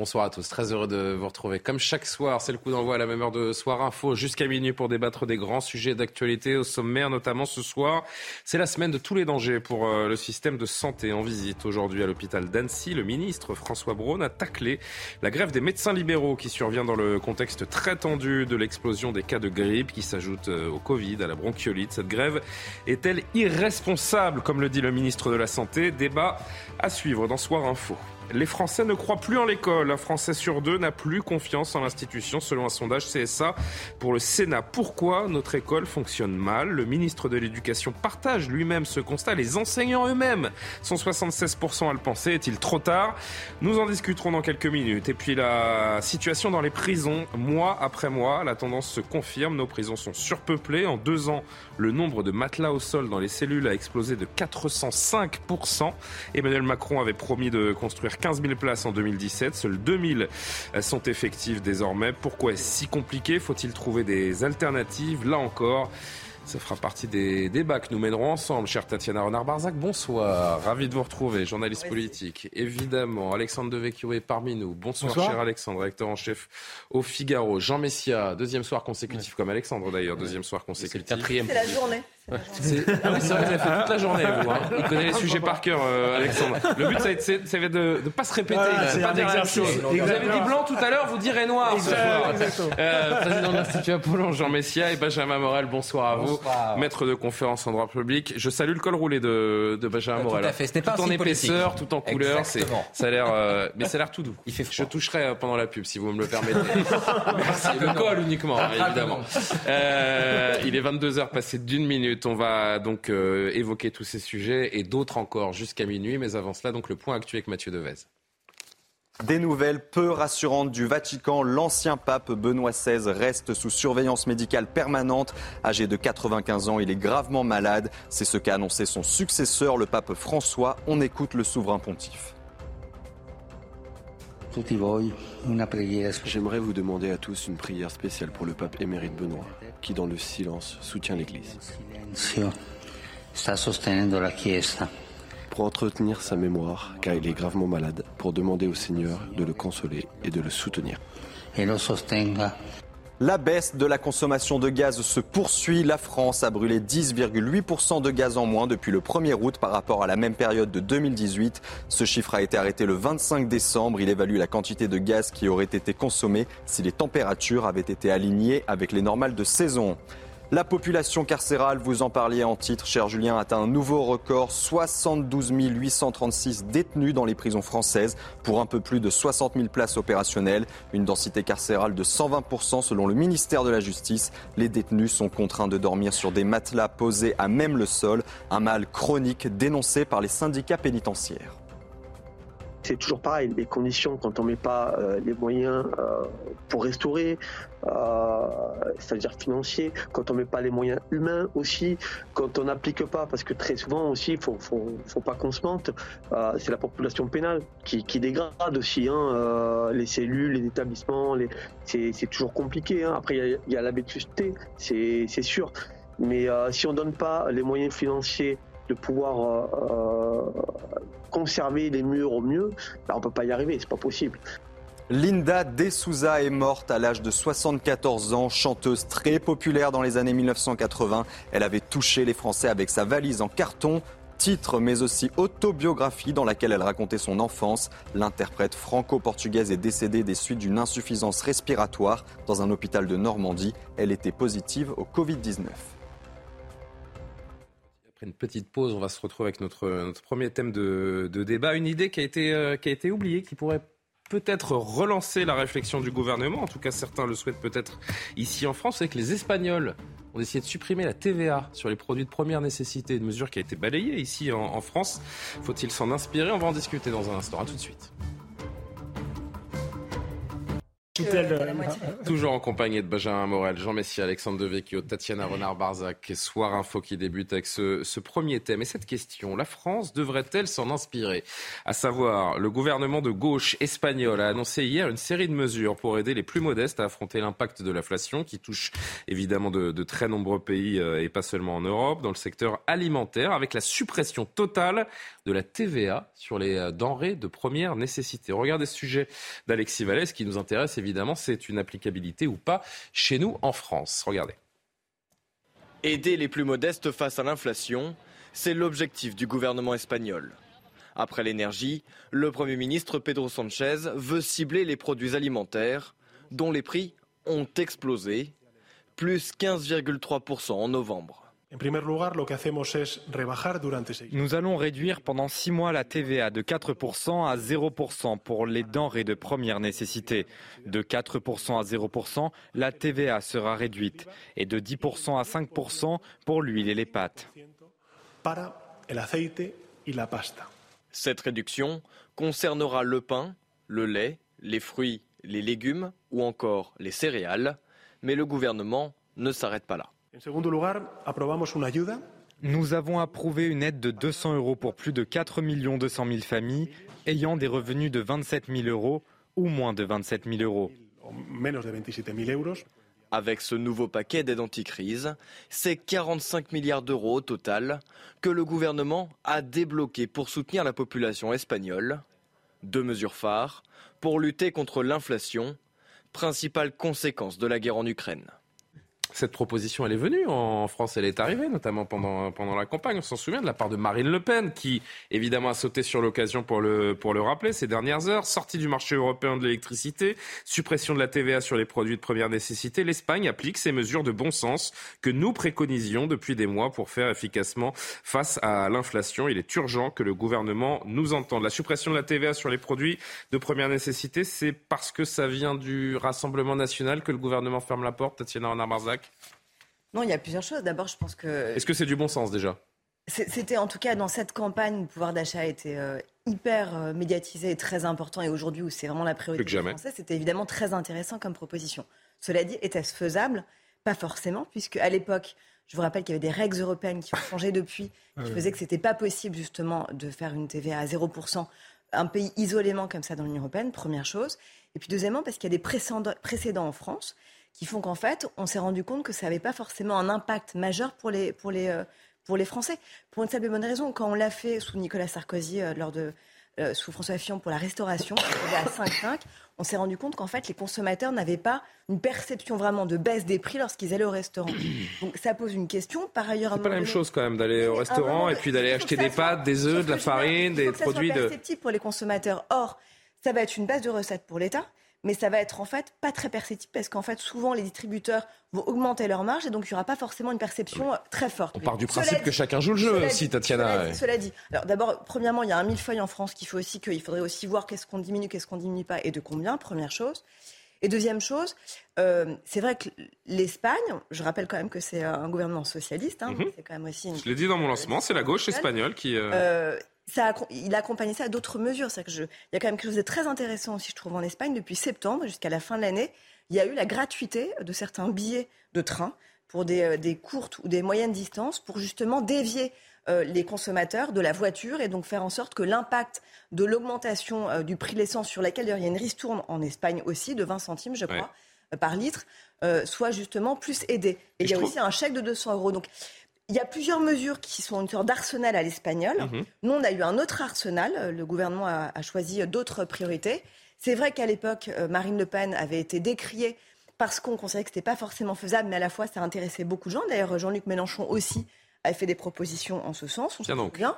Bonsoir à tous, très heureux de vous retrouver. Comme chaque soir, c'est le coup d'envoi à la même heure de Soir Info jusqu'à minuit pour débattre des grands sujets d'actualité au sommaire, notamment ce soir. C'est la semaine de tous les dangers pour euh, le système de santé en visite aujourd'hui à l'hôpital d'Annecy. Le ministre François Braun a taclé la grève des médecins libéraux qui survient dans le contexte très tendu de l'explosion des cas de grippe qui s'ajoute euh, au Covid, à la bronchiolite. Cette grève est-elle irresponsable, comme le dit le ministre de la Santé? Débat à suivre dans Soir Info. Les Français ne croient plus en l'école. Un Français sur deux n'a plus confiance en l'institution, selon un sondage CSA pour le Sénat. Pourquoi notre école fonctionne mal? Le ministre de l'Éducation partage lui-même ce constat. Les enseignants eux-mêmes sont 76% à le penser. Est-il trop tard? Nous en discuterons dans quelques minutes. Et puis la situation dans les prisons, mois après mois, la tendance se confirme. Nos prisons sont surpeuplées. En deux ans, le nombre de matelas au sol dans les cellules a explosé de 405%. Emmanuel Macron avait promis de construire 15 000 places en 2017. Seules 2 000 sont effectives désormais. Pourquoi est-ce si compliqué? Faut-il trouver des alternatives? Là encore, ça fera partie des débats que nous mènerons ensemble. Chère Tatiana Renard-Barzac, bonsoir. Ravi de vous retrouver, journaliste politique. Évidemment, Alexandre Devecchio est parmi nous. Bonsoir, cher Alexandre, recteur en chef au Figaro. Jean Messia, deuxième soir consécutif, comme Alexandre d'ailleurs, deuxième soir consécutif. C'est la journée. Ah oui, c'est vrai, vous avez fait toute la journée, vous. Hein. Il connaît les sujets par cœur, euh, Alexandre. Le but, c'est de ne pas se répéter, c'est pas dire la même chose. Vous avez dit blanc tout à l'heure, vous direz noir ce soir. Euh, président de l'Institut Apollon, Jean Messia et Benjamin Morel, bonsoir à vous. Maître de conférence en droit public. Je salue le col roulé de, de Benjamin Morel. Tout à fait, ce n'est pas Tout en épaisseur, tout en couleur. Ça a l'air, euh, mais ça a l'air tout doux. Il fait Je toucherai euh, pendant la pub, si vous me le permettez. Merci. Le col uniquement, évidemment. Euh, il est 22h passé d'une minute. On va donc euh, évoquer tous ces sujets et d'autres encore jusqu'à minuit. Mais avant cela, le point actuel avec Mathieu Devez. Des nouvelles peu rassurantes du Vatican. L'ancien pape Benoît XVI reste sous surveillance médicale permanente. Âgé de 95 ans, il est gravement malade. C'est ce qu'a annoncé son successeur, le pape François. On écoute le souverain pontife. J'aimerais vous demander à tous une prière spéciale pour le pape émérite Benoît, qui dans le silence soutient l'Église. Pour entretenir sa mémoire, car il est gravement malade, pour demander au Seigneur de le consoler et de le soutenir. La baisse de la consommation de gaz se poursuit. La France a brûlé 10,8% de gaz en moins depuis le 1er août par rapport à la même période de 2018. Ce chiffre a été arrêté le 25 décembre. Il évalue la quantité de gaz qui aurait été consommée si les températures avaient été alignées avec les normales de saison. La population carcérale, vous en parliez en titre, cher Julien, atteint un nouveau record. 72 836 détenus dans les prisons françaises pour un peu plus de 60 000 places opérationnelles. Une densité carcérale de 120% selon le ministère de la Justice. Les détenus sont contraints de dormir sur des matelas posés à même le sol. Un mal chronique dénoncé par les syndicats pénitentiaires. C'est toujours pareil, les conditions quand on met pas euh, les moyens euh, pour restaurer, euh, c'est-à-dire financiers, quand on met pas les moyens humains aussi, quand on n'applique pas, parce que très souvent aussi, faut, faut, faut pas qu'on se mente, c'est la population pénale qui, qui dégrade aussi hein, les cellules, les établissements, les... c'est toujours compliqué. Hein. Après, il y a, il y la vétusté, c'est sûr. Mais si on donne pas les moyens financiers de pouvoir conserver les murs au mieux, ben, on peut pas y arriver, c'est pas possible. Linda De Souza est morte à l'âge de 74 ans, chanteuse très populaire dans les années 1980. Elle avait touché les Français avec sa valise en carton, titre mais aussi autobiographie dans laquelle elle racontait son enfance. L'interprète franco-portugaise est décédée des suites d'une insuffisance respiratoire dans un hôpital de Normandie. Elle était positive au Covid-19. Une petite pause, on va se retrouver avec notre, premier thème de, de débat. Une idée qui a été, euh, qui a été oubliée, qui pourrait peut-être relancer la réflexion du gouvernement. En tout cas, certains le souhaitent peut-être ici en France, c'est que les Espagnols ont essayé de supprimer la TVA sur les produits de première nécessité, une mesure qui a été balayée ici en, en France. Faut-il s'en inspirer? On va en discuter dans un instant. À tout de suite. Euh, Toujours en compagnie de Benjamin Morel, Jean Messia, Alexandre Devecchio, Tatiana Renard-Barzac. Soir Info qui débute avec ce, ce, premier thème. Et cette question, la France devrait-elle s'en inspirer? À savoir, le gouvernement de gauche espagnol a annoncé hier une série de mesures pour aider les plus modestes à affronter l'impact de l'inflation qui touche évidemment de, de, très nombreux pays euh, et pas seulement en Europe, dans le secteur alimentaire, avec la suppression totale de la TVA sur les euh, denrées de première nécessité. Regardez ce sujet d'Alexis Vallès qui nous intéresse évidemment, c'est une applicabilité ou pas chez nous en France. Regardez. Aider les plus modestes face à l'inflation, c'est l'objectif du gouvernement espagnol. Après l'énergie, le Premier ministre Pedro Sanchez veut cibler les produits alimentaires dont les prix ont explosé, plus 15,3% en novembre. Nous allons réduire pendant six mois la TVA de 4% à 0% pour les denrées de première nécessité. De 4% à 0%, la TVA sera réduite et de 10% à 5% pour l'huile et les pâtes. Cette réduction concernera le pain, le lait, les fruits, les légumes ou encore les céréales, mais le gouvernement ne s'arrête pas là. Nous avons approuvé une aide de 200 euros pour plus de 4 200 000 familles ayant des revenus de 27 000 euros ou moins de 27 000 euros. Avec ce nouveau paquet d'aide anticrise, c'est 45 milliards d'euros au total que le gouvernement a débloqué pour soutenir la population espagnole. Deux mesures phares pour lutter contre l'inflation, principale conséquence de la guerre en Ukraine cette proposition, elle est venue en France, elle est arrivée, notamment pendant, pendant la campagne. On s'en souvient de la part de Marine Le Pen, qui évidemment a sauté sur l'occasion pour le, pour le rappeler ces dernières heures. Sortie du marché européen de l'électricité, suppression de la TVA sur les produits de première nécessité, l'Espagne applique ces mesures de bon sens que nous préconisions depuis des mois pour faire efficacement face à l'inflation. Il est urgent que le gouvernement nous entende. La suppression de la TVA sur les produits de première nécessité, c'est parce que ça vient du Rassemblement national que le gouvernement ferme la porte, Tatiana Renard-Barzac non, il y a plusieurs choses. D'abord, je pense que. Est-ce que c'est du bon sens déjà? C'était en tout cas dans cette campagne, le pouvoir d'achat était euh, hyper euh, médiatisé et très important. Et aujourd'hui, où c'est vraiment la priorité des Français, c'était évidemment très intéressant comme proposition. Cela dit, était-ce faisable? Pas forcément, puisque à l'époque, je vous rappelle qu'il y avait des règles européennes qui ont changé depuis, qui faisaient que c'était pas possible justement de faire une TVA à 0%, un pays isolément comme ça dans l'Union européenne, première chose. Et puis deuxièmement, parce qu'il y a des précédents en France qui font qu'en fait, on s'est rendu compte que ça n'avait pas forcément un impact majeur pour les, pour les, euh, pour les Français. Pour une simple et bonne raison, quand on l'a fait sous Nicolas Sarkozy, euh, lors de, euh, sous François Fillon pour la restauration, à 5,5, on s'est rendu compte qu'en fait, les consommateurs n'avaient pas une perception vraiment de baisse des prix lorsqu'ils allaient au restaurant. Donc ça pose une question. Par ailleurs, c'est pas la même chose quand même d'aller au restaurant et puis d'aller acheter des pâtes, des œufs, de la farine, des produits de. C'est pour les consommateurs. Or, ça va être une base de recettes pour l'État mais ça va être en fait pas très perceptible parce qu'en fait souvent les distributeurs vont augmenter leur marge et donc il n'y aura pas forcément une perception très forte. On part du principe que chacun joue le jeu aussi, Tatiana. Cela dit, alors d'abord, premièrement, il y a un millefeuille en France qu'il faut aussi qu'il faudrait aussi voir qu'est-ce qu'on diminue, qu'est-ce qu'on diminue pas et de combien, première chose. Et deuxième chose, euh, c'est vrai que l'Espagne, je rappelle quand même que c'est un gouvernement socialiste, hein, mhm. c'est quand même aussi. Je l'ai dit dans mon lancement, c'est la gauche espagnole qui. Euh... Euh, ça il a accompagné ça d'autres mesures. Que je, il y a quand même quelque chose de très intéressant aussi, je trouve, en Espagne. Depuis septembre jusqu'à la fin de l'année, il y a eu la gratuité de certains billets de train pour des, euh, des courtes ou des moyennes distances pour justement dévier euh, les consommateurs de la voiture et donc faire en sorte que l'impact de l'augmentation euh, du prix de l'essence sur laquelle il y a une ristourne en Espagne aussi de 20 centimes, je crois, par litre, soit justement plus aidé. Et, il y a aussi un chèque de 200 euros. Donc il y a plusieurs mesures qui sont une sorte d'arsenal à l'espagnol. Mhm. Nous, on a eu un autre arsenal. Le gouvernement a, choisi d'autres priorités. C'est vrai qu'à l'époque, euh, Marine Le Pen avait été décriée parce qu'on considérait que ce n'était pas forcément faisable, mais à la fois, ça intéressait beaucoup de gens. D'ailleurs, Jean-Luc Mélenchon aussi avait fait des propositions en ce sens. On donc. Bien.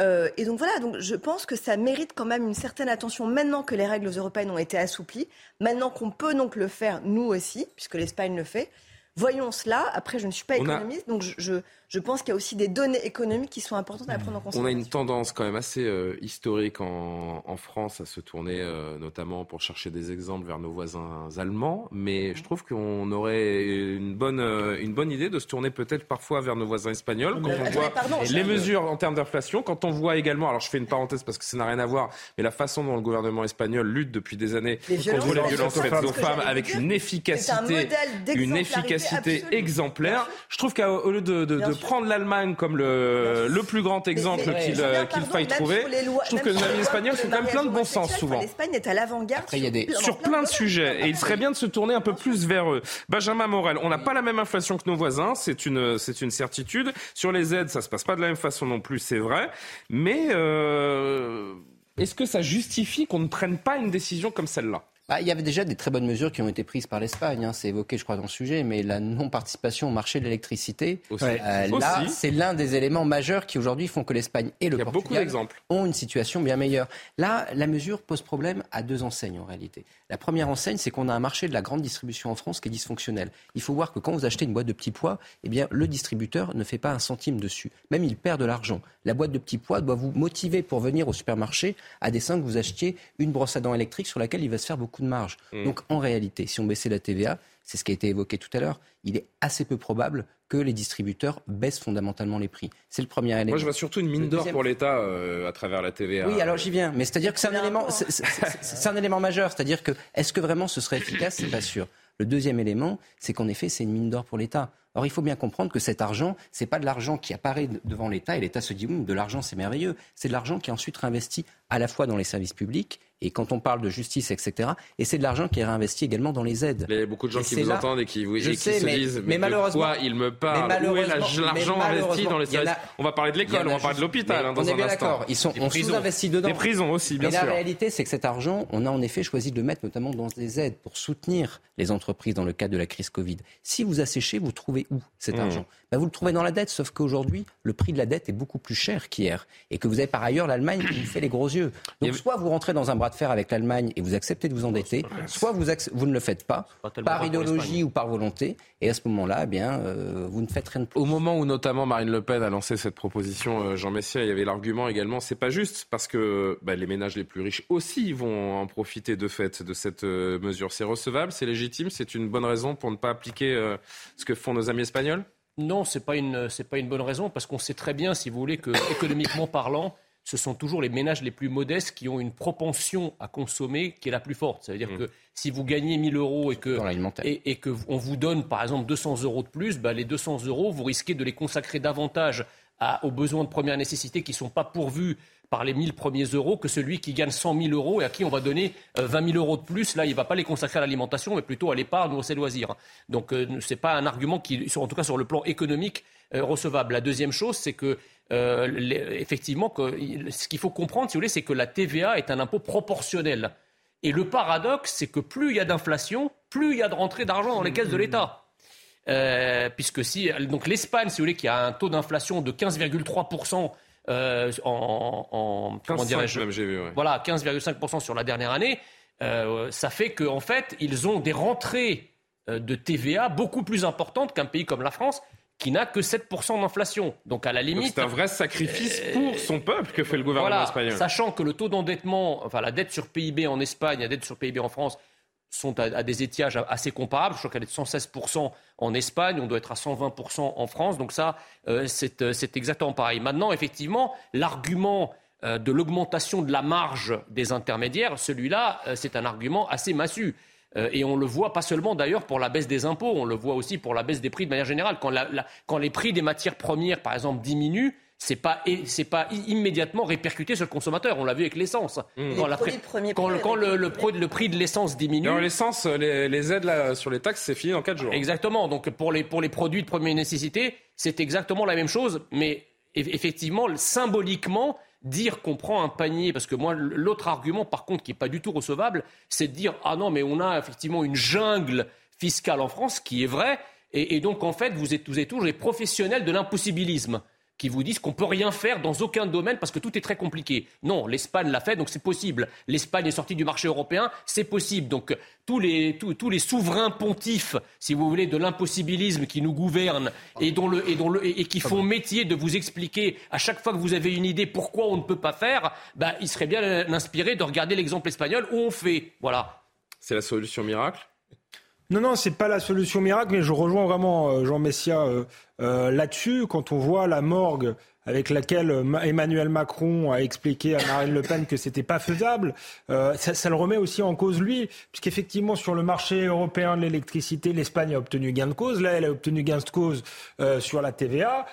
Euh, et donc voilà, donc je pense que ça mérite quand même une certaine attention maintenant que les règles européennes ont été assouplies, maintenant qu'on peut donc le faire nous aussi, puisque l'Espagne le fait. Voyons cela. Après, je ne suis pas économiste, donc je, je pense qu'il y a aussi des données économiques qui sont importantes à prendre en considération. On a une tendance quand même assez euh, historique en, en, France à se tourner euh, notamment pour chercher des exemples vers nos voisins allemands, mais je trouve qu'on aurait une bonne, euh, une bonne idée de se tourner peut-être parfois vers nos voisins espagnols quand on voit les mesures en termes d'inflation, quand on voit également, alors je fais une parenthèse parce que ça n'a rien à voir, mais la façon dont le gouvernement espagnol lutte depuis des années contre les violences faites aux femmes avec une efficacité, une efficacité exemplaire. Je trouve qu'au lieu de, de, de prendre l'Allemagne comme le, le, plus grand exemple qu'il qu faille trouver, je trouve que nos amis espagnols sont quand même plein de bon sens souvent. L'Espagne est à l'avant-garde sur plein de sujets et il serait bien de se tourner un peu plus vers eux. Benjamin Morel, on n'a pas la même inflation que nos voisins, c'est une, c'est une certitude. Sur les aides, ça se passe pas de la même façon non plus, c'est vrai. Mais euh, est-ce que ça justifie qu'on ne prenne pas une décision comme celle-là? Bah, il y avait déjà des très bonnes mesures qui ont été prises par l'Espagne. Hein. C'est évoqué, je crois, dans le sujet, mais la non-participation au marché de l'électricité, euh, là, c'est l'un des éléments majeurs qui aujourd'hui font que l'Espagne et le Portugal ont une situation bien meilleure. Là, la mesure pose problème à deux enseignes en réalité. La première enseigne, c'est qu'on a un marché de la grande distribution en France qui est dysfonctionnel. Il faut voir que quand vous achetez une boîte de petits pois, eh bien, le distributeur ne fait pas un centime dessus. Même il perd de l'argent. La boîte de petits pois doit vous motiver pour venir au supermarché à dessein que vous achetiez une brosse à dents électrique sur laquelle il va se faire beaucoup de marge. Mmh. Donc, en réalité, si on baissait la TVA, c'est ce qui a été évoqué tout à l'heure, il est assez peu probable que les distributeurs baissent fondamentalement les prix. C'est le premier élément. Moi, je vois surtout une mine d'or pour l'État euh, à travers la TVA. Oui, alors j'y viens. Mais c'est-à-dire que c'est un, élément, c'est un élément majeur. C'est-à-dire que est-ce que vraiment ce serait efficace? C'est pas sûr. Le deuxième élément, c'est qu'en effet, c'est une mine d'or pour l'État. Or, il faut bien comprendre que cet argent, c'est pas de l'argent qui apparaît devant l'État et l'État se dit, hum, de l'argent, c'est merveilleux. C'est de l'argent qui est ensuite réinvesti à la fois dans les services publics et quand on parle de justice, etc. Et c'est de l'argent qui est réinvesti également dans les aides. Il y a beaucoup de gens qui vous entendent et qui, vous, qui se disent mais, malheureusement, quoi il me parle? Où est l'argent investi dans les services? On va parler de l'école, on va parler de l'hôpital hein, dans on est bien d'accord. Ils sont, on sous-investit dedans. Des prisons aussi, bien mais sûr. la réalité, c'est que cet argent, on a en effet choisi de le mettre notamment dans des aides pour soutenir les entreprises dans le cadre de la crise Covid. Si vous asséchez, vous trouvez où cet mmh. argent? Ben, Vous le trouvez dans la dette, sauf qu'aujourd'hui, le prix de la dette est beaucoup plus cher qu'hier. Et que vous avez par ailleurs l'Allemagne qui vous fait les gros yeux. Donc soit vous rentrez dans un bras de fer avec l'Allemagne et vous acceptez de vous endetter, soit vous, vous ne le faites pas, par idéologie ou par volonté, et à ce moment-là, eh bien, euh, vous ne faites rien de plus. Au moment où notamment Marine Le Pen a lancé cette proposition, euh, Jean Messia, il y avait l'argument également, c'est pas juste, parce que bah, les ménages les plus riches aussi vont en profiter de fait de cette euh, mesure. C'est recevable, c'est légitime, c'est une bonne raison pour ne pas appliquer ce que font nos amis espagnols non, ce n'est pas, une, pas une bonne raison, parce qu'on sait très bien, si vous voulez, que économiquement parlant, ce sont toujours les ménages les plus modestes qui ont une propension à consommer qui est la plus forte. Ça veut dire mmh. que si vous gagnez 1000 euros et que, et, et que on vous donne par exemple 200 euros de plus, bah, les 200 euros, vous risquez de les consacrer davantage à, aux besoins de première nécessité qui ne sont pas pourvus par les 1000 premiers euros que celui qui gagne 100 000 euros et à qui on va donner 20 euh, 000 euros de plus. Là, il ne va pas les consacrer à l'alimentation, mais plutôt à l'épargne ou aux loisirs. Donc, euh, ce n'est pas un argument qui, en tout cas sur le plan économique, euh, recevable. La deuxième chose, c'est que euh, effectivement, que, ce qu'il faut comprendre, si vous voulez, c'est que la TVA est un impôt proportionnel. Et le paradoxe, c'est que plus il y a d'inflation, plus il y a de rentrée d'argent dans les caisses de l'État. Euh, puisque si donc l'Espagne, si vous voulez, qui a un taux d'inflation de 15,3 euh, en, en comment dirais-je Voilà, 15,5 sur la dernière année. Euh, ça fait qu'en en fait, ils ont des rentrées euh, de TVA beaucoup plus importantes qu'un pays comme la France qui n'a que 7% d'inflation. Donc à la limite... C'est un vrai sacrifice euh, pour son peuple que fait le gouvernement espagnol. Sachant que le taux d'endettement, enfin la dette sur PIB en Espagne, la dette sur PIB en France, sont à, des étiages assez comparables. Je crois qu'elle est de 116% en Espagne, on doit être à 120% en France. Donc ça, euh, euh, c'est exactement pareil. Maintenant, effectivement, l'argument de l'augmentation de la marge des intermédiaires, celui-là, c'est un argument assez massu. Euh, et on le voit pas seulement d'ailleurs pour la baisse des impôts, on le voit aussi pour la baisse des prix de manière générale. Quand les prix des matières premières, par exemple, diminuent, c'est pas c'est pas immédiatement répercuté sur le consommateur. On l'a vu avec l'essence. Mmh. Quand, quand, le, le, le, prix de l'essence diminue. l'essence, les, aides là, sur les taxes, c'est fini en 4 jours. Exactement. Donc pour les, pour les produits de première nécessité, c'est exactement la même chose. Mais effectivement, symboliquement, dire qu'on prend un panier, parce que moi, l'autre argument, par contre, qui n'est pas du tout recevable, c'est de dire ah non, mais on a effectivement une jungle fiscale en France, qui est vrai, et, donc en fait, vous êtes, vous êtes toujours les professionnels de l'impossibilisme. Qui vous disent qu'on peut rien faire dans aucun domaine parce que tout est très compliqué. Non, l'Espagne l'a fait, donc c'est possible. L'Espagne est sortie du marché européen, c'est possible. Donc tous les, tous, les souverains pontifs, si vous voulez, de l'impossibilisme qui nous gouvernent et, dont le, et, dont le, et, qui font métier de vous expliquer à chaque fois que vous avez une idée pourquoi on ne peut pas faire, bah, il serait bien inspiré de regarder l'exemple espagnol où on fait. Voilà. C'est la solution miracle? Non, non, c'est pas la solution miracle, mais je rejoins vraiment euh, Jean Messia euh, euh, là-dessus. Quand on voit la morgue avec laquelle Emmanuel Macron a expliqué à Marine Le Pen que c'était pas faisable, ça, ça, le remet aussi en cause lui, puisqu'effectivement sur le marché européen de l'électricité, l'Espagne a obtenu gain de cause, là elle a obtenu gain de cause sur la TVA,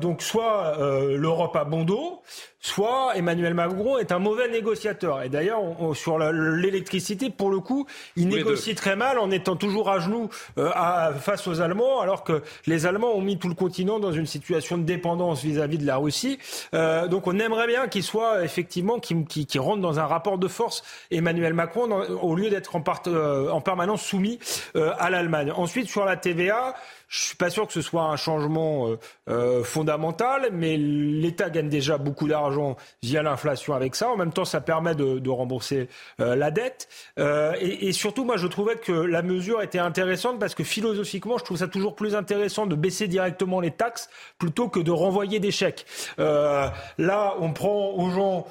donc soit l'Europe a bon dos, soit Emmanuel Macron est un mauvais négociateur. Et d'ailleurs, sur l'électricité, pour le coup, il négocie très mal en étant toujours à genoux euh, face aux Allemands, alors que les Allemands ont mis tout le continent dans une situation de dépendance vis-à-vis de la Russie. Euh, donc on aimerait bien qu'il soit effectivement, qu'il rentre dans un rapport de force Emmanuel Macron, au lieu d'être en, euh, en, permanence soumis à l'Allemagne. Ensuite, sur la TVA, je suis pas sûr que ce soit un changement euh, euh, fondamental, mais l'État gagne déjà beaucoup d'argent via l'inflation avec ça. En même temps, ça permet de, de rembourser euh, la dette. Euh, et, et, surtout, moi, je trouvais que la mesure était intéressante parce que philosophiquement, je trouve ça toujours plus intéressant de baisser directement les taxes plutôt que de renvoyer des chèques. Euh, là, on prend aux gens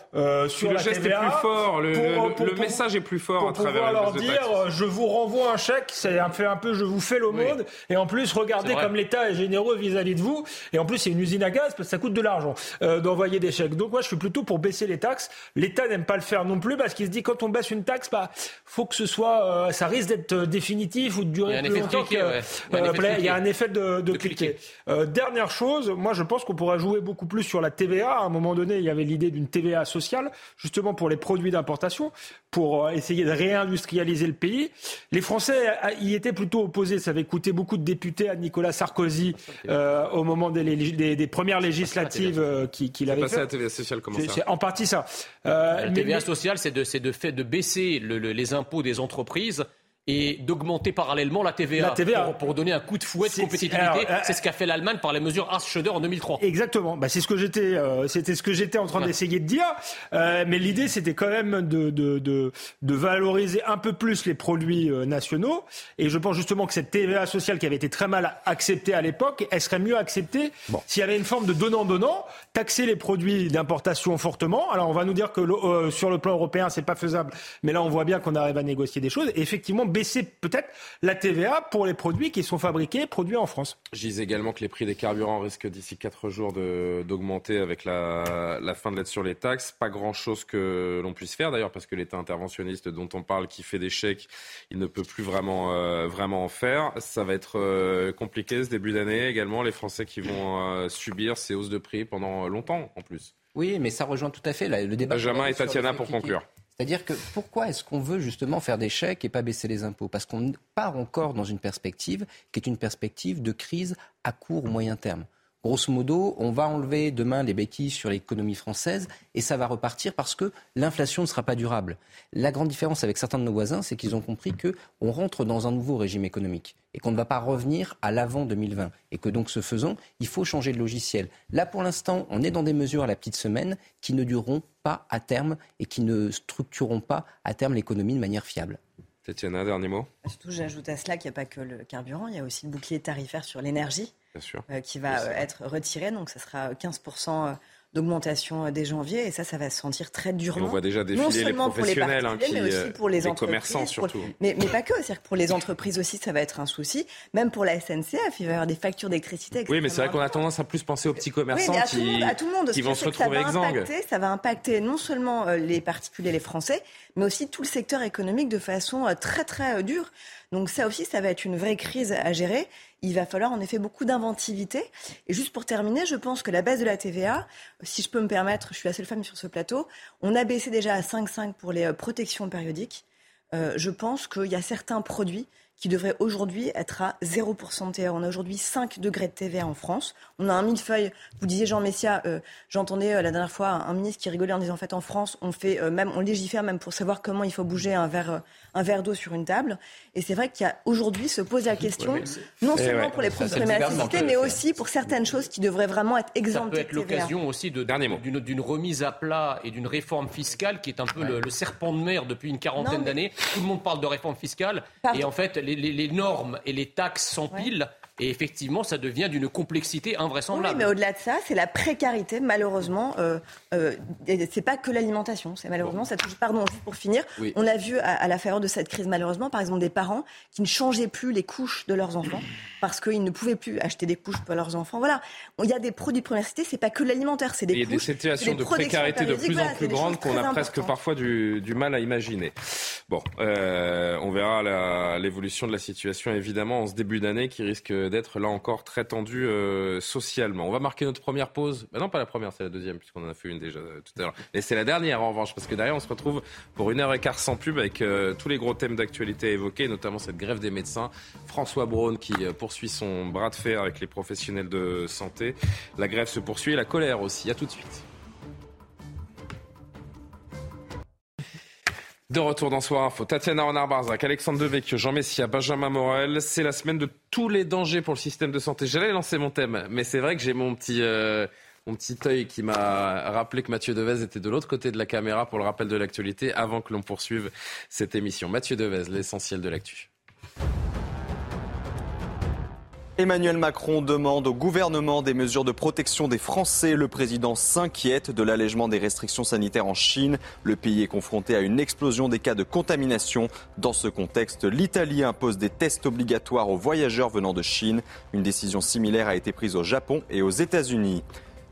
sur le la geste TVA est plus fort, le, le, le message est plus fort pour à travers leur dire, je vous renvoie un chèque, c'est un fait un peu, je vous fais l'aumône, oui. et en plus, regardez regardez comme l'État est généreux vis-à-vis de vous. Et en plus, c'est une usine à gaz parce que ça coûte de l'argent euh, d'envoyer des chèques. Donc moi, je suis plutôt pour baisser les taxes. L'État n'aime pas le faire non plus parce qu'il se dit quand on baisse une taxe, bah faut que ce soit, euh, ça risque d'être définitif ou de durer plus longtemps. il, y a un effet de, de, cliquer. Euh, dernière chose, moi je pense qu'on pourrait jouer beaucoup plus sur la TVA. À un moment donné, il y avait l'idée d'une TVA sociale, justement pour les produits d'importation, pour essayer de réindustrialiser le pays. Les Français y étaient plutôt opposés. Ça avait coûté beaucoup de députés Nicolas Sarkozy euh, au moment des, des, des premières législatives euh, qu'il qui avait fait. à la TVA sociale, comment ça C'est en partie ça. Euh, la TVA sociale, c'est de, de, fait de baisser le, le, les impôts des entreprises et d'augmenter parallèlement la TVA, la TVA. Pour, pour, donner un coup de fouet de compétitivité. Euh, c'est ce qu'a fait l'Allemagne par la mesure Ars-Schröder en 2003. Exactement. Bah, c'est ce que j'étais, euh, c'était ce que j'étais en train ouais. d'essayer de dire. Euh, mais l'idée, c'était quand même de, de, de, de, valoriser un peu plus les produits euh, nationaux. Et je pense justement que cette TVA sociale qui avait été très mal acceptée à l'époque, elle serait mieux acceptée bon. s'il y avait une forme de donnant-donnant, taxer les produits d'importation fortement. Alors on va nous dire que sur le plan européen, c'est pas faisable. Mais là, on voit bien qu'on arrive à négocier des choses. Et effectivement, baisser peut-être la TVA pour les produits qui sont fabriqués, produits en France. Je disais également que les prix des carburants risquent d'ici 4 jours d'augmenter avec la, la, fin de l'aide sur les taxes. Pas grand-chose que l'on puisse faire d'ailleurs parce que l'État interventionniste dont on parle, qui fait des chèques, il ne peut plus vraiment, euh, vraiment en faire. Ça va être euh, compliqué ce début d'année également. Les Français qui vont euh, subir ces hausses de prix pendant longtemps en plus. Oui, mais ça rejoint tout à fait le débat. Benjamin et Tatiana pour conclure. C'est-à-dire que pourquoi est-ce qu'on veut justement faire des chèques et pas baisser les impôts? Parce qu'on part encore dans une perspective qui est une perspective de crise à court ou moyen terme. Grosso modo, on va enlever demain les béquilles sur l'économie française et ça va repartir parce que l'inflation ne sera pas durable. La grande différence avec certains de nos voisins, c'est qu'ils ont compris qu'on rentre dans un nouveau régime économique et qu'on ne va pas revenir à l'avant 2020 et que donc ce faisant, il faut changer de logiciel. Là, pour l'instant, on est dans des mesures à la petite semaine qui ne dureront pas à terme et qui ne structureront pas à terme l'économie de manière fiable. Tatiana, dernier mot. Surtout, j'ajoute à cela qu'il n'y a pas que le carburant, il y a aussi le bouclier tarifaire sur l'énergie euh, qui va euh, être retiré. Donc, ça sera 15% d'augmentation dès janvier et ça, ça va se sentir très durement. Et on voit déjà défiler non seulement les professionnels, pour les hein, qui, mais aussi pour les, les entreprises, commerçants surtout. Pour, mais, mais, pas que, c'est-à-dire que pour les entreprises aussi, ça va être un souci. Même pour la SNCF, il va y avoir des factures d'électricité. Oui, mais c'est vrai qu'on a tendance à plus penser aux petits commerçants oui, à qui, tout le monde, à tout le monde, qui vont se retrouver exsangues. Ça va impacter non seulement euh, les particuliers, les Français, mais aussi tout le secteur économique de façon euh, très très euh, dure. Donc ça aussi, ça va être une vraie crise à gérer. Il va falloir en effet beaucoup d'inventivité. Et juste pour terminer, je pense que la baisse de la TVA, si je peux me permettre, je suis la seule femme sur ce plateau, on a baissé déjà à 5,5 pour les protections périodiques. Euh, je pense qu'il y a certains produits qui devrait aujourd'hui être à 0% de TVA. On a aujourd'hui 5 degrés de TVA en France. On a un millefeuille. Vous disiez Jean Messia, euh, j'entendais euh, la dernière fois un ministre qui rigolait en disant en fait en France, on fait euh, même on légifère même pour savoir comment il faut bouger un verre un verre d'eau sur une table. Et c'est vrai qu'il y a aujourd'hui se pose la question, non eh seulement pour les produits de nécessité, mais aussi pour certaines choses qui devraient vraiment être exemptées. Ça peut être l'occasion aussi d'une remise à plat et d'une réforme fiscale qui est un peu le, serpent de mer depuis une quarantaine d'années. Tout le monde parle de réforme fiscale et en fait les, les normes et les taxes s'empilent. Et effectivement, ça devient d'une complexité invraisemblable. Oui, mais au-delà de ça, c'est la précarité, malheureusement. Euh, euh, c'est pas que l'alimentation, c'est malheureusement, ça touche. Pardon, juste pour finir, on a vu à, la faveur de cette crise, malheureusement, par exemple, des parents qui ne changeaient plus les couches de leurs enfants parce qu'ils ne pouvaient plus acheter des couches pour leurs enfants. Voilà, il y a des produits de première cité, c'est pas que l'alimentaire, c'est des Il y a des situations de précarité de plus en plus grandes qu'on a presque parfois du, du, mal à imaginer. Bon, euh, on verra l'évolution de la situation évidemment en ce début d'année qui risque d'être là encore très tendu euh, socialement. On va marquer notre première pause. Ben non, pas la première, c'est la deuxième, puisqu'on en a fait une déjà euh, tout à l'heure. Mais c'est la dernière en revanche, parce que derrière, on se retrouve pour une heure et quart sans pub avec euh, tous les gros thèmes d'actualité évoqués, notamment cette grève des médecins. François Braun qui poursuit son bras de fer avec les professionnels de santé. La grève se poursuit et la colère aussi. À tout de suite. De retour dans Soir Info, Tatiana Renard-Barzac, Alexandre Devecchio, Jean Messia, Benjamin Morel. C'est la semaine de tous les dangers pour le système de santé. J'allais lancer mon thème, mais c'est vrai que j'ai mon petit, euh, mon petit œil qui m'a rappelé que Mathieu Devez était de l'autre côté de la caméra pour le rappel de l'actualité avant que l'on poursuive cette émission. Mathieu Devez, l'essentiel de l'actu. Emmanuel Macron demande au gouvernement des mesures de protection des Français. Le président s'inquiète de l'allègement des restrictions sanitaires en Chine. Le pays est confronté à une explosion des cas de contamination. Dans ce contexte, l'Italie impose des tests obligatoires aux voyageurs venant de Chine. Une décision similaire a été prise au Japon et aux États-Unis.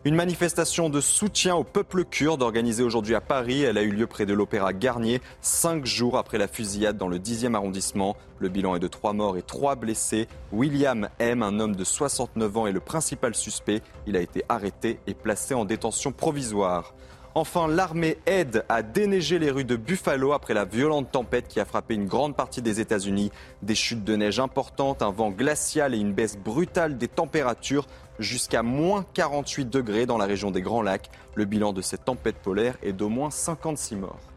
Une manifestation de soutien au peuple kurde organisée aujourd'hui à Paris. Elle a eu lieu près de l'Opéra Garnier, cinq jours après la fusillade dans le 10e arrondissement. Le bilan est de trois morts et trois blessés. William M., un homme de 69 ans, est le principal suspect. Il a été arrêté et placé en détention provisoire. Enfin, l'armée aide à déneiger les rues de Buffalo après la violente tempête qui a frappé une grande partie des États-Unis. Des chutes de neige importantes, un vent glacial et une baisse brutale des températures jusqu'à moins 48 degrés dans la région des Grands Lacs. Le bilan de cette tempête polaire est d'au moins 56 morts.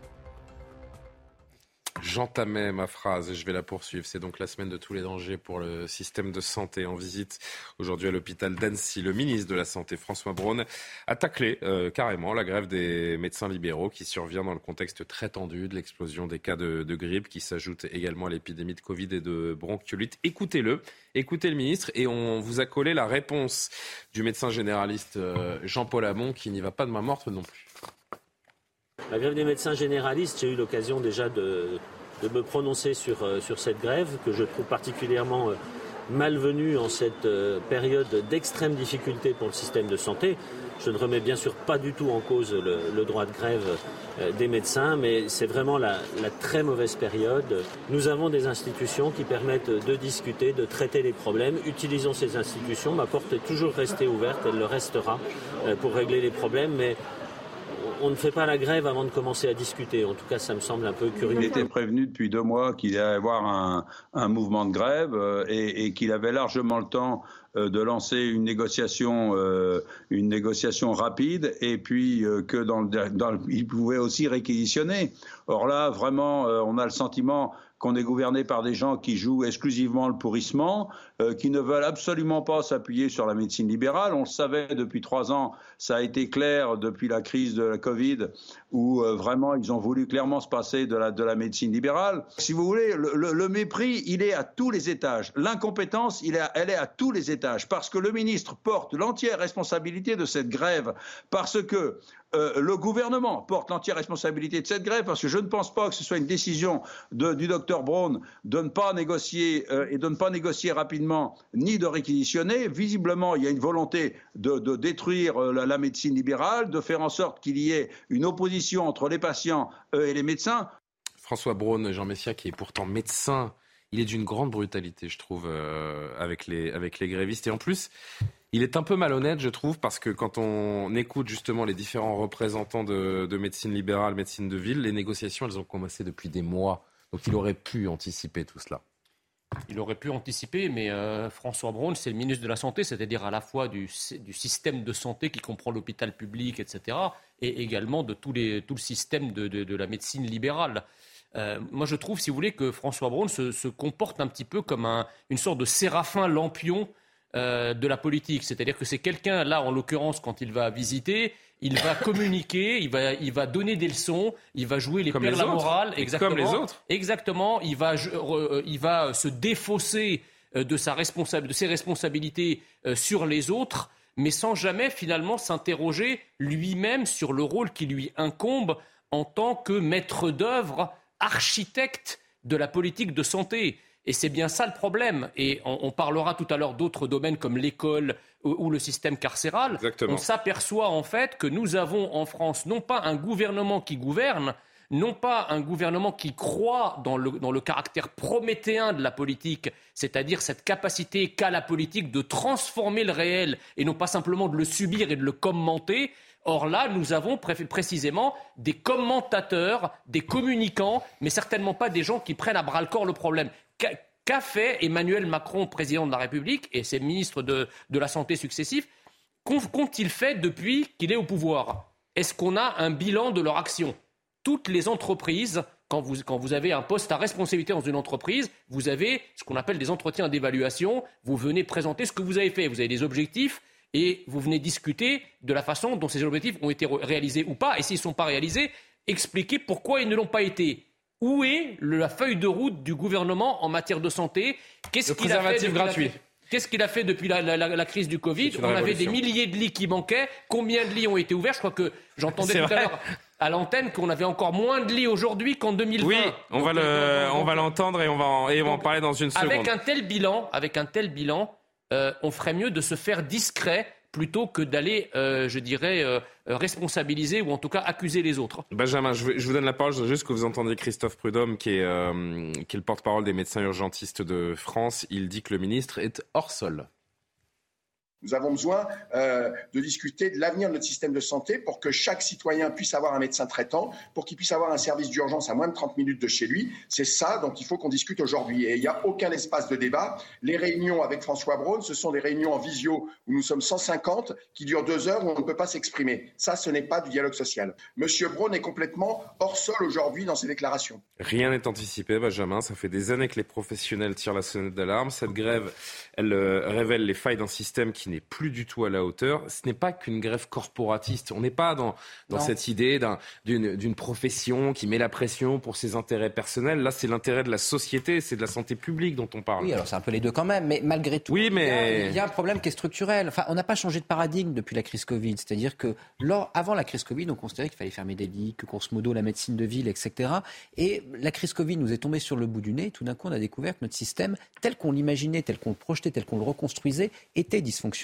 J'entamais ma phrase et je vais la poursuivre. C'est donc la semaine de tous les dangers pour le système de santé en visite aujourd'hui à l'hôpital d'Annecy. Le ministre de la Santé, François Braun, a taclé euh, carrément la grève des médecins libéraux qui survient dans le contexte très tendu de l'explosion des cas de, grippe qui s'ajoute également à l'épidémie de Covid et de bronchiolite. Écoutez-le, écoutez le ministre et on vous a collé la réponse du médecin généraliste euh, Jean-Paul Hamon qui n'y va pas de main morte non plus. La grève des médecins généralistes, j'ai eu l'occasion déjà de, me prononcer sur, euh, sur, cette grève que je trouve particulièrement euh, malvenue en cette euh, période d'extrême difficulté pour le système de santé. Je ne remets bien sûr pas du tout en cause le, droit de grève des médecins, mais c'est vraiment la, la, très mauvaise période. Nous avons des institutions qui permettent de discuter, de traiter les problèmes. Utilisons ces institutions. Ma porte est toujours restée ouverte, elle le restera pour régler les problèmes, on ne fait pas la grève avant de commencer à discuter. En tout cas, ça me semble un peu curieux. Il était prévenu depuis deux mois qu'il allait y avoir un, mouvement de grève euh, et, qu'il avait largement le temps euh, de lancer une négociation, euh, une négociation rapide, et puis que dans, il pouvait aussi réquisitionner. Or là, vraiment, on a le sentiment qu'on est gouverné par des gens qui jouent exclusivement le pourrissement, euh, qui ne veulent absolument pas s'appuyer sur la médecine libérale. On le savait depuis trois ans, ça a été clair depuis la crise de la Covid, où euh, vraiment ils ont voulu clairement se passer de la, de la médecine libérale. Si vous voulez, le, mépris, il est à tous les étages. L'incompétence, elle est à tous les étages, parce que le ministre porte l'entière responsabilité de cette grève, parce que euh, le gouvernement porte l'entière responsabilité de cette grève parce que je ne pense pas que ce soit une décision du docteur Braun de ne pas négocier et de ne pas négocier rapidement ni de réquisitionner. Visiblement, il y a une volonté de, détruire euh, la, médecine libérale, de faire en sorte qu'il y ait une opposition entre les patients et les médecins. François Braun, Jean Messia, qui est pourtant médecin, il est d'une grande brutalité, je trouve, les, avec les grévistes. Et en plus, il est un peu malhonnête, je trouve, parce que quand on écoute justement les différents représentants de, médecine libérale, médecine de ville, les négociations, elles ont commencé depuis des mois. Donc il aurait pu anticiper tout cela. Il aurait pu anticiper, mais euh, François Braun, c'est le ministre de la Santé, c'est-à-dire à la fois du, système de santé qui comprend l'hôpital public, etc., et également de tout le système de, la médecine libérale. Euh, moi, je trouve, si vous voulez, que François Braun se, comporte un petit peu comme une sorte de séraphin lampion euh, de la politique. C'est-à-dire que c'est quelqu'un, là, en l'occurrence, quand il va visiter, il va communiquer, il va, il va donner des leçons, il va jouer les comme la morale, exactement. Comme les autres. Exactement. Il va, euh, il va se défausser euh, de, sa de ses responsabilités euh, sur les autres, mais sans jamais finalement s'interroger lui-même sur le rôle qui lui incombe en tant que maître d'œuvre, architecte de la politique de santé. Et c'est bien ça le problème. Et on, parlera tout à l'heure d'autres domaines comme l'école ou, le système carcéral. On s'aperçoit en fait que nous avons en France non pas un gouvernement qui gouverne, non pas un gouvernement qui croit dans le, dans le caractère prométhéen de la politique, c'est-à-dire cette capacité qu'a la politique de transformer le réel et non pas simplement de le subir et de le commenter. Or là, nous avons précisément des commentateurs, des communicants, mais certainement pas des gens qui prennent à bras le corps le problème. Qu'a fait Emmanuel Macron, président de la République, et ses ministres de, la Santé successifs Qu'ont-ils fait depuis qu'il est au pouvoir? Est-ce qu'on a un bilan de leur action? Toutes les entreprises, quand vous, avez un poste à responsabilité dans une entreprise, vous avez ce qu'on appelle des entretiens d'évaluation. Vous venez présenter ce que vous avez fait. Vous avez des objectifs et vous venez discuter de la façon dont ces objectifs ont été réalisés ou pas. Et s'ils ne sont pas réalisés, expliquer pourquoi ils ne l'ont pas été. Où est la feuille de route du gouvernement en matière de santé? Qu'est-ce qu'il a fait gratuit. Qu'est-ce qu'il a fait depuis la, crise du Covid? On avait des milliers de lits qui manquaient. Combien de lits ont été ouverts? Je crois que j'entendais tout à l'heure à l'antenne qu'on avait encore moins de lits aujourd'hui qu'en 2020. Oui, on va le, on va l'entendre et on va en, et on va en parler dans une seconde. Avec un tel bilan, avec un tel bilan, euh, on ferait mieux de se faire discret plutôt que d'aller, euh, je dirais, euh, responsabiliser ou en tout cas accuser les autres. Benjamin, je, vous donne la parole, juste que vous entendez Christophe Prudhomme, qui est, euh, qui est le porte-parole des médecins urgentistes de France. Il dit que le ministre est hors sol. Nous avons besoin euh, de discuter de l'avenir de notre système de santé pour que chaque citoyen puisse avoir un médecin traitant, pour qu'il puisse avoir un service d'urgence à moins de 30 minutes de chez lui. C'est ça dont il faut qu'on discute aujourd'hui. Et il n'y a aucun espace de débat. Les réunions avec François Braun, ce sont des réunions en visio où nous sommes 150 qui durent deux heures où on ne peut pas s'exprimer. Ça, ce n'est pas du dialogue social. Monsieur Braun est complètement hors sol aujourd'hui dans ses déclarations. Rien n'est anticipé, Benjamin. Ça fait des années que les professionnels tirent la sonnette d'alarme. Cette grève, elle euh, révèle les failles d'un système qui n'est plus du tout à la hauteur. Ce n'est pas qu'une grève corporatiste. On n'est pas dans, dans cette idée d'une profession qui met la pression pour ses intérêts personnels. Là, c'est l'intérêt de la société, c'est de la santé publique dont on parle. Oui, alors c'est un peu les deux quand même, mais malgré tout, oui, mais... il, y a, un problème qui est structurel. Enfin, on n'a pas changé de paradigme depuis la crise Covid. C'est-à-dire que lors, avant la crise Covid, on considérait qu'il fallait fermer des lits, que grosso modo la médecine de ville, etc. Et la crise Covid nous est tombée sur le bout du nez. Tout d'un coup, on a découvert que notre système, tel qu'on l'imaginait, tel qu'on le projetait, tel qu'on le reconstruisait, était dysfonctionnel.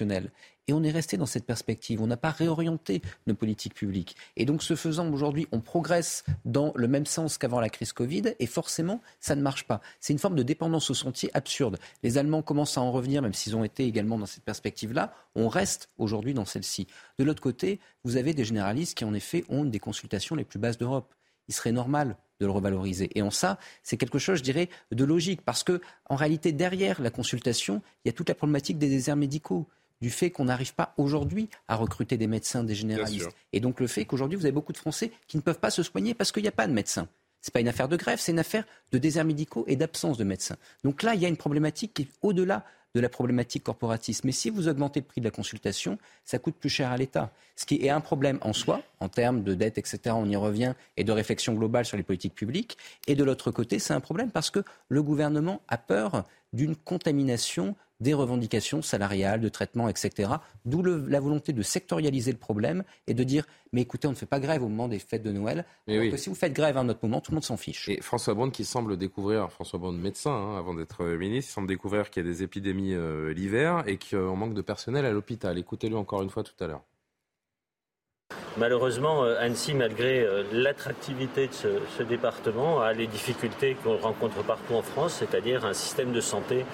Et on est resté dans cette perspective. On n'a pas réorienté nos politiques publiques. Et donc, ce faisant, aujourd'hui, on progresse dans le même sens qu'avant la crise Covid. Et forcément, ça ne marche pas. C'est une forme de dépendance au sentier absurde. Les Allemands commencent à en revenir, même s'ils ont été également dans cette perspective-là. On reste aujourd'hui dans celle-ci. De l'autre côté, vous avez des généralistes qui, en effet, ont des consultations les plus basses d'Europe. Il serait normal de le revaloriser. Et en ça, c'est quelque chose, je dirais, de logique, parce que en réalité, derrière la consultation, il y a toute la problématique des déserts médicaux du fait qu'on n'arrive pas aujourd'hui à recruter des médecins, des généralistes. Et donc le fait qu'aujourd'hui, vous avez beaucoup de Français qui ne peuvent pas se soigner parce qu'il n'y a pas de médecins. Ce n'est pas une affaire de grève, c'est une affaire de déserts médicaux et d'absence de médecins. Donc là, il y a une problématique qui est au-delà de la problématique corporatiste. Mais si vous augmentez le prix de la consultation, ça coûte plus cher à l'État. Ce qui est un problème en soi, en termes de dette, etc., on y revient, et de réflexion globale sur les politiques publiques. Et de l'autre côté, c'est un problème parce que le gouvernement a peur d'une contamination des revendications salariales, de traitement, etc. D'où la volonté de sectorialiser le problème et de dire mais écoutez, on ne fait pas grève au moment des fêtes de Noël. que si vous faites grève à un autre moment, tout le monde s'en fiche. Et François Braun qui semble découvrir, François Braun médecin hein, avant d'être ministre, il semble découvrir qu'il y a des épidémies euh, l'hiver et qu'on manque de personnel à l'hôpital. Écoutez-le encore une fois tout à l'heure. Malheureusement, euh, Annecy, malgré euh, l'attractivité de ce, ce, département, a les difficultés qu'on rencontre partout en France, c'est-à-dire un système de santé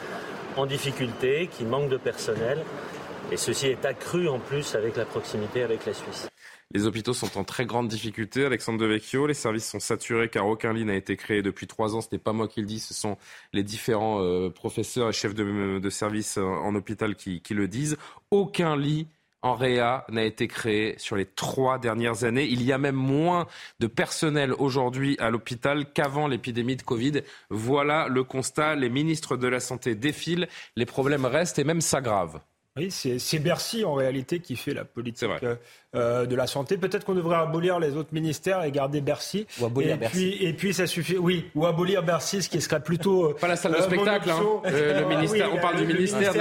en difficulté, qui manque de personnel. Et ceci est accru en plus avec la proximité avec la Suisse. Les hôpitaux sont en très grande difficulté. Alexandre Devecchio, les services sont saturés car aucun lit n'a été créé depuis trois ans. Ce n'est pas moi qui le dis, ce sont les différents euh, professeurs et chefs de, service en hôpital qui le disent. Aucun lit en réa n'a été créé sur les trois dernières années. Il y a même moins de personnel aujourd'hui à l'hôpital qu'avant l'épidémie de Covid. Voilà le constat. Les ministres de la Santé défilent. Les problèmes restent et même s'aggravent. Oui, c'est Bercy en réalité qui fait la politique euh, euh, de la santé. Peut-être qu'on devrait abolir les autres ministères et garder Bercy. Ou abolir et Bercy. Puis, et puis ça suffit. Oui, ou abolir Bercy, ce qui serait plutôt. Euh, Pas la salle de spectacle. Hein. le ministère, on parle du ministère,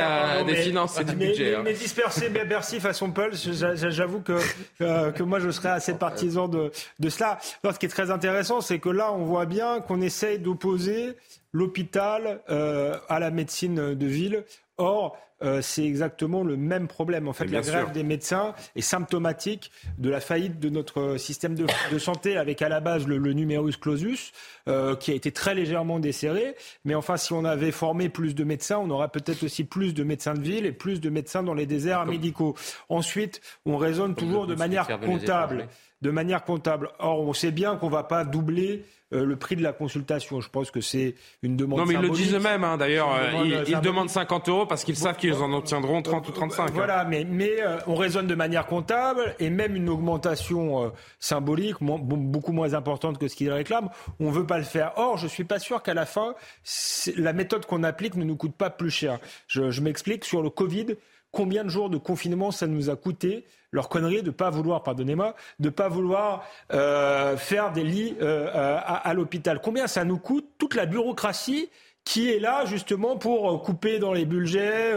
des Finances et du budget. Hein. Mais, disperser Bercy façon Pulse, j'avoue que, que moi je serais assez partisan de, de cela. ce qui est très intéressant, c'est que là on voit bien qu'on essaye d'opposer l'hôpital à la médecine de ville. Or, euh, c'est exactement le même problème. En fait, la grève des médecins est symptomatique de la faillite de notre système de, santé, avec à la base le, numerus clausus, euh, qui a été très légèrement desserré. Mais enfin, si on avait formé plus de médecins, on aurait peut-être aussi plus de médecins de ville et plus de médecins dans les déserts médicaux. Ensuite, on raisonne toujours de manière comptable. De manière comptable. Or, on sait bien qu'on ne va pas doubler euh, le prix de la consultation. Je pense que c'est une demande. Non, mais ils le disent eux-mêmes, hein, d'ailleurs. Euh, ils, demandent 50 euros parce qu'ils savent qu'ils en obtiendront 30 ou 35. Hein. Voilà, mais, mais euh, on raisonne de manière comptable et même une augmentation symbolique, beaucoup moins importante que ce qu'ils réclament, on ne veut pas le faire. Or, je ne suis pas sûr qu'à la fin, la méthode qu'on applique ne nous coûte pas plus cher. Je, je m'explique sur le Covid combien de jours de confinement ça nous a coûté leur connerie de pas vouloir, pardonnez-moi, de pas vouloir euh, faire des lits euh, à, l'hôpital. Combien ça nous coûte toute la bureaucratie qui est là justement pour euh, couper dans les budgets,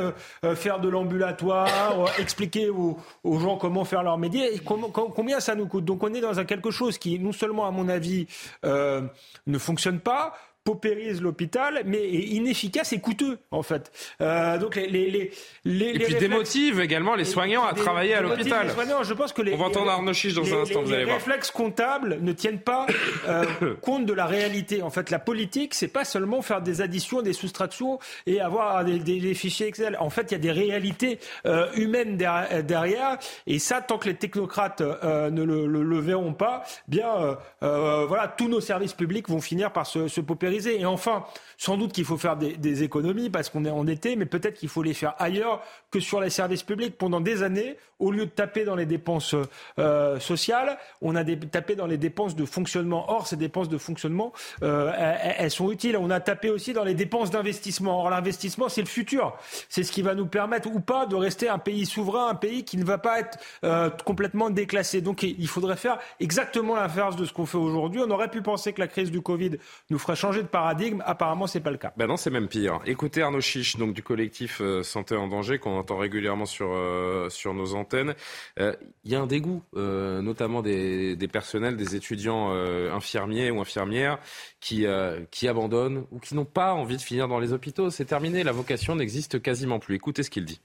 faire de l'ambulatoire, expliquer aux, gens comment faire leur métier, et combien ça nous coûte? Donc on est dans quelque chose qui, non seulement à mon avis, ne fonctionne pas, paupérise l'hôpital, mais est inefficace et coûteux, en fait. Euh, donc les, les, les, et puis démotive également les soignants à travailler à l'hôpital. Je pense que les, On va entendre Arnaud Chiche dans un instant, vous allez voir. Les réflexes comptables ne tiennent pas euh, compte de la réalité. En fait, la politique, c'est pas seulement faire des additions, des soustractions et avoir des, des, fichiers Excel. En fait, il y a des réalités euh, humaines derrière, et ça, tant que les technocrates ne le, le, verront pas, bien, voilà, tous nos services publics vont finir par se, se paupériser et enfin, sans doute qu'il faut faire des, économies parce qu'on est en été, mais peut-être qu'il faut les faire ailleurs que sur les services publics. Pendant des années, au lieu de taper dans les dépenses euh, sociales, on a tapé dans les dépenses de fonctionnement. Or, ces dépenses de fonctionnement, euh, elles, sont utiles. On a tapé aussi dans les dépenses d'investissement. Or, l'investissement, c'est le futur. C'est ce qui va nous permettre ou pas de rester un pays souverain, un pays qui ne va pas être euh, complètement déclassé. Donc, il faudrait faire exactement l'inverse de ce qu'on fait aujourd'hui. On aurait pu penser que la crise du Covid nous ferait changer de paradigme. Apparemment, c'est pas le cas. Ben non, c'est même pire. Écoutez Arnaud Chiche, donc du collectif euh, Santé en danger, qu'on entend régulièrement sur, euh, sur nos antennes. Euh, il y a un dégoût, notamment des, des, personnels, des étudiants infirmiers ou infirmières qui, qui abandonnent ou qui n'ont pas envie de finir dans les hôpitaux. C'est terminé, la vocation n'existe quasiment plus. Écoutez ce qu'il dit.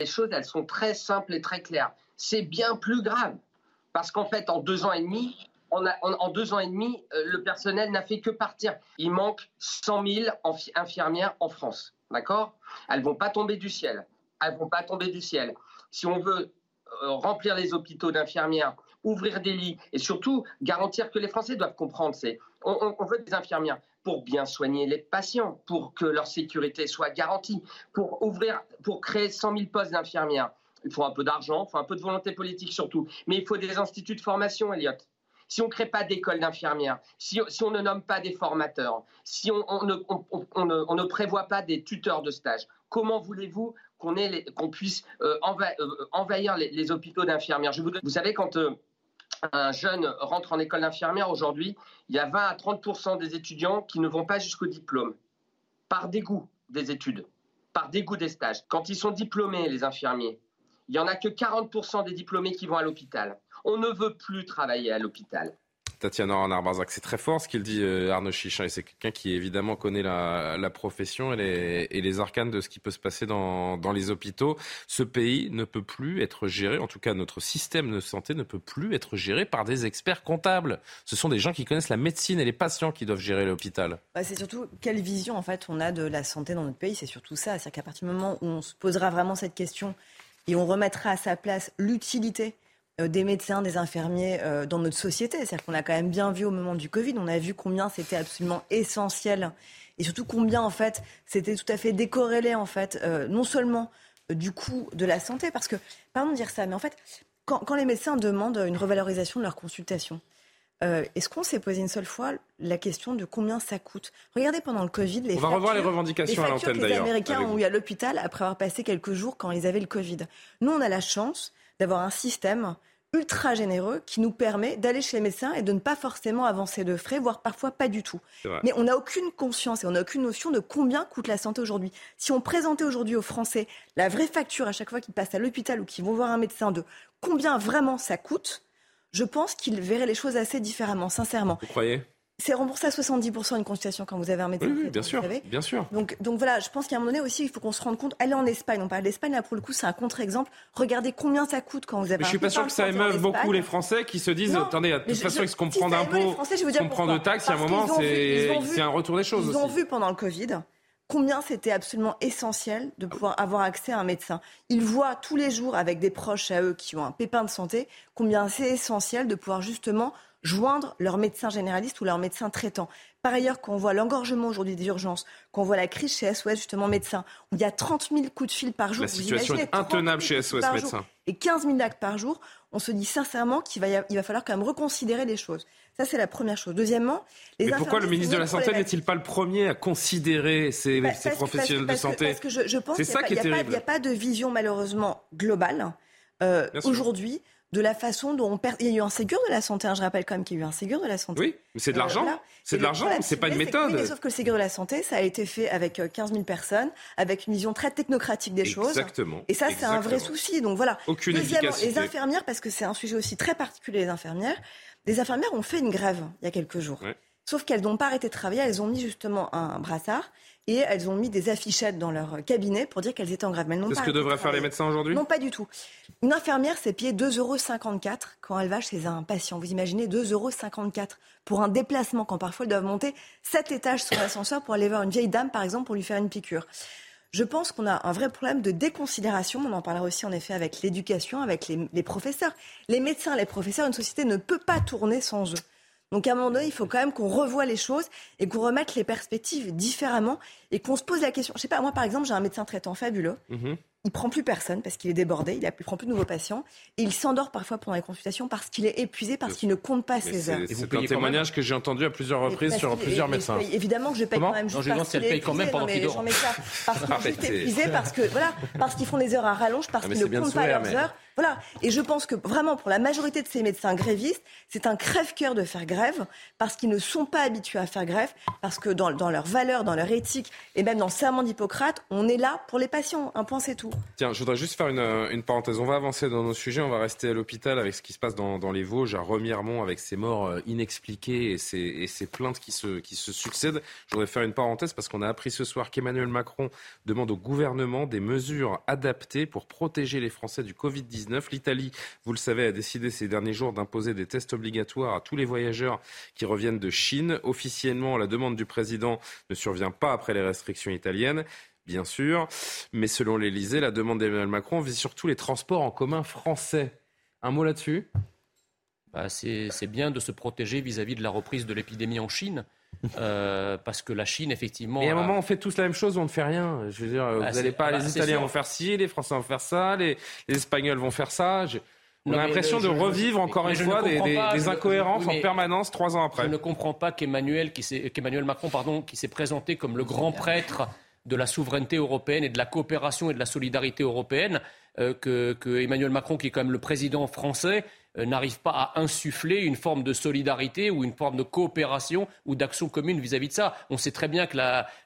Les choses, elles sont très simples et très claires. C'est bien plus grave. Parce qu'en fait, en deux ans et demi, en, deux ans et demi, euh, le personnel n'a fait que partir. Il manque 100 000 infirmières en France. D'accord? Elles vont pas tomber du ciel. Elles vont pas tomber du ciel. Si on veut euh, remplir les hôpitaux d'infirmières, ouvrir des lits et surtout garantir que les Français doivent comprendre, c'est on, on, veut des infirmières pour bien soigner les patients, pour que leur sécurité soit garantie, pour ouvrir, pour créer 100 000 postes d'infirmières. Il faut un peu d'argent, il faut un peu de volonté politique surtout, mais il faut des instituts de formation, Elliot si on ne crée pas d'école d'infirmières, si, on ne nomme pas des formateurs, si on, ne, prévoit pas des tuteurs de stage, comment voulez-vous qu'on puisse euh, euh, envahir les, hôpitaux d'infirmières? Vous, savez, quand euh, un jeune rentre en école d'infirmière aujourd'hui, il y a 20 à 30% des étudiants qui ne vont pas jusqu'au diplôme, par dégoût des études, par dégoût des stages. Quand ils sont diplômés, les infirmiers, il n'y en a que 40 des diplômés qui vont à l'hôpital. On ne veut plus travailler à l'hôpital. Tatiana Renard-Barzac. C'est très fort ce qu'il dit euh, Arnaud Chichin et c'est quelqu'un qui évidemment connaît la, profession et les, et les, arcanes de ce qui peut se passer dans, dans, les hôpitaux. Ce pays ne peut plus être géré, en tout cas notre système de santé ne peut plus être géré par des experts comptables. Ce sont des gens qui connaissent la médecine et les patients qui doivent gérer l'hôpital. Bah, c'est surtout quelle vision en fait on a de la santé dans notre pays. C'est surtout ça. C'est-à-dire qu'à partir du moment où on se posera vraiment cette question et on remettra à sa place l'utilité euh, des médecins, des infirmiers euh, dans notre société. C'est-à-dire qu'on a quand même bien vu au moment du Covid, on a vu combien c'était absolument essentiel et surtout combien en fait c'était tout à fait décorrélé en fait, euh, non seulement du coût de la santé, parce que, pardon de dire ça, mais en fait, quand, les médecins demandent une revalorisation de leur consultation, Est-ce qu'on s'est posé une seule fois la question de combien ça coûte? Regardez pendant le Covid, les On va revoir les revendications à l'antenne d'ailleurs. Les Américains ont eu à l'hôpital après avoir passé quelques jours quand ils avaient le Covid. Nous, on a la chance d'avoir un système ultra généreux qui nous permet d'aller chez les médecins et de ne pas forcément avancer de frais, voire parfois pas du tout. Mais on n'a aucune conscience et on n'a aucune notion de combien coûte la santé aujourd'hui. Si on présentait aujourd'hui aux Français la vraie facture à chaque fois qu'ils passent à l'hôpital ou qu'ils vont voir un médecin de combien vraiment ça coûte, je pense qu'ils verraient les choses assez différemment, sincèrement. Vous croyez? C'est remboursé à 70% une consultation quand vous avez un médecin. Oui, bien sûr, bien sûr. Donc, donc voilà, je pense qu'à un moment donné aussi, il faut qu'on se rende compte. Allez en Espagne, on parle d'Espagne, là pour le coup, c'est un contre-exemple. Regardez combien ça coûte quand vous avez. Mais je suis pas sûr que ça émeuve beaucoup les Français qui se disent, attendez, de toute façon, ce qu'on prend d'impôts, ce qu'on prend de taxes, il y a un moment, c'est un retour des choses. Ils ont vu pendant le Covid combien c'était absolument essentiel de pouvoir avoir accès à un médecin. Ils voient tous les jours avec des proches à eux qui ont un pépin de santé combien c'est essentiel de pouvoir justement joindre leur médecin généraliste ou leur médecin traitant. Par ailleurs, quand on voit l'engorgement aujourd'hui des urgences, quand on voit la crise chez SOS, justement médecin, où il y a 30 000 coups de fil par jour. La situation est intenable chez SOS médecin. Et 15 000 actes par jour, on se dit sincèrement qu'il va, il va falloir quand même reconsidérer les choses. Ça, c'est la première chose. Deuxièmement, les Mais pourquoi le ministre de la Santé n'est-il pas le premier à considérer ces, bah, professionnels de santé Parce que je, pense qu'il n'y a, pas de vision malheureusement globale. Euh, aujourd'hui, de la façon dont on perd. Il y a eu un Ségur de la santé, hein, je rappelle quand même qu'il y a eu un Ségur de la santé. Oui, mais c'est de l'argent. Euh, c'est de l'argent, c'est pas une méthode. mais sauf que le Ségur de la santé, ça a été fait avec 15 euh, 000 personnes, avec une vision très technocratique des choses. Exactement. Et ça, c'est un vrai souci. Donc voilà. Aucune Deuxièmement, les infirmières, parce que c'est un sujet aussi très particulier, les infirmières. Les infirmières ont fait une grève il y a quelques jours. Sauf qu'elles n'ont pas arrêté de travailler, elles ont mis justement un brassard et elles ont mis des affichettes dans leur cabinet pour dire qu'elles étaient en grève. C'est ce que devraient faire les médecins aujourd'hui? Non, pas du tout. Une infirmière s'est payée 2,54 euros quand elle va chez un patient. Vous imaginez 2,54 euros pour un déplacement quand parfois elles doivent monter 7 étages sur l'ascenseur pour aller voir une vieille dame, par exemple, pour lui faire une piqûre. Je pense qu'on a un vrai problème de déconsidération. On en parlera aussi en effet avec l'éducation, avec les, les professeurs. Les médecins, les professeurs, une société ne peut pas tourner sans eux. Donc à un moment donné, il faut quand même qu'on revoie les choses et qu'on remette les perspectives différemment et qu'on se pose la question. Je sais pas, moi par exemple, j'ai un médecin traitant fabuleux. Mhm il prend plus personne parce qu'il est débordé, il ne prend plus de nouveaux patients et il s'endort parfois pendant les consultations parce qu'il est épuisé, parce qu'il ne compte pas ses heures. C'est un témoignage que j'ai entendu à plusieurs reprises sur plusieurs médecins. évidemment que je paye quand même juste parce qu'il est épuisé. Non, mais j'en mets ça parce qu'il est juste épuisé, parce que voilà, parce qu'ils font des heures à rallonge, parce ah, qu'ils ne comptent pas leurs heures. Voilà. Et je pense que vraiment, pour la majorité de ces médecins grévistes, c'est un crève-cœur de faire grève parce qu'ils ne sont pas habitués à faire grève, parce que dans, dans leurs valeurs, dans leur éthique et même dans le serment d'Hippocrate, on est là pour les patients. Un point, c'est tout. Tiens, je voudrais juste faire une, parenthèse. On va avancer dans nos sujets. On va rester à l'hôpital avec ce qui se passe dans, les Vosges, à Remiremont, avec ces morts euh, inexpliquées et ces, et ces plaintes qui se, qui se succèdent. Je voudrais faire une parenthèse parce qu'on a appris ce soir qu'Emmanuel Macron demande au gouvernement des mesures adaptées pour protéger les Français du Covid-19. L'Italie, vous le savez, a décidé ces derniers jours d'imposer des tests obligatoires à tous les voyageurs qui reviennent de Chine. Officiellement, la demande du président ne survient pas après les restrictions italiennes bien sûr. Mais selon l'Elysée, la demande d'Emmanuel Macron vise surtout les transports en commun français. Un mot là-dessus? Bah, C'est bien de se protéger vis-à-vis de la reprise de l'épidémie en Chine. Euh, parce que la Chine, effectivement. Et à un moment, on fait tous la même chose, on ne fait rien. Je veux dire, bah, vous n'allez pas, les Italiens vont faire ci, les Français vont faire ça, les, Espagnols vont faire ça. On a l'impression de revivre encore une fois des, incohérences en permanence trois ans après. Je ne comprends pas qu'Emmanuel, qu'Emmanuel Macron, pardon, qui s'est présenté comme le grand prêtre de la souveraineté européenne et de la coopération et de la solidarité européenne, euh, que, Emmanuel Macron, qui est quand même le président français, n'arrive pas à insuffler une forme de solidarité ou une forme de coopération ou d'action commune vis-à-vis de ça. On sait très bien que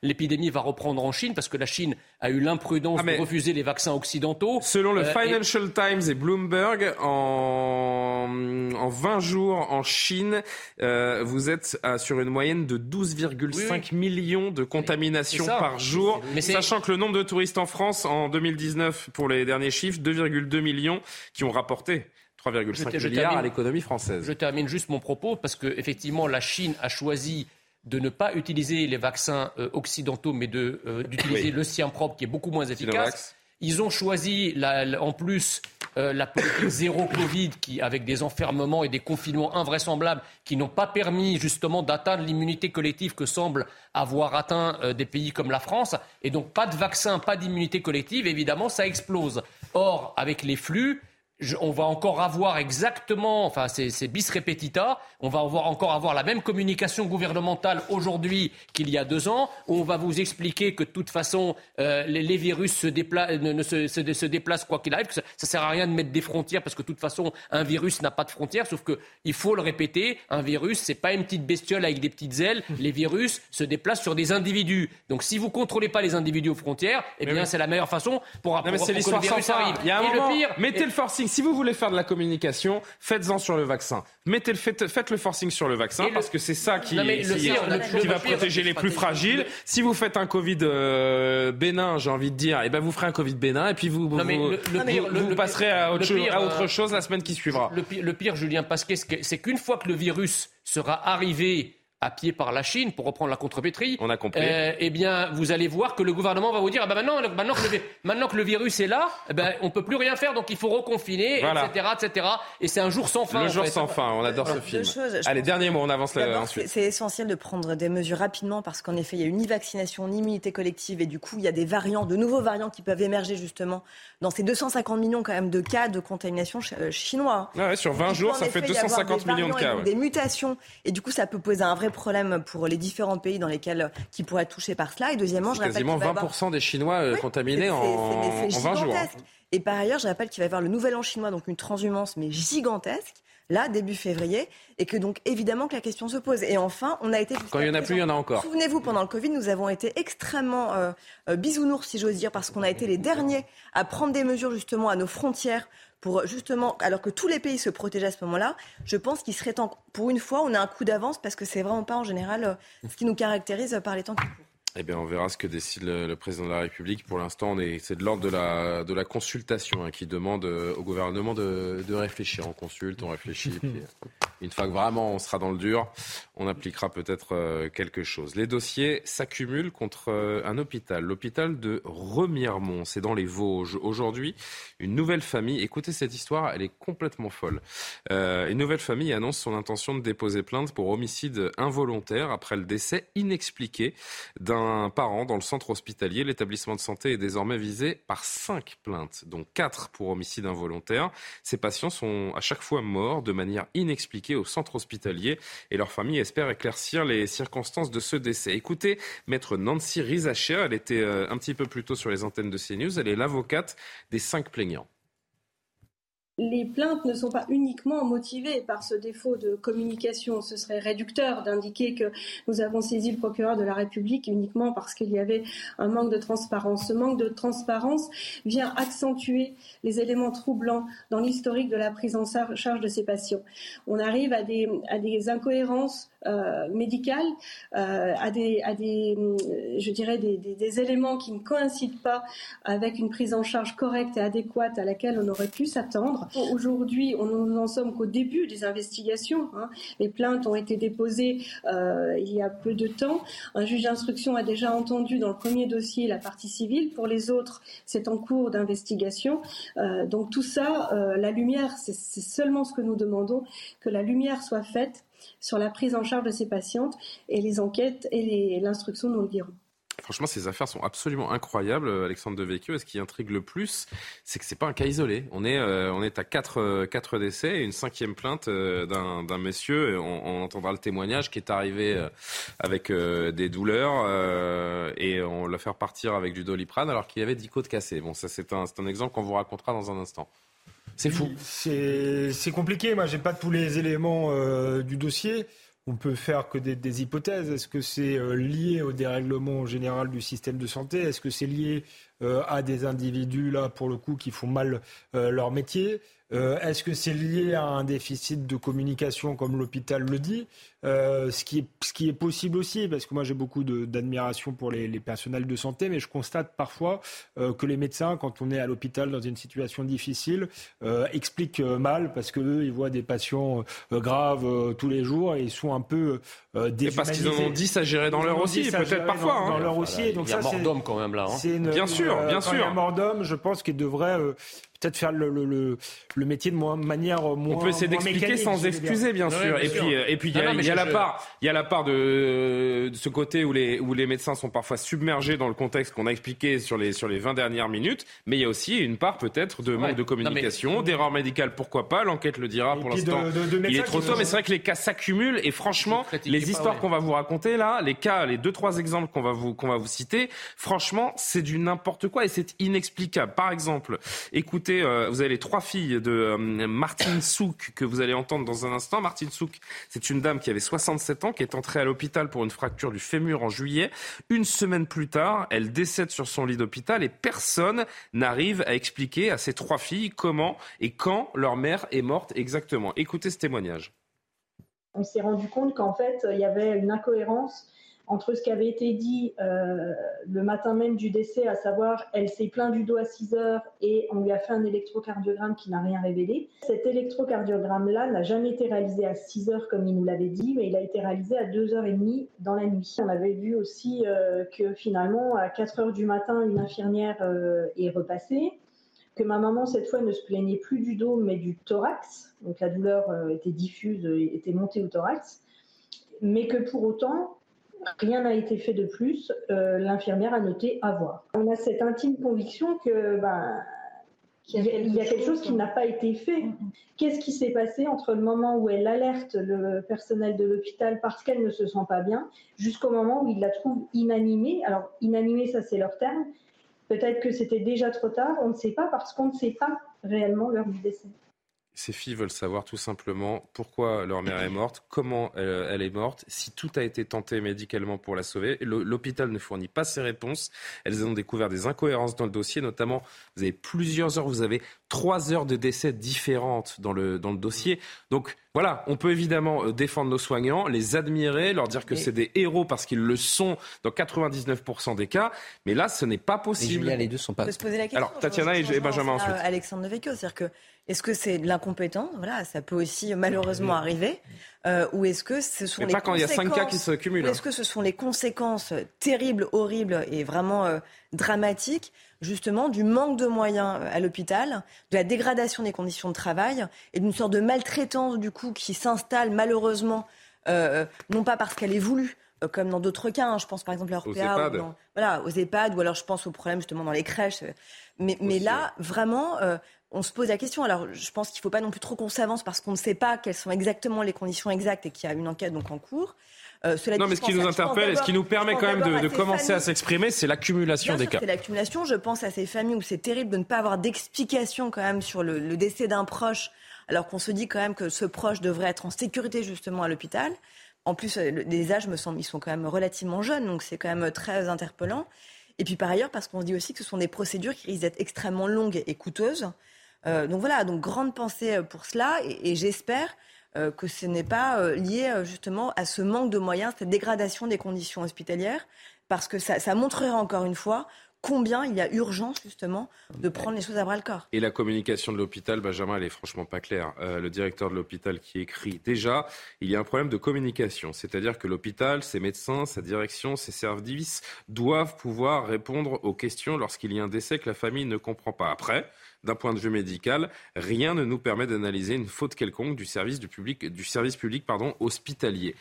l'épidémie va reprendre en Chine parce que la Chine a eu l'imprudence ah, de refuser les vaccins occidentaux. Selon le Financial Times et Bloomberg, en, en 20 jours en Chine, vous êtes sur une moyenne de 12,5 millions de contaminations par jour, sachant que le nombre de touristes en France en 2019, pour les derniers chiffres, 2,2 millions qui ont rapporté. 3,5 milliards à l'économie française. Je termine juste mon propos parce que effectivement la Chine a choisi de ne pas utiliser les vaccins euh, occidentaux, mais euh, d'utiliser le sien propre, qui est beaucoup moins efficace. Ils ont choisi, en plus, euh, la politique zéro Covid, qui, avec des enfermements et des confinements invraisemblables, qui n'ont pas permis justement d'atteindre l'immunité collective que semblent avoir atteint euh, des pays comme la France. Et donc, pas de vaccin, pas d'immunité collective, évidemment, ça explose. Or, avec les flux, on va encore avoir exactement, enfin c'est bis repetita, on va avoir encore avoir la même communication gouvernementale aujourd'hui qu'il y a deux ans, où on va vous expliquer que de toute façon euh, les, virus se, ne, se, se, déplacent quoi qu'il arrive, que ça, ne sert à rien de mettre des frontières parce que de toute façon un virus n'a pas de frontières, sauf que il faut le répéter, un virus c'est pas une petite bestiole avec des petites ailes, les virus se déplacent sur des individus. Donc si vous contrôlez pas les individus aux frontières, eh bien c'est la meilleure façon pour, non, pour, que le virus arrive. Il y a un moment, le pire, mettez le forcing si vous voulez faire de la communication, faites-en sur le vaccin. Mettez le, faites, le forcing sur le vaccin parce que c'est ça qui, va protéger les plus fragiles. Si vous faites un Covid euh, bénin, j'ai envie de dire, et eh ben vous ferez un Covid bénin et puis vous, vous, passerez à autre, à autre euh, chose la semaine qui suivra. Le pire, Julien Pasquet, c'est qu'une fois que le virus sera arrivé pied par la Chine, pour reprendre la contrepétrie, on a compris. Euh, eh bien, vous allez voir que le gouvernement va vous dire, ah ben maintenant, maintenant, que le, maintenant que le virus est là, eh ben, on peut plus rien faire, donc il faut reconfiner, etc., etc. Et c'est un jour sans fin. Le jour sans fin, on adore ce film. Allez, dernier mot, on avance là ensuite. C'est essentiel de prendre des mesures rapidement parce qu'en effet, il y a une ni vaccination ni immunité collective et du coup, il y a des variants, de nouveaux variants qui peuvent émerger justement dans ces 250 millions quand même de cas de contamination euh, chinois. Ouais, sur 20 jours, ça fait 250 millions de cas. Des mutations et du coup, ça peut poser un vrai problème pour les différents pays dans lesquels qui pourraient être touchés par cela? Et deuxièmement, je quasiment 20% des Chinois euh, contaminés en, 20 jours. Hein. Et par ailleurs, je rappelle qu'il va y avoir le nouvel an chinois, donc une transhumance mais gigantesque là, début février, et que donc évidemment que la question se pose. Et enfin, on a été... Quand il n'y en a plus, il y en a encore. Souvenez-vous, pendant le Covid, nous avons été extrêmement euh, euh, bisounours, si j'ose dire, parce qu'on a été les derniers à prendre des mesures justement à nos frontières pour justement, alors que tous les pays se protégeaient à ce moment-là, je pense qu'il serait temps, pour une fois, on a un coup d'avance parce que c'est vraiment pas en général euh, ce qui nous caractérise par les temps qui courent. Eh bien, on verra ce que décide le, président de la République. Pour l'instant, c'est de l'ordre de la, de la consultation hein, qui demande euh, au gouvernement de, de, réfléchir. On consulte, on réfléchit. puis, une fois que vraiment on sera dans le dur, on appliquera peut-être euh, quelque chose. Les dossiers s'accumulent contre un hôpital, l'hôpital de Remiremont. C'est dans les Vosges. Aujourd'hui, une nouvelle famille. Écoutez cette histoire, elle est complètement folle. une nouvelle famille annonce son intention de déposer plainte pour homicide involontaire après le décès inexpliqué d'un un parent dans le centre hospitalier. L'établissement de santé est désormais visé par cinq plaintes, dont quatre pour homicide involontaire. Ces patients sont à chaque fois morts de manière inexpliquée au centre hospitalier et leur famille espère éclaircir les circonstances de ce décès. Écoutez, maître Nancy Rizacher, elle était euh, un petit peu plus tôt sur les antennes de CNews, elle est l'avocate des cinq plaignants les plaintes ne sont pas uniquement motivées par ce défaut de communication. Ce serait réducteur d'indiquer que nous avons saisi le procureur de la République uniquement parce qu'il y avait un manque de transparence. Ce manque de transparence vient accentuer les éléments troublants dans l'historique de la prise en charge de ces patients. On arrive à à des incohérences euh, médicales, euh, à, des, à des, je dirais, des, des, éléments qui ne coïncident pas avec une prise en charge correcte et adéquate à laquelle on aurait pu s'attendre. Aujourd'hui, on n'en sommes qu'au début des investigations. Hein. Les plaintes ont été déposées euh, il y a peu de temps. Un juge d'instruction a déjà entendu dans le premier dossier la partie civile. Pour les autres, c'est en cours d'investigation. Euh, donc tout ça, euh, la lumière, c'est seulement ce que nous demandons, que la lumière soit faite sur la prise en charge de ces patientes et les enquêtes et l'instruction nous le diront. Franchement, ces affaires sont absolument incroyables, Alexandre Devecchio. Et ce qui intrigue le plus, c'est que c'est pas un cas isolé. On est, euh, on est à quatre, euh, quatre décès et une cinquième plainte euh, d'un monsieur. On, entendra le témoignage qui est arrivé avec des douleurs et on l'a fait repartir avec du doliprane alors qu'il avait 10 côtes cassées. Bon, ça c'est un, un exemple qu'on vous racontera dans un instant. C'est fou. C'est compliqué. Moi, j'ai pas tous les éléments du dossier. On peut faire que des, hypothèses. Est-ce que c'est lié au dérèglement général du système de santé? Est-ce que c'est lié à des individus, là, pour le coup, qui font mal leur métier? Est-ce que c'est lié à un déficit de communication, comme l'hôpital le dit euh, ce, qui est, ce qui est possible aussi, parce que moi j'ai beaucoup d'admiration pour les, les, personnels de santé, mais je constate parfois euh, que les médecins, quand on est à l'hôpital dans une situation difficile, euh, expliquent euh, mal, parce qu'eux, ils voient des patients euh, graves tous les jours et ils sont un peu déshumanisés. parce qu'ils en ont dit à gérer dans leur aussi, peut-être parfois. Dans, hein. dans leur aussi. donc il y a mort d'homme quand même là. Hein. bien sûr, bien sûr. Il y a mort d'homme, je pense qu'il devrait peut-être faire le, le, le, le, métier de manière moins. On peut essayer d'expliquer sans excuser, bien sûr. et, puis, et puis, il y a, la part, il y a la part de, ce côté où les, où les médecins sont parfois submergés dans le contexte qu'on a expliqué sur les, sur les 20 dernières minutes, mais il y a aussi une part peut-être de manque de communication, d'erreur médicale, pourquoi pas. L'enquête le dira pour l'instant. Il est trop tôt, mais c'est vrai que les cas s'accumulent et franchement, les histoires qu'on va vous raconter là, les cas, les deux trois exemples qu'on va vous qu'on va vous citer, franchement, c'est du n'importe quoi et c'est inexplicable. Par exemple, écoutez euh, vous avez les trois filles de euh, Martine Souk que vous allez entendre dans un instant. Martine Souk, c'est une dame qui avait 67 ans, qui est entrée à l'hôpital pour une fracture du fémur en juillet. Une semaine plus tard, elle décède sur son lit d'hôpital et personne n'arrive à expliquer à ces trois filles comment et quand leur mère est morte exactement. Écoutez ce témoignage. On s'est rendu compte qu'en fait, il y avait une incohérence entre ce qui avait été dit euh, le matin même du décès, à savoir elle s'est plaint du dos à 6 heures et on lui a fait un électrocardiogramme qui n'a rien révélé. Cet électrocardiogramme-là n'a jamais été réalisé à 6 heures comme il nous l'avait dit, mais il a été réalisé à 2h30 dans la nuit. On avait vu aussi euh, que finalement, à 4 heures du matin, une infirmière euh, est repassée, que ma maman, cette fois, ne se plaignait plus du dos, mais du thorax. Donc la douleur était diffuse, était montée au thorax. Mais que pour autant, Rien n'a été fait de plus. Euh, l'infirmière a noté avoir. On a cette intime conviction que ben, il y a quelque chose qui n'a pas été fait. Qu'est-ce qui s'est passé entre le moment où elle alerte le personnel de l'hôpital parce qu'elle ne se sent pas bien, jusqu'au moment où il la trouve inanimée? Alors, inanimée, ça c'est leur terme. Peut-être que c'était déjà trop tard, on ne sait pas parce qu'on ne sait pas réellement l'heure du décès. Ces filles veulent savoir tout simplement pourquoi leur mère est morte, comment elle, est morte, si tout a été tenté médicalement pour la sauver. L'hôpital ne fournit pas ces réponses. Elles ont découvert des incohérences dans le dossier, notamment vous avez plusieurs heures, vous avez trois heures de décès différentes dans le, dans le dossier. Donc voilà, on peut évidemment euh, défendre nos soignants, les admirer, leur dire que c'est des héros parce qu'ils le sont dans 99% des cas, mais là, ce n'est pas possible. les deux sont pas. se poser la question. Alors, Tatiana et, Benjamin ensuite. Alexandre Devecchio, c'est-à-dire que est-ce que c'est de l'incompétence Voilà, ça peut aussi malheureusement arriver. Euh, ou est-ce que ce sont les pas quand il y a 5 cas qui se cumulent. Est-ce que ce sont les conséquences terribles, horribles et vraiment euh, dramatiques justement du manque de moyens euh, à l'hôpital, de la dégradation des conditions de travail et d'une sorte de maltraitance du coup qui s'installe malheureusement, euh, non pas parce qu'elle est voulue, euh, comme dans d'autres cas. Hein. je pense par exemple à RPA, ou voilà, aux EHPAD, ou alors je pense aux problèmes justement dans les crèches. Mais, mais là, vraiment, on se pose la question. Alors, je pense qu'il ne faut pas non plus trop qu'on s'avance parce qu'on ne sait pas quelles sont exactement les conditions exactes et qu'il y a une enquête donc en cours. Euh, non, mais ce qui nous interpelle et ce qui nous permet quand même de, commencer à s'exprimer, c'est l'accumulation des cas. C'est l'accumulation. Je pense à ces familles où c'est terrible de ne pas avoir d'explication quand même sur le, décès d'un proche, alors qu'on se dit quand même que ce proche devrait être en sécurité justement à l'hôpital. En plus, euh, les âges me semblent, ils sont quand même relativement jeunes, donc c'est quand même très interpellant. Et puis par ailleurs, parce qu'on dit aussi que ce sont des procédures qui risquent d'être extrêmement longues et coûteuses. Euh, donc voilà, donc grande pensée pour cela, et j'espère euh, que ce n'est pas euh, lié euh, justement à ce manque de moyens, cette dégradation des conditions hospitalières, parce que ça montrerait encore une fois combien il y a urgence justement de prendre les choses à bras le corps. Et la communication de l'hôpital, Benjamin, elle est franchement pas claire. le directeur de l'hôpital qui écrit déjà, il y a un problème de communication, c'est-à-dire que l'hôpital, ses médecins, sa direction, ses services doivent pouvoir répondre aux questions lorsqu'il y a un décès que la famille ne comprend pas. Après, d'un point de vue médical, rien ne nous permet d'analyser une faute quelconque du service, public, du service public hospitalier.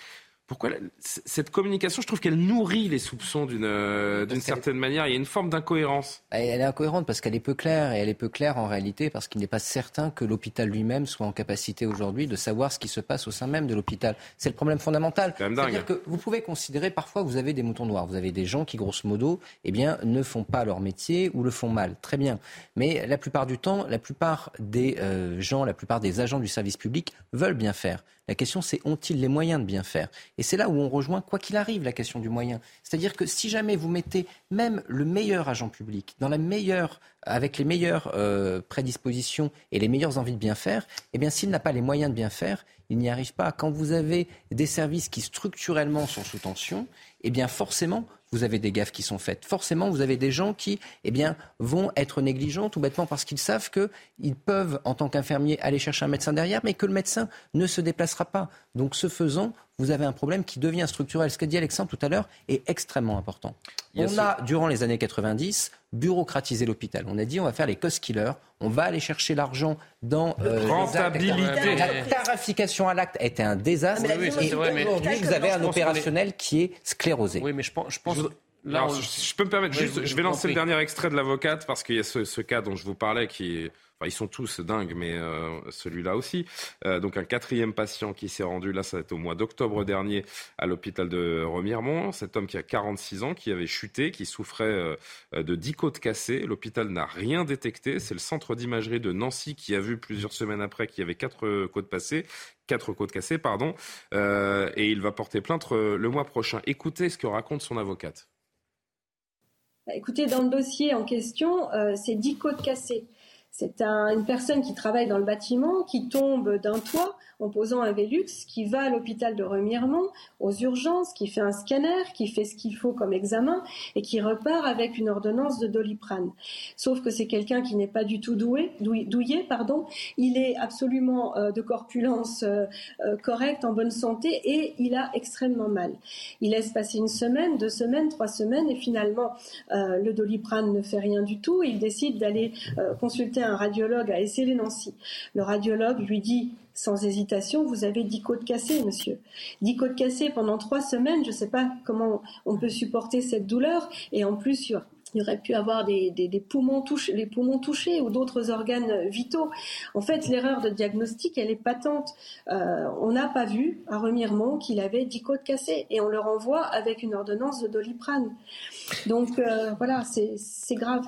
Pourquoi cette communication, je trouve qu'elle nourrit les soupçons d'une euh, certaine manière. Il y a une forme d'incohérence. Elle est incohérente parce qu'elle est peu claire et elle est peu claire en réalité parce qu'il n'est pas certain que l'hôpital lui-même soit en capacité aujourd'hui de savoir ce qui se passe au sein même de l'hôpital. C'est le problème fondamental. C'est-à-dire que vous pouvez considérer parfois que vous avez des moutons noirs. Vous avez des gens qui, grosso modo, eh bien, ne font pas leur métier ou le font mal. Très bien. Mais la plupart du temps, la plupart des euh, gens, la plupart des agents du service public veulent bien faire. La question, c'est ont-ils les moyens de bien faire? Et c'est là où on rejoint, quoi qu'il arrive, la question du moyen. C'est-à-dire que si jamais vous mettez même le meilleur agent public avec les meilleures euh, prédispositions et les meilleures envies de bien faire, eh bien, s'il n'a pas les moyens de bien faire, il n'y arrive pas. Quand vous avez des services qui structurellement sont sous tension, eh bien, forcément, vous avez des gaffes qui sont faites. Forcément, vous avez des gens qui eh bien, vont être négligents tout bêtement parce qu'ils savent qu'ils peuvent, en tant qu'infirmier, aller chercher un médecin derrière, mais que le médecin ne se déplacera pas. Donc, ce faisant, vous avez un problème qui devient structurel. Ce qu'a dit Alexandre tout à l'heure est extrêmement important. On a, durant les années 90, bureaucratisé l'hôpital. On a dit on va faire les cost killers, on va aller chercher l'argent dans euh, rentabilité. La tarification à l'acte était un désastre. et aujourd'hui, vous avez un opérationnel qui est sclérosé. Oui, mais je pense, je pense je, peux me permettre juste, je vais lancer le dernier extrait de l'avocate parce qu'il y a ce, cas dont je vous parlais qui est, ils sont tous dingues, mais euh, celui-là aussi. Euh, donc un quatrième patient qui s'est rendu, là, ça va être au mois d'octobre dernier, à l'hôpital de Remiremont. Cet homme qui a 46 ans, qui avait chuté, qui souffrait euh, de 10 côtes cassées. L'hôpital n'a rien détecté. C'est le centre d'imagerie de Nancy qui a vu plusieurs semaines après qu'il y avait quatre côtes passées, quatre côtes cassées, pardon, et il va porter plainte le mois prochain. Écoutez ce que raconte son avocate. Bah, écoutez, dans le dossier en question, c'est 10 côtes cassées. C'est une personne qui travaille dans le bâtiment, qui tombe d'un toit en posant un Velux, qui va à l'hôpital de Remiremont, aux urgences, qui fait un scanner, qui fait ce qu'il faut comme examen et qui repart avec une ordonnance de doliprane. Sauf que c'est quelqu'un qui n'est pas du tout doué, douillé, pardon. Il est absolument euh, de corpulence euh, euh, correcte, en bonne santé et il a extrêmement mal. Il laisse passer une semaine, deux semaines, trois semaines et finalement le doliprane ne fait rien du tout. il décide d'aller consulter un radiologue à Essay-les-Nancy. Le radiologue lui dit sans hésitation, vous avez dix côtes cassées, monsieur. Dix côtes cassées pendant trois semaines, je ne sais pas comment on peut supporter cette douleur. Et en plus, il y aurait pu avoir des, poumons touchés, ou d'autres organes vitaux. En fait, l'erreur de diagnostic, elle est patente. Euh, on n'a pas vu à Remiremont qu'il avait dix côtes cassées et on le renvoie avec une ordonnance de doliprane. Donc euh, voilà, c'est grave.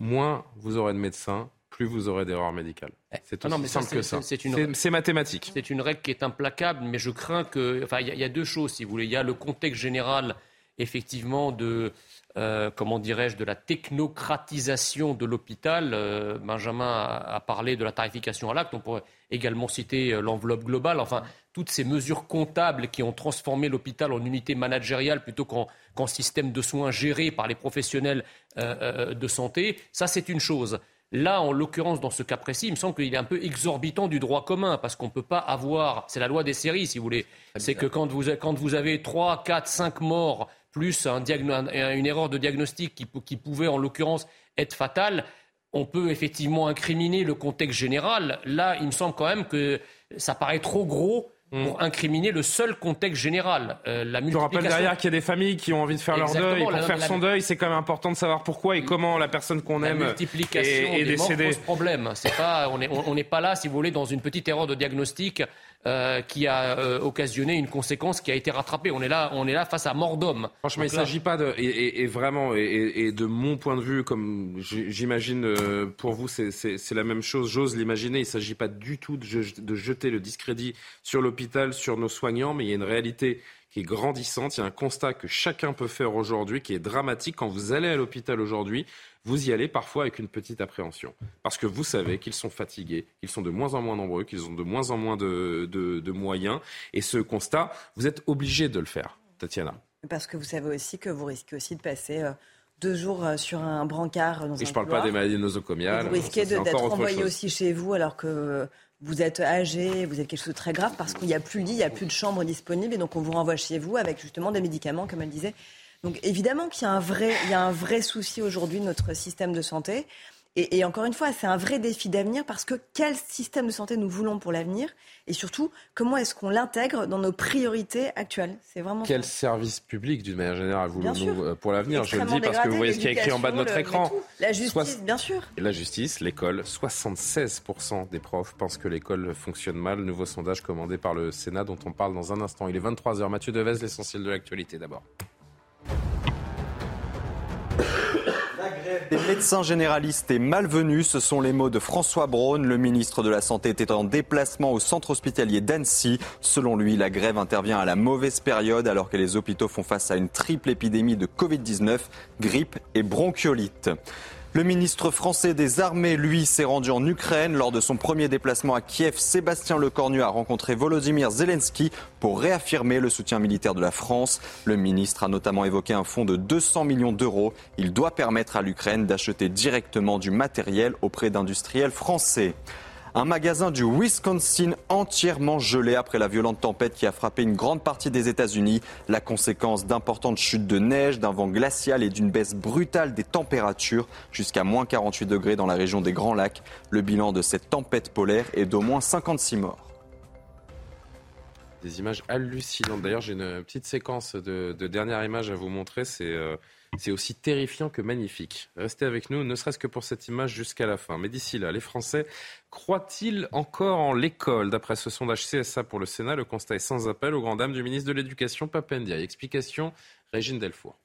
Moins vous aurez de médecins, plus vous aurez d'erreurs médicales. Eh, c'est tout simple que ça. C'est mathématique. C'est une règle qui est implacable, mais je crains que. Enfin, il y, a deux choses, si vous voulez. Il y a le contexte général, effectivement, de. Euh, comment dirais-je, de la technocratisation de l'hôpital. Euh, Benjamin a, parlé de la tarification à l'acte. On pourrait également citer euh, l'enveloppe globale. Enfin, toutes ces mesures comptables qui ont transformé l'hôpital en unité managériale plutôt qu'en système de soins géré par les professionnels de santé. Ça, c'est une chose. Là, en l'occurrence, dans ce cas précis, il me semble qu'il est un peu exorbitant du droit commun, parce qu'on ne peut pas avoir, c'est la loi des séries, si vous voulez, c'est que quand vous, quand vous avez 3, 4, 5 morts, plus un une erreur de diagnostic qui, qui pouvait, en l'occurrence, être fatale, on peut effectivement incriminer le contexte général. Là, il me semble quand même que ça paraît trop gros. Pour incriminer le seul contexte général. Euh, la Je rappelle derrière qu'il y a des familles qui ont envie de faire leur deuil. Pour faire son deuil, c'est quand même important de savoir pourquoi et comment la personne qu'on aime multiplication est, est décédée. Morts pose problème. C'est pas, on n'est pas là, si vous voulez, dans une petite erreur de diagnostic euh, qui a euh, occasionné une conséquence qui a été rattrapée. On est là, on est là face à mort d'homme. Franchement, il ne s'agit pas de et, vraiment et, de mon point de vue, comme j'imagine euh, pour vous, c'est la même chose. J'ose l'imaginer. Il ne s'agit pas du tout de, de jeter le discrédit sur l'hôpital, sur nos soignants, mais il y a une réalité qui est grandissante. Il y a un constat que chacun peut faire aujourd'hui qui est dramatique. Quand vous allez à l'hôpital aujourd'hui, vous y allez parfois avec une petite appréhension. Parce que vous savez qu'ils sont fatigués, qu'ils sont de moins en moins nombreux, qu'ils ont de moins en moins de, moyens. Et ce constat, vous êtes obligé de le faire, Tatiana. Parce que vous savez aussi que vous risquez aussi de passer euh, deux jours euh, sur un brancard dans Et je ne parle pas des maladies nosocomiales. vous risquez d'être envoyé aussi chez vous alors que vous êtes âgé, vous êtes quelque chose de très grave parce qu'il n'y a plus de lit, il n'y a plus de chambre disponible et donc on vous renvoie chez vous avec justement des médicaments, comme elle disait, donc évidemment qu'il y a un vrai, il y a un vrai souci aujourd'hui de notre système de santé. Et, encore une fois, c'est un vrai défi d'avenir parce que quel système de santé nous voulons pour l'avenir et surtout comment est-ce qu'on l'intègre dans nos priorités actuelles? C'est vraiment quel service public d'une manière générale voulons-nous euh, pour l'avenir? Je le dis parce que vous voyez ce qui est écrit en bas de notre écran. La justice, bien sûr. Et la justice, l'école. 76% des profs pensent que l'école fonctionne mal. Nouveau sondage commandé par le Sénat dont on parle dans un instant. Il est 23h. Mathieu Devez, l'essentiel de l'actualité d'abord. Des médecins généralistes est malvenue, ce sont les mots de François Braun. Le ministre de la Santé était en déplacement au centre hospitalier d'Annecy. Selon lui, la grève intervient à la mauvaise période alors que les hôpitaux font face à une triple épidémie de Covid-19, grippe et bronchiolite. Le ministre français des Armées, lui, s'est rendu en Ukraine. Lors de son premier déplacement à Kiev, Sébastien Lecornu a rencontré Volodymyr Zelensky pour réaffirmer le soutien militaire de la France. Le ministre a notamment évoqué un fonds de 200 millions d'euros. Il doit permettre à l'Ukraine d'acheter directement du matériel auprès d'industriels français. Un magasin du Wisconsin entièrement gelé après la violente tempête qui a frappé une grande partie des États-Unis. La conséquence d'importantes chutes de neige, d'un vent glacial et d'une baisse brutale des températures jusqu'à moins 48 degrés dans la région des Grands Lacs. Le bilan de cette tempête polaire est d'au moins 56 morts. Des images hallucinantes. D'ailleurs, j'ai une petite séquence de, dernière image à vous montrer. Euh, c'est aussi terrifiant que magnifique. Restez avec nous, ne serait-ce que pour cette image jusqu'à la fin. Mais d'ici là, les Français croient-ils encore en l'école? D'après ce sondage CSA pour le Sénat, le constat est sans appel au grand dame du ministre de l'Éducation, Papendia. Explication, Régine Delfour.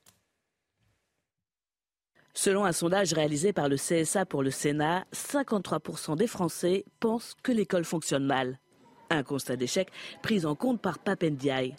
Selon un sondage réalisé par le CSA pour le Sénat, 53% des Français pensent que l'école fonctionne mal. Un constat d'échec pris en compte par Papendiaï.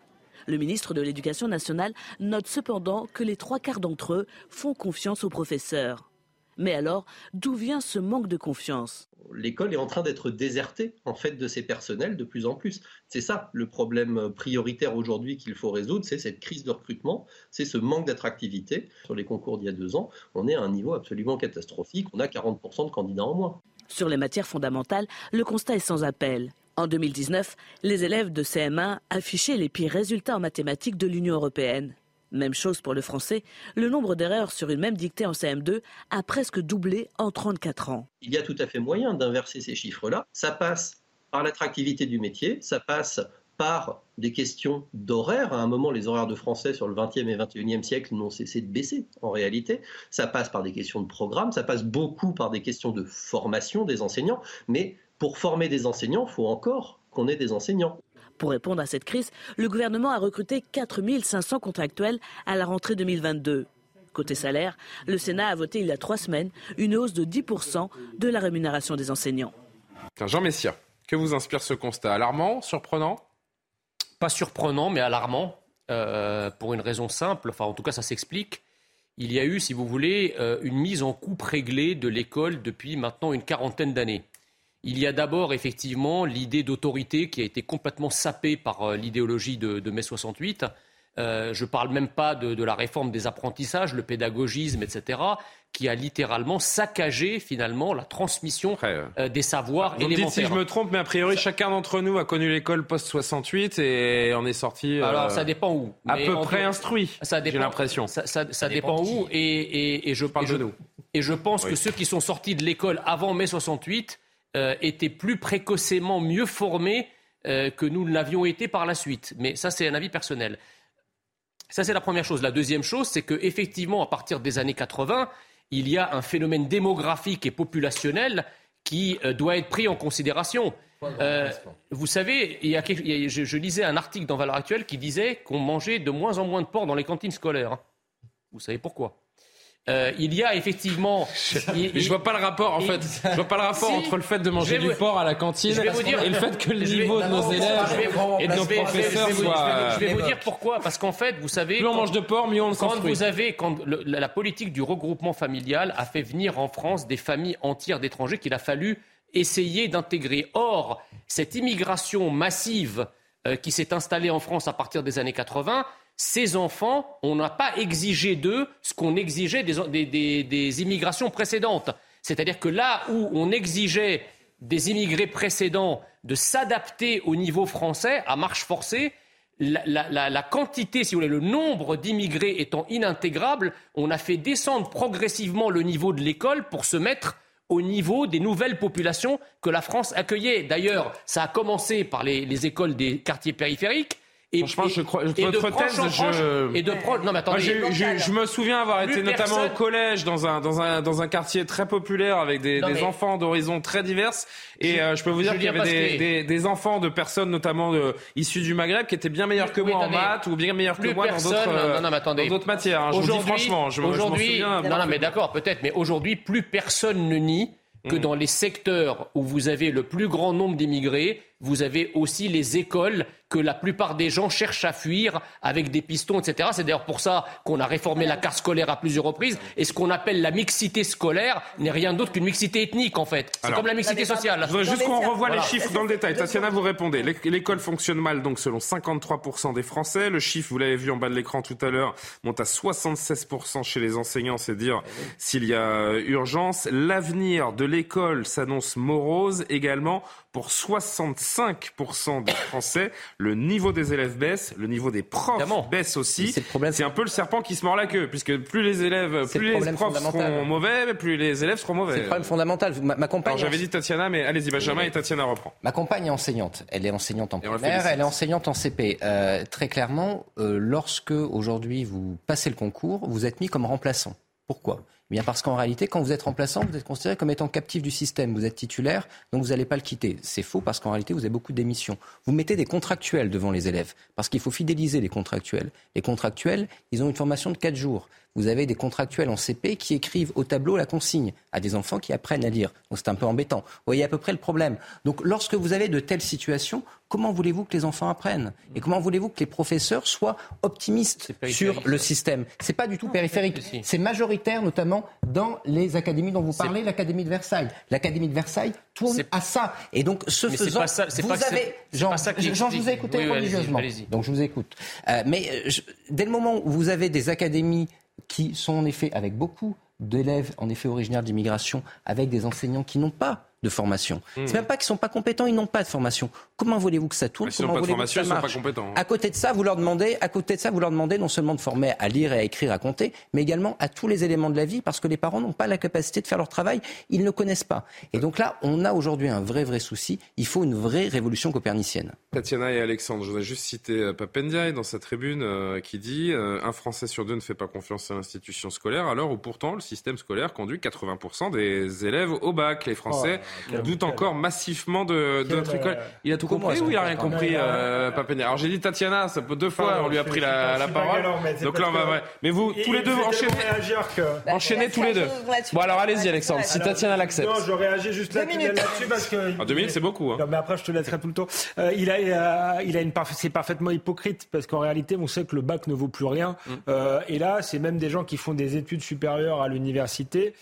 Le ministre de l'Éducation nationale note cependant que les trois quarts d'entre eux font confiance aux professeurs. Mais alors, d'où vient ce manque de confiance? L'école est en train d'être désertée en fait de ses personnels de plus en plus. C'est ça le problème prioritaire aujourd'hui qu'il faut résoudre, c'est cette crise de recrutement, c'est ce manque d'attractivité. Sur les concours d'il y a deux ans, on est à un niveau absolument catastrophique, on a 40% de candidats en moins. Sur les matières fondamentales, le constat est sans appel. En 2019, les élèves de CM1 affichaient les pires résultats en mathématiques de l'Union européenne. Même chose pour le français, le nombre d'erreurs sur une même dictée en CM2 a presque doublé en 34 ans. Il y a tout à fait moyen d'inverser ces chiffres-là. Ça passe par l'attractivité du métier, ça passe par des questions d'horaire. À un moment, les horaires de français sur le 20e et 21e siècle n'ont cessé de baisser en réalité. Ça passe par des questions de programme, ça passe beaucoup par des questions de formation des enseignants, mais pour former des enseignants, il faut encore qu'on ait des enseignants. Pour répondre à cette crise, le gouvernement a recruté 4 500 contractuels à la rentrée 2022. Côté salaire, le Sénat a voté il y a trois semaines une hausse de 10% de la rémunération des enseignants. Jean Messia, que vous inspire ce constat? Alarmant? Surprenant? Pas surprenant, mais alarmant, euh, pour une raison simple, enfin en tout cas ça s'explique. Il y a eu, si vous voulez, euh, une mise en coupe réglée de l'école depuis maintenant une quarantaine d'années. Il y a d'abord effectivement l'idée d'autorité qui a été complètement sapée par euh, l'idéologie de, mai 68. Euh, je ne parle même pas de, la réforme des apprentissages, le pédagogisme, etc., qui a littéralement saccagé finalement la transmission euh, des savoirs Vous élémentaires. Dites si je me trompe, mais a priori chacun d'entre nous a connu l'école post 68 et on est sorti. Alors ça dépend où. À peu près instruit. J'ai l'impression. Ça, dépend, où et, je parle de nous. Et je pense que ceux qui sont sortis de l'école avant mai 68 euh, étaient plus précocement mieux formés euh, que nous l'avions été par la suite. Mais ça, c'est un avis personnel. Ça, c'est la première chose. La deuxième chose, c'est qu'effectivement, à partir des années 80, il y a un phénomène démographique et populationnel qui euh, doit être pris en considération. vous savez, il y a, je, lisais un article dans Valeurs Actuelles qui disait qu'on mangeait de moins en moins de porc dans les cantines scolaires. Vous savez pourquoi? Euh, il y a effectivement. Je, je vois pas le rapport en fait. Je vois pas le rapport entre le fait de manger du porc à la cantine et le fait que le niveau de nos élèves et de nos professeurs soit. Je vais vous dire pourquoi. Parce qu'en fait, vous savez. Plus on mange de porc, mieux on le Quand vous avez, quand la politique du regroupement familial a fait venir en France des familles entières d'étrangers qu'il a fallu essayer d'intégrer. Or, cette immigration massive euh, qui s'est installée en France à partir des années 80 ces enfants, on n'a pas exigé d'eux ce qu'on exigeait des, immigrations précédentes. C'est-à-dire que là où on exigeait des immigrés précédents de s'adapter au niveau français à marche forcée, la, quantité, si vous voulez, le nombre d'immigrés étant inintégrable, on a fait descendre progressivement le niveau de l'école pour se mettre au niveau des nouvelles populations que la France accueillait. D'ailleurs, ça a commencé par les écoles des quartiers périphériques. Et, Franchement, je crois, et votre thèse, je... Et de non, mais attendez, je, me souviens avoir été notamment au collège dans un, dans, un, dans un quartier très populaire avec des, des enfants d'horizons très diverses. Et euh, je peux vous dire qu'il y avait des, des, des, enfants de personnes notamment de, issues du Maghreb qui étaient bien meilleurs que moi en maths ou bien meilleurs que moi dans d'autres d'autres matières. Hein, je vous dis franchement, je, aujourd'hui, non, non, mais d'accord, peut-être, mais aujourd'hui, plus personne ne nie que mmh. dans les secteurs où vous avez le plus grand nombre d'immigrés, vous avez aussi les écoles que la plupart des gens cherchent à fuir avec des pistons, etc. C'est d'ailleurs pour ça qu'on a réformé la carte scolaire à plusieurs reprises. Et ce qu'on appelle la mixité scolaire n'est rien d'autre qu'une mixité ethnique, en fait. C'est comme la mixité sociale. Je voudrais juste qu'on revoie les chiffres dans le détail. Tatiana, vous répondez. L'école fonctionne mal, donc selon 53% des Français. Le chiffre, vous l'avez vu en bas de l'écran tout à l'heure, monte à 76% chez les enseignants. C'est dire s'il y a urgence. L'avenir de l'école s'annonce morose également pour 65% des Français. Le niveau des élèves baisse, le niveau des profs baisse aussi. C'est un peu le serpent qui se mord la queue, puisque plus les élèves, plus les profs seront mauvais, plus les élèves seront mauvais. C'est le problème fondamental. Ma, compagne. J'avais dit Tatiana, mais allez-y, Benjamin et Tatiana reprend. Ma compagne est enseignante. Elle est enseignante en primaire, elle est enseignante en CP. Euh, très clairement, euh, lorsque aujourd'hui vous passez le concours, vous êtes mis comme remplaçant. Pourquoi? Bien parce qu'en réalité, quand vous êtes remplaçant, vous êtes considéré comme étant captif du système. Vous êtes titulaire, donc vous n'allez pas le quitter. C'est faux parce qu'en réalité, vous avez beaucoup d'émissions. Vous mettez des contractuels devant les élèves parce qu'il faut fidéliser les contractuels. Les contractuels, ils ont une formation de 4 jours vous avez des contractuels en CP qui écrivent au tableau la consigne à des enfants qui apprennent à lire. Donc c'est un peu embêtant. Vous voyez à peu près le problème. Donc lorsque vous avez de telles situations, comment voulez-vous que les enfants apprennent? Et comment voulez-vous que les professeurs soient optimistes sur le système? C'est pas du tout périphérique. C'est majoritaire, notamment dans les académies dont vous parlez, l'Académie de Versailles. L'Académie de Versailles tourne à ça. Et donc ce faisant, pas ça, vous pas avez... Jean, Jean, je vous ai écouté religieusement. donc je vous écoute. Euh, mais euh, dès le moment où vous avez des académies qui sont en effet avec beaucoup d'élèves en effet originaires d'immigration, avec des enseignants qui n'ont pas de formation. Hmm. C'est même pas qu'ils sont pas compétents, ils n'ont pas de formation. Comment voulez-vous que ça tourne Comment voulez-vous que ça marche À côté de ça, vous leur demandez, à côté de ça, vous leur demandez non seulement de former à lire et à écrire, à compter, mais également à tous les éléments de la vie, parce que les parents n'ont pas la capacité de faire leur travail, ils ne connaissent pas. Et donc là, on a aujourd'hui un vrai vrai souci. Il faut une vraie révolution copernicienne. Tatiana et Alexandre, je voudrais juste citer euh, Papendiaï dans sa tribune euh, qui dit euh, un Français sur deux ne fait pas confiance à l'institution scolaire, alors où pourtant le système scolaire conduit 80% des élèves au bac. Les Français oh, doutent encore massivement de, notre école. Il a tout compris ou il a rien compris, euh, Alors j'ai dit Tatiana, ça peut deux fois, on lui a pris la, parole. Donc là, on va. Mais vous, tous les deux, enchaînez, enchaînez tous les deux. Bon, alors allez-y, Alexandre, si Tatiana l'accepte. Non, je réagis juste là-dessus parce que. En deux minutes, c'est beaucoup. Hein. mais après, je te laisserai tout le temps. Euh, il a, euh, il a une c'est parfaitement hypocrite parce qu'en réalité, on sait que le bac ne vaut plus rien. Mm. et là, c'est même des gens qui font des études supérieures à l'université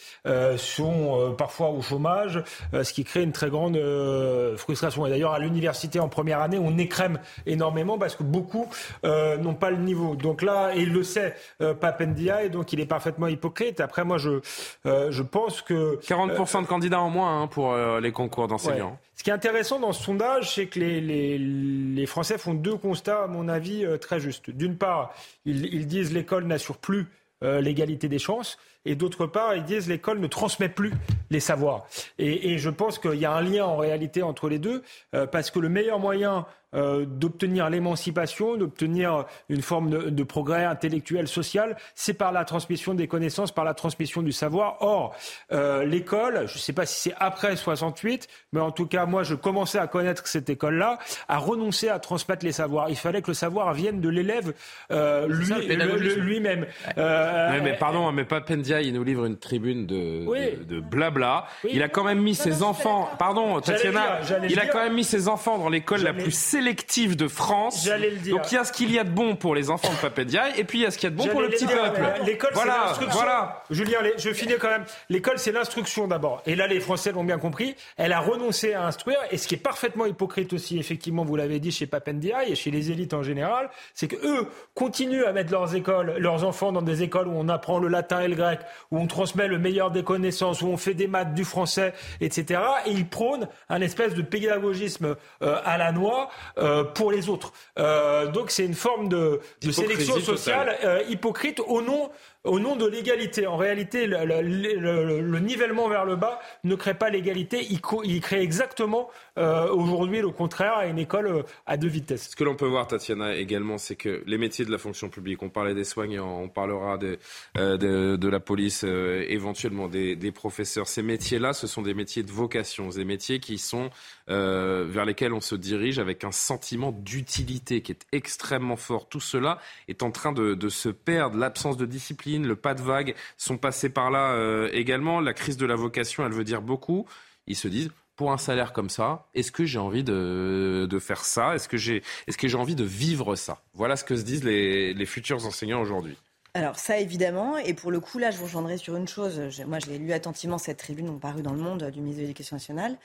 sont parfois au chômage, ce qui crée une très grande euh, frustration. Et d'ailleurs, à l'université en première année, on écrème énormément parce que beaucoup euh, n'ont pas le niveau. Donc là, et il le sait, euh, Papendia, et donc il est parfaitement hypocrite. Après, moi, je, je pense que... 40% de candidats en moins hein, pour les concours d'enseignants. Ce qui est intéressant dans ce sondage, c'est que les, les, les, Français font deux constats, à mon avis, très justes. D'une part, ils, ils disent l'école n'assure plus l'égalité des chances et d'autre part, ils disent l'école ne transmet plus les savoirs. Et, et je pense qu'il y a un lien en réalité entre les deux, euh, parce que le meilleur moyen euh, d'obtenir l'émancipation, d'obtenir une forme de, progrès intellectuel, social, c'est par la transmission des connaissances, par la transmission du savoir. Or, euh, l'école, je ne sais pas si c'est après 68, mais en tout cas, moi, je commençais à connaître cette école-là, a renoncé à transmettre les savoirs. Il fallait que le savoir vienne de l'élève euh, lui-même. mais pardon, mais pas Pendia, il nous livre une tribune de, de, blabla. il a quand même mis ses enfants, pardon, Tatiana, il a quand même mis ses enfants dans l'école la plus sélective de France. Donc il y a ce qu'il y a de bon pour les enfants de Papendiaï et puis il y a ce qu'il y a de bon pour le petit peuple. L'école, voilà, c'est l'instruction. Voilà. Julien, je finis quand même. L'école, c'est l'instruction d'abord. Et là, les Français l'ont bien compris. Elle a renoncé à instruire. Et ce qui est parfaitement hypocrite aussi, effectivement, vous l'avez dit chez Papendiaï et chez les élites en général, c'est que eux continuent à mettre leurs écoles, leurs enfants dans des écoles où on apprend le latin et le grec, où on transmet le meilleur des connaissances, où on fait des maths, du français, etc. Et ils prônent un espèce de pédagogisme euh, à la noix euh, pour les autres. Euh, donc c'est une forme de, sélection sociale euh, hypocrite au nom au nom de l'égalité. En réalité, le, nivellement vers le bas ne crée pas l'égalité, il, crée exactement euh, aujourd'hui le contraire à une école euh, à deux vitesses. Ce que l'on peut voir, Tatiana, également, c'est que les métiers de la fonction publique, on parlait des soignants, on parlera de, euh, de la police, éventuellement des, des, professeurs, ces métiers-là, ce sont des métiers de vocation, des métiers qui sont vers lesquels on se dirige avec un sentiment d'utilité qui est extrêmement fort. Tout cela est en train de, de se perdre, l'absence de discipline le pas de vague sont passés par là euh, également. La crise de la vocation, elle veut dire beaucoup. Ils se disent, pour un salaire comme ça, est-ce que j'ai envie de, faire ça? Est-ce que j'ai est envie de vivre ça? Voilà ce que se disent les, futurs enseignants aujourd'hui. Alors ça évidemment, et pour le coup là je vous rejoindrai sur une chose, moi j'ai lu attentivement cette tribune parue dans le monde du ministre de l'Éducation nationale,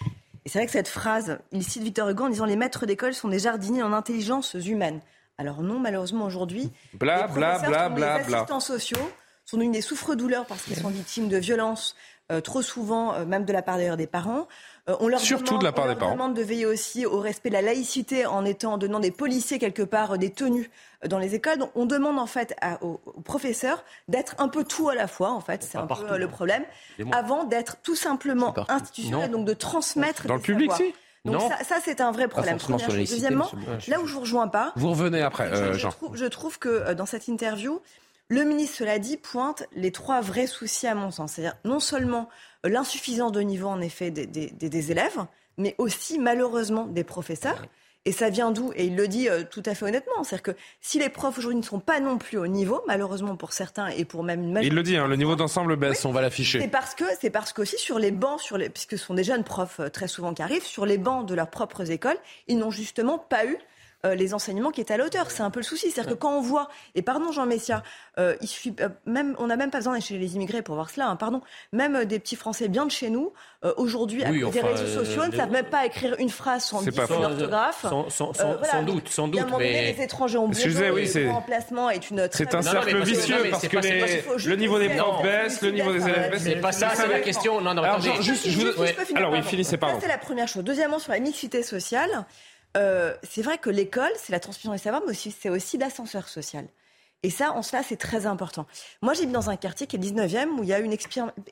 et c'est vrai que cette phrase, il cite Victor Hugo en disant les maîtres d'école sont des jardiniers en intelligence humaine. Alors non, malheureusement aujourd'hui, bla, bla, bla, bla, les assistants sociaux sont devenus des souffres-douleurs parce qu'ils sont victimes de violences, euh, trop souvent, euh, même de la part d'ailleurs des parents. Euh, on leur Surtout demande, de la part on des parents. demande de veiller aussi au respect de la laïcité en étant donnant des policiers quelque part des tenues dans les écoles. Donc on demande en fait aux, professeurs d'être un peu tout à la fois en fait, c'est un peu le problème, avant d'être tout simplement institutionnel, donc de transmettre dans le public, si. Donc ça, c'est un vrai problème. Deuxièmement, là où je vous rejoins pas, vous revenez après, je, Jean. Trouve, je trouve que dans cette interview, le ministre, cela dit, pointe les trois vrais soucis à mon sens. C'est-à-dire non seulement euh, l'insuffisance de niveau, en effet, des, élèves, mais aussi, malheureusement, des professeurs. Et ça vient d'où? Et il le dit euh, tout à fait honnêtement. C'est-à-dire que si les profs aujourd'hui ne sont pas non plus au niveau, malheureusement pour certains et pour même une majorité. Il le dit, hein, le niveau d'ensemble baisse, on va l'afficher. C'est parce que, c'est parce qu'aussi sur les bancs, sur les, puisque ce sont des jeunes profs euh, très souvent qui arrivent, sur les bancs de leurs propres écoles, ils n'ont justement pas eu euh, les enseignements qui étaient à l'auteur. C'est un peu le souci. C'est-à-dire que quand on voit, et pardon Jean Messia, euh, il suffit, euh, même, on n'a même pas besoin d'aller chez les immigrés pour voir cela, hein, pardon. Même des petits Français bien de chez nous, aujourd'hui, avec des réseaux sociaux, ne savent même pas écrire une phrase sans, sans orthographe. Sans, doute, sans doute. Mais... Les étrangers ont besoin oui, le remplacement est une C'est un cercle vicieux parce que le niveau des profs baisse, le niveau des élèves baisse. C'est pas ça, c'est la question. Non, non, attendez. Alors oui, finissez, pardon. c'est la première chose. Deuxièmement, sur la mixité sociale, euh, c'est vrai que l'école, c'est la transmission des savoirs, mais aussi, c'est aussi l'ascenseur social. Et ça, en cela, c'est très important. Moi, j'ai dans un quartier qui est 19e, où il y a une,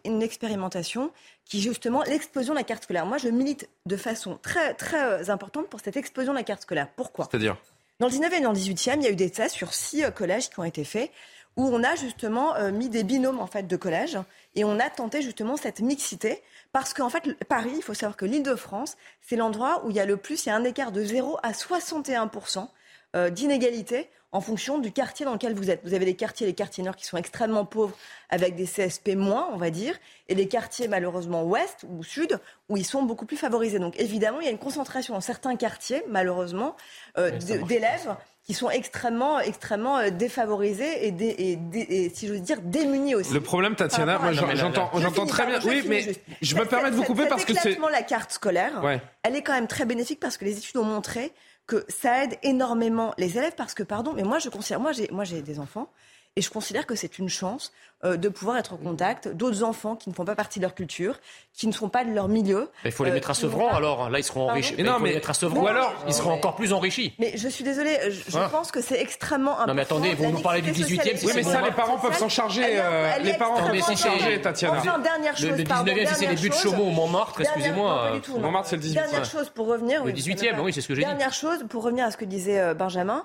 une expérimentation qui, justement, l'explosion de la carte scolaire. Moi, je milite de façon très, très euh, importante pour cette explosion de la carte scolaire. Pourquoi? C'est-à-dire? Dans le 19e et dans le 18e, il y a eu des tests sur six euh, collèges qui ont été faits, où on a justement mis des binômes, en fait, de collèges, et on a tenté, justement, cette mixité parce qu'en fait, Paris, il faut savoir que l'Île-de-France, c'est l'endroit où il y a le plus, il y a un écart de 0 à 61% euh, d'inégalité en fonction du quartier dans lequel vous êtes. Vous avez des quartiers, les quartiers nord qui sont extrêmement pauvres, avec des CSP moins, on va dire, et des quartiers malheureusement ouest ou sud, où ils sont beaucoup plus favorisés. Donc évidemment, il y a une concentration dans certains quartiers, malheureusement, euh, d'élèves qui sont extrêmement, extrêmement euh, défavorisés et, et, si j'ose dire, démunis aussi. Le problème, Tatiana, moi j'entends, j'entends très bien. Oui, mais je me permets de vous couper parce que c'est. la carte scolaire, elle est quand même très bénéfique parce que les études ont montré que ça aide énormément les élèves parce que, pardon, mais moi je considère, moi j'ai, moi j'ai des enfants et je considère que c'est une chance euh, de pouvoir être en contact d'autres enfants qui ne font pas partie de leur culture, qui ne sont pas de leur milieu. Il faut les mettre à euh, Sevran alors, là ils seront enrichis. Mais non, mais mettre à Sevran, ou alors ils seront encore plus enrichis. Mais je suis désolée, je, hein pense que c'est extrêmement important. Non mais attendez, vous nous parlez du 18e, Oui mais ça les parents peuvent s'en charger, euh, les parents peuvent s'en charger Tatiana. Enfin, dernière chose, le 19e c'est les buts de Chaumont au Montmartre, excusez-moi. Montmartre c'est le 18e. Dernière chose pour revenir. Le 18e, oui c'est ce que j'ai dit. Dernière chose pour revenir à ce que disait Benjamin,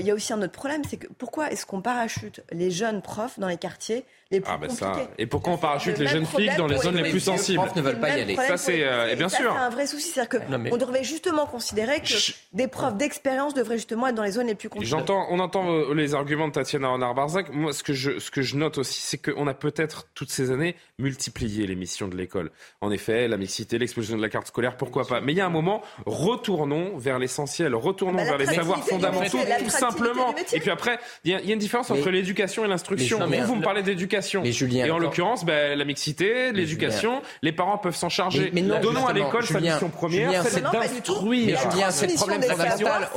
il y a aussi un autre problème, c'est que pourquoi est-ce qu'on parachute les jeunes profs dans les quartiers ah ben ça. Et pourquoi on parachute les jeunes filles dans les zones les plus sensibles Les profs ne veulent pas y aller. Ça c'est euh, bien sûr. C'est un vrai souci, c'est-à-dire qu'on devrait justement considérer que des profs d'expérience devraient justement être dans les zones les plus compliquées. J'entends, on entend euh, les arguments de Tatiana Renard-Barzac. Moi, ce que je, ce que je note aussi, c'est qu'on a peut-être toutes ces années multiplié les missions de l'école. En effet, la mixité, l'explosion de la carte scolaire, pourquoi pas. Mais il y a un moment, retournons vers l'essentiel, retournons bah, vers les savoirs fondamentaux, tout simplement. Et puis après, il y, a une différence entre l'éducation et l'instruction. Vous, vous me parlez d'éducation l'éducation. Et en l'occurrence, ben, la mixité, l'éducation, les parents peuvent s'en charger. Mais, Donnons à l'école sa mission première, c'est d'instruire. Julien, c'est le problème fondamental.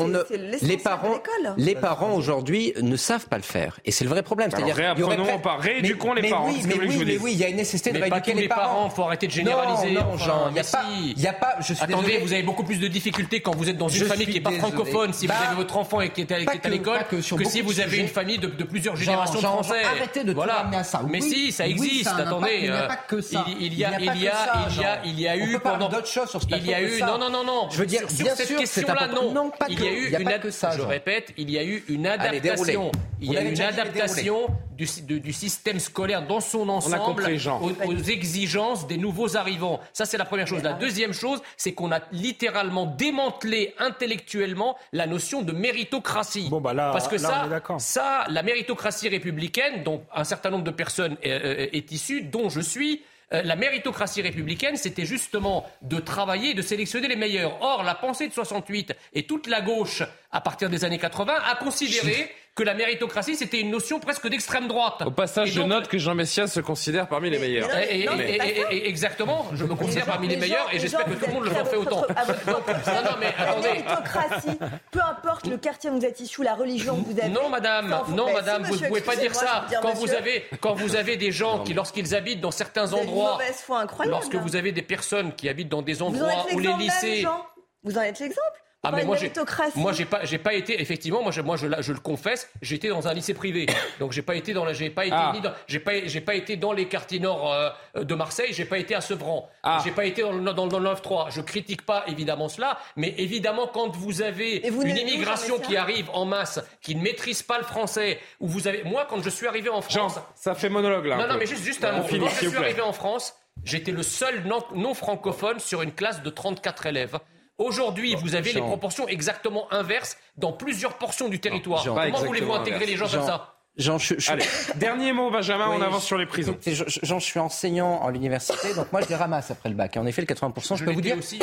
Les parents, les parents aujourd'hui ne savent pas le faire, et c'est le vrai problème. C'est-à-dire, réapprenons, pas, rééduquons les parents. Mais oui, il y a une nécessité de rééduquer les parents. Il faut arrêter de généraliser. Non, Jean, il n'y a pas. Attendez, vous avez beaucoup plus de difficultés quand vous êtes dans une famille qui n'est pas francophone, si vous bah, avez votre enfant et qui est à l'école, que si vous avez une famille de plusieurs générations de Français. Arrêtez de à ça. Mais si, ça existe. Attendez, il n'y a pas que ça. Il y a, il y a, il y a, il y a eu pendant d'autres choses sur ce Il y a eu, non, non, non, non. Je veux dire, bien cette question-là, non. Il y a eu une, je répète, il y a eu une adaptation. Il y a eu une adaptation du, système scolaire dans son ensemble aux, exigences des nouveaux arrivants. Ça, c'est la première chose. La deuxième chose, c'est qu'on a littéralement démantelé intellectuellement la notion de méritocratie. Bon, bah là, Parce que ça, ça, la méritocratie républicaine, dont un certain nombre de personnes est, euh, est issue, dont je suis, euh, la méritocratie républicaine, c'était justement de travailler de sélectionner les meilleurs. Or, la pensée de 68 et toute la gauche, à partir des années 80, a considéré que la méritocratie, c'était une notion presque d'extrême droite. Au passage, je note que Jean Messias se considère parmi les meilleurs. exactement, je me considère parmi les meilleurs et j'espère que tout le monde le fait autant. non, mais attendez. La méritocratie, peu importe le quartier où vous êtes issu, la religion que vous avez. Non, madame, non, madame, vous ne pouvez pas dire ça. Quand vous avez, quand vous avez des gens qui, lorsqu'ils habitent dans certains endroits, lorsque vous avez des personnes qui habitent dans des endroits où les lycées. Vous en êtes l'exemple ah mais moi j'ai moi j'ai pas j'ai pas été effectivement moi je, moi je, je le confesse j'étais dans un lycée privé. Donc j'ai pas été dans la j'ai pas été ah. j'ai pas j'ai pas été dans les quartiers nord euh, de Marseille j'ai pas été à Sevran. Ah. j'ai pas été dans le dans, dans le 9-3 je critique pas évidemment cela mais évidemment quand vous avez une immigration qui arrive en masse qui ne maîtrise pas le français où vous avez moi quand je suis arrivé en France ça fait monologue là non non mais juste juste un mot. quand je suis arrivé en France j'étais le seul non, non francophone sur une classe de 34 élèves Aujourd'hui, vous avez les proportions exactement inverses dans plusieurs portions du territoire. Comment voulez-vous intégrer les gens comme ça Jean, je, Allez, dernier mot, Benjamin, on avance sur les prisons. Jean, je suis enseignant à l'université, donc moi je les ramasse après le bac. En effet, le 80%, je, peux vous dire, aussi,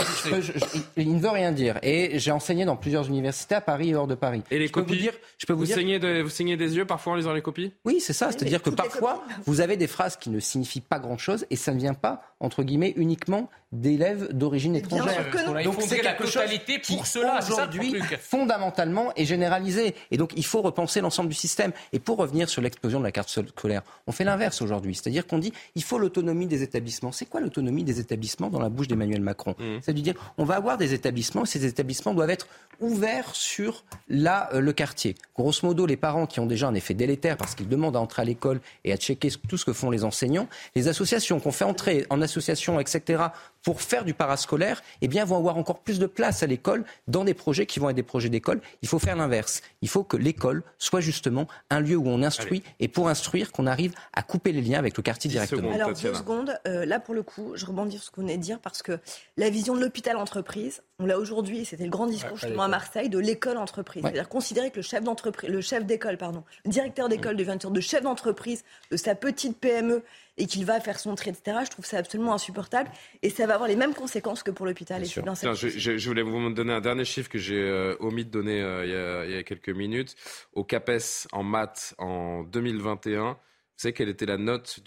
il ne veut rien dire. Et j'ai enseigné dans plusieurs universités à Paris et hors de Paris. Et les copies vous dire, je peux vous, vous saigner de, vous saignez des yeux parfois en lisant les copies? Oui, c'est ça. C'est-à-dire que parfois, vous avez des phrases qui ne signifient pas grand-chose et ça ne vient pas, entre guillemets, uniquement d'élèves d'origine étrangère. Donc c'est la totalité pour cela aujourd'hui fondamentalement est généralisé. Et donc il faut repenser l'ensemble du système. Et pour revenir sur l'explosion de la carte scolaire, on fait l'inverse aujourd'hui, c'est-à-dire qu'on dit il faut l'autonomie des établissements. C'est quoi l'autonomie des établissements dans la bouche d'Emmanuel Macron mmh. C'est-à-dire on va avoir des établissements, ces établissements doivent être ouverts sur la, euh, le quartier. Grosso modo, les parents qui ont déjà un effet délétère parce qu'ils demandent à entrer à l'école et à checker tout ce que font les enseignants, les associations qu'on fait entrer en association, etc pour faire du parascolaire, eh bien, vont avoir encore plus de place à l'école dans des projets qui vont être des projets d'école. Il faut faire l'inverse. Il faut que l'école soit justement un lieu où on instruit et pour instruire qu'on arrive à couper les liens avec le quartier directement. Alors, deux secondes. Euh, là, pour le coup, je rebondis sur ce qu'on est de dire parce que la vision de l'hôpital-entreprise, on l'a aujourd'hui, c'était le grand discours justement à Marseille, de l'école-entreprise. C'est-à-dire considérer que le chef d'entreprise, le chef d'école, pardon, le directeur d'école devient de chef d'entreprise de sa petite PME et qu'il va faire son tri, etc. Je trouve ça absolument insupportable et ça va avoir les mêmes conséquences que pour l'hôpital. je, voulais vous donner un dernier chiffre que j'ai euh, omis de donner euh, il, y a, quelques minutes. Au CAPES en maths en 2021, vous savez quelle était la note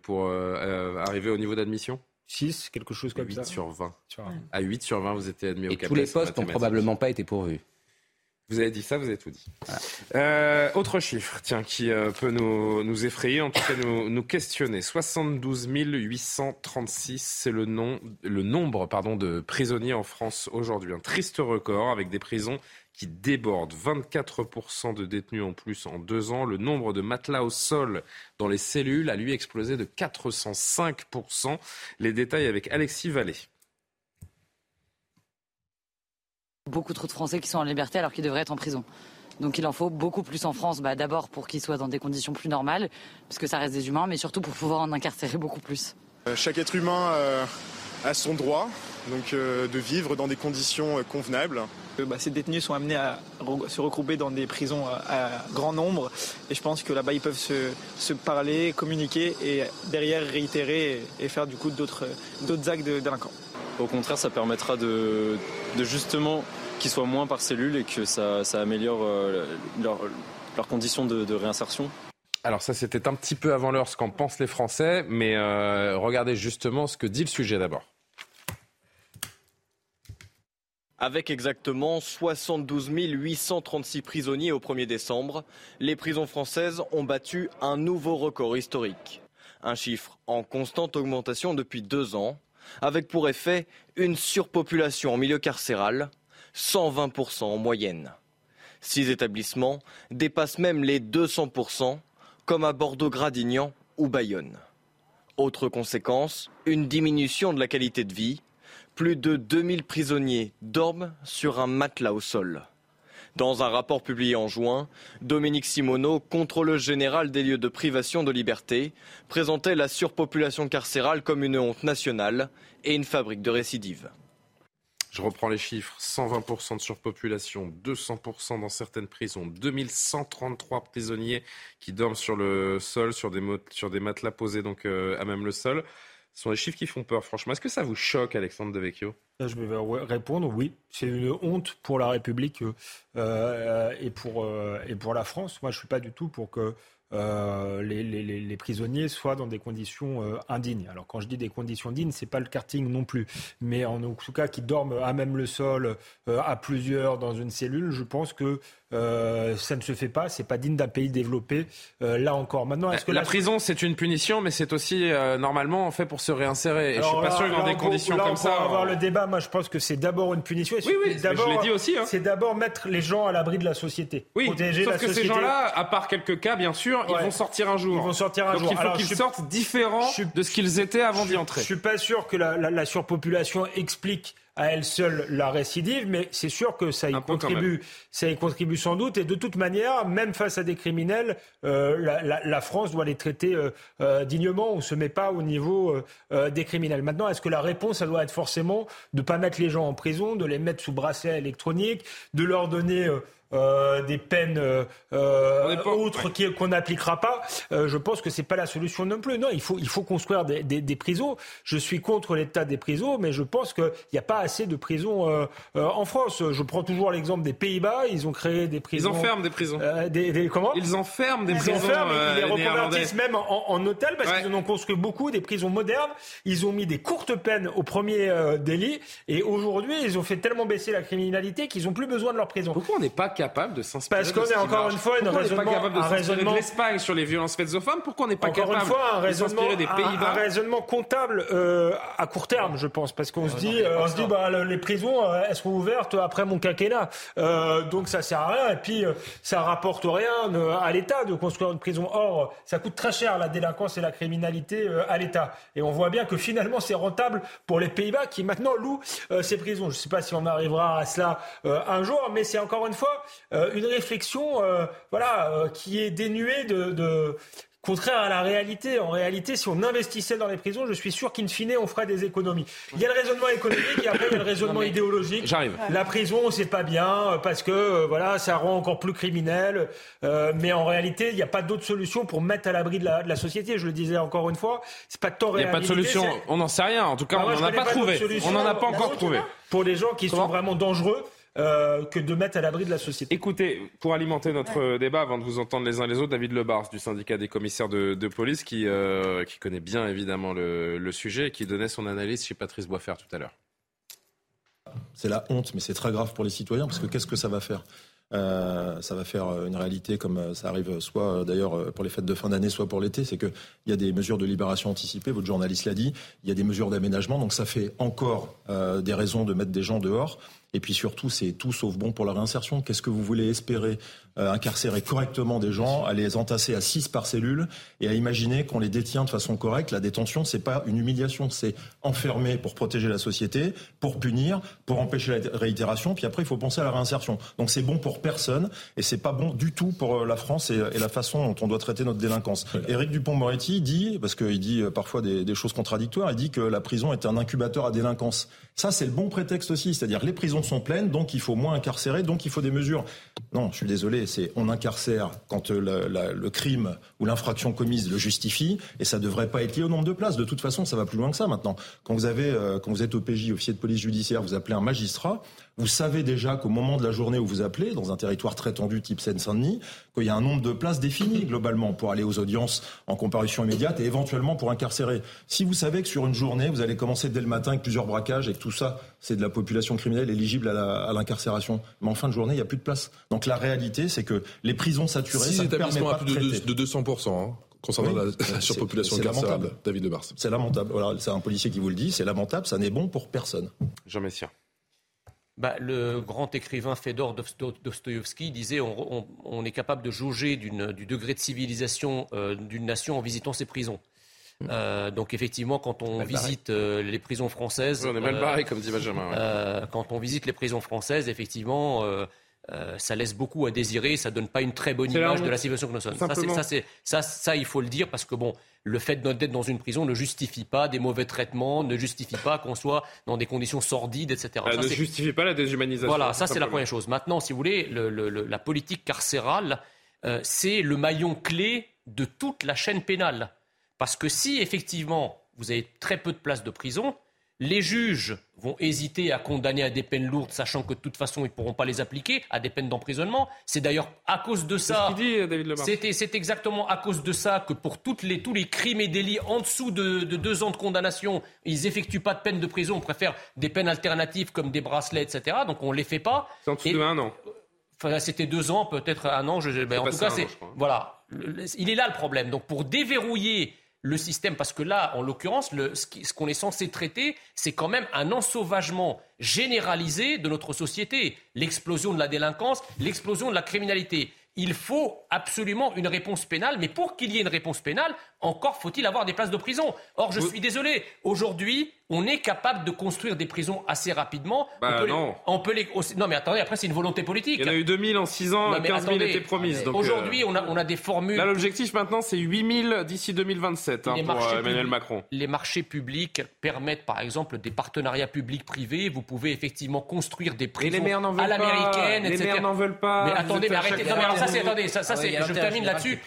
pour euh, arriver au niveau d'admission? 6, quelque chose comme 8 Sur 20. À 8 sur 20, vous étiez admis au CAPES. tous les postes n'ont probablement pas été pourvus. Vous avez dit ça, vous avez tout dit. Euh, autre chiffre, tiens, qui euh, peut nous, nous, effrayer, en tout cas nous, nous questionner. 72 836, c'est le, nom, le nombre pardon, de prisonniers en France aujourd'hui. Un triste record avec des prisons qui débordent. 24% de détenus en plus en deux ans. Le nombre de matelas au sol dans les cellules a lui explosé de 405%. Les détails avec Alexis Vallée. Beaucoup trop de Français qui sont en liberté alors qu'ils devraient être en prison. Donc il en faut beaucoup plus en France, bah, d'abord pour qu'ils soient dans des conditions plus normales, parce que ça reste des humains, mais surtout pour pouvoir en incarcérer beaucoup plus. Euh, chaque être humain euh, a son droit donc, euh, de vivre dans des conditions convenables. Bah, ces détenus sont amenés à se regrouper dans des prisons à, grand nombre et je pense que là-bas ils peuvent se, parler, communiquer et derrière réitérer et, faire du coup d'autres actes de délinquants. Au contraire, ça permettra de, justement qu'ils soient moins par cellule et que ça, améliore euh, leurs conditions de, réinsertion. Alors ça, c'était un petit peu avant l'heure ce qu'en pensent les Français, mais euh, regardez justement ce que dit le sujet d'abord. Avec exactement 72 836 prisonniers au 1er décembre, les prisons françaises ont battu un nouveau record historique. Un chiffre en constante augmentation depuis deux ans, avec pour effet une surpopulation en milieu carcéral, 120% en moyenne. Six établissements dépassent même les 200%, comme à Bordeaux-Gradignan ou Bayonne. Autre conséquence, une diminution de la qualité de vie plus de 2000 prisonniers dorment sur un matelas au sol. Dans un rapport publié en juin, Dominique Simoneau, contrôleur général des lieux de privation de liberté, présentait la surpopulation carcérale comme une honte nationale et une fabrique de récidives. Je reprends les chiffres 120% de surpopulation, 200% dans certaines prisons, 2133 prisonniers qui dorment sur le sol, sur des, sur des matelas posés donc euh, à même le sol. Ce sont des chiffres qui font peur, franchement. Est-ce que ça vous choque, Alexandre Devecchio? Je vais répondre oui. C'est une honte pour la République euh, euh, et, pour, euh, et pour la France. Moi, je ne suis pas du tout pour que les, les, prisonniers soient dans des conditions indignes. Alors quand je dis des conditions dignes, c'est pas le karting non plus, mais en tout cas qui dorment à même le sol, à plusieurs dans une cellule, je pense que euh, ça ne se fait pas, c'est pas digne d'un pays développé. Euh, là encore, maintenant, est-ce que la, prison c'est une punition, mais c'est aussi euh, normalement fait pour se réinsérer. Et je suis pas sûr que dans des conditions comme ça. avoir le débat. Moi, je pense que c'est d'abord une punition. oui, oui, je l'ai dit aussi. Hein. C'est d'abord mettre les gens à l'abri de la société. Oui, protéger sauf que ces gens-là, à part quelques cas, bien sûr, ils vont sortir un jour. Ils vont sortir un Donc jour. il faut qu'ils sortent différents de ce qu'ils étaient avant d'y entrer. Je suis pas sûr que la surpopulation explique à elle seule la récidive, mais c'est sûr que ça y contribue, ça y contribue sans doute. Et de toute manière, même face à des criminels, euh, la, France doit les traiter euh, euh, dignement. On ne se met pas au niveau des criminels. Maintenant, est-ce que la réponse, ça doit être forcément de ne pas mettre les gens en prison, de les mettre sous bracelet électronique, de leur donner euh, des peines euh, euh autres qu'on n'appliquera pas, je pense que c'est pas la solution non plus. Non, il faut, il faut construire des, des, des prisons. Je suis contre l'état des prisons, mais je pense qu'il n'y a pas assez de prisons en France. Je prends toujours l'exemple des Pays-Bas. Ils ont créé des prisons. Ils enferment des prisons. Des, des, comment Ils enferment des ils prisons. Enferment, ils les reconvertissent même en, en hôtel parce qu'ils en ont construit beaucoup, des prisons modernes. Ils ont mis des courtes peines au premier délit et aujourd'hui, ils ont fait tellement baisser la criminalité qu'ils n'ont plus besoin de leur prison. Pourquoi on n'est pas capable de s'inspirer Parce qu'on est encore une fois une raisonnement, pas capable de s'inspirer de l'Espagne sur les violences faites aux femmes? Pourquoi on n'est pas capable une fois, un de s'inspirer des Pays-Bas? un, raisonnement comptable euh, à court terme, je pense, parce qu'on se dit, euh, on se dit, bah, les prisons euh, elles seront ouvertes après mon quinquennat, euh, donc ça sert à rien. Et puis ça rapporte rien à l'État de construire une prison. Or, ça coûte très cher la délinquance et la criminalité à l'État. Et on voit bien que finalement c'est rentable pour les Pays-Bas qui maintenant louent ces prisons. Je ne sais pas si on arrivera à cela un jour, mais c'est encore une fois euh, une réflexion euh, voilà, euh, qui est dénuée de contraire à la réalité. En réalité, si on investissait dans les prisons, je suis sûr qu'in fine, on ferait des économies. Il y a le raisonnement économique et après, il y a le raisonnement idéologique. J'arrive. La prison, c'est pas bien parce que voilà, ça rend encore plus criminel. mais en réalité, il n'y a pas d'autre solution pour mettre à l'abri de la, de la, société. Je le disais encore une fois, c'est pas tant Il n'y a pas de solution. On n'en sait rien. En tout cas, ah, on n'en a pas, trouvé. On n'en a pas encore trouvé. Pour les gens qui sont vraiment dangereux. Euh, que de mettre à l'abri de la société. Écoutez, pour alimenter notre débat, avant de vous entendre les uns les autres, David Lebars du syndicat des commissaires de, police, qui, euh, qui connaît bien évidemment le, sujet et qui donnait son analyse chez Patrice Boisfer tout à l'heure. C'est la honte, mais c'est très grave pour les citoyens, parce que qu'est-ce que ça va faire? Euh, ça va faire une réalité comme ça arrive soit d'ailleurs pour les fêtes de fin d'année, soit pour l'été, c'est qu'il y a des mesures de libération anticipée, votre journaliste l'a dit, il y a des mesures d'aménagement, donc ça fait encore des raisons de mettre des gens dehors. Et puis surtout, c'est tout sauf bon pour la réinsertion. Qu'est-ce que vous voulez espérer euh, Incarcérer correctement des gens, à les entasser à 6 par cellule et à imaginer qu'on les détient de façon correcte. La détention, c'est pas une humiliation, c'est enfermer pour protéger la société, pour punir, pour empêcher la réitération. Puis après, il faut penser à la réinsertion. Donc c'est bon pour personne et c'est pas bon du tout pour euh, la France et, la façon dont on doit traiter notre délinquance. Éric Dupont-Moretti dit, parce qu'il dit euh, parfois des, des choses contradictoires, il dit que la prison est un incubateur à délinquance. Ça, c'est le bon prétexte aussi, c'est-à-dire les prisons sont pleines, donc il faut moins incarcérer, donc il faut des mesures. Non, je suis désolé, c'est on incarcère quand euh, le, crime ou l'infraction commise le justifie, et ça devrait pas être lié au nombre de places. De toute façon, ça va plus loin que ça maintenant. Quand vous avez, euh, quand vous êtes OPJ, officier de police judiciaire, vous appelez un magistrat, Vous savez déjà qu'au moment de la journée où vous appelez, dans un territoire très tendu type Seine-Saint-Denis, qu'il y a un nombre de places définies globalement pour aller aux audiences en comparution immédiate et éventuellement pour incarcérer. Si vous savez que sur une journée, vous allez commencer dès le matin avec plusieurs braquages et que tout ça, c'est de la population criminelle éligible à l'incarcération, mais en fin de journée, il n'y a plus de place. Donc la réalité, c'est que les prisons saturées, ça ne permet pas de, de, de 200%. Hein concernant la, surpopulation carcérale, David de Mars. C'est lamentable. Voilà, c'est un policier qui vous le dit, c'est lamentable, ça n'est bon pour personne. Jean Messia. Bah, le grand écrivain Fedor Dostoïevski disait on, est capable de jauger du degré de civilisation euh, d'une nation en visitant ses prisons. Mmh. Euh, donc effectivement, quand on visite euh, les prisons françaises, on est mal barré, comme dit Benjamin. quand on visite les prisons françaises, effectivement, ça laisse beaucoup à désirer. Ça donne pas une très bonne image de la civilisation que nous sommes. Ça, ça, ça, il faut le dire parce que bon, le fait d'être dans une prison ne justifie pas des mauvais traitements, ne justifie pas qu'on soit dans des conditions sordides, etc. Ça, ne justifie pas la déshumanisation. Voilà, ça c'est la première chose. Maintenant, si vous voulez, la politique carcérale, euh, c'est le maillon clé de toute la chaîne pénale. Parce que si effectivement vous avez très peu de places de prison, les juges vont hésiter à condamner à des peines lourdes, sachant que de toute façon, ils ne pourront pas les appliquer, à des peines d'emprisonnement. C'est d'ailleurs à cause de ça. C'est exactement à cause de ça que pour toutes les, tous les crimes et délits en dessous de, deux ans de condamnation, ils n'effectuent pas de peine de prison. On préfère des peines alternatives comme des bracelets, etc. Donc on ne les fait pas. C'est en dessous de un an. Enfin, c'était deux ans, peut-être un an. Je, ben, en tout cas, c'est voilà. Il est là le problème. Donc pour déverrouiller le système, parce que là, en l'occurrence, ce qu'on est censé traiter, c'est quand même un ensauvagement généralisé de notre société. L'explosion de la délinquance, l'explosion de la criminalité. Il faut absolument une réponse pénale, mais pour qu'il y ait une réponse pénale, encore faut-il avoir des places de prison. Or, je suis désolé, aujourd'hui, on est capable de construire des prisons assez rapidement. Bah on peut Les, non, mais attendez, après, c'est une volonté politique. Il y en a eu 2000 en 6 ans, 15 000 étaient promises. Aujourd'hui, euh, on, a, on a des formules. Là, l'objectif maintenant, c'est 8000 d'ici 2027 hein, pour euh, Emmanuel Macron. Les marchés publics permettent, par exemple, des partenariats publics-privés. Vous pouvez effectivement construire des prisons à l'américaine, etc. Les maires n'en veulent pas. Mais attendez, mais arrêtez. Non, mais alors ça, c'est, attendez, ça, ça, c'est, je termine là-dessus.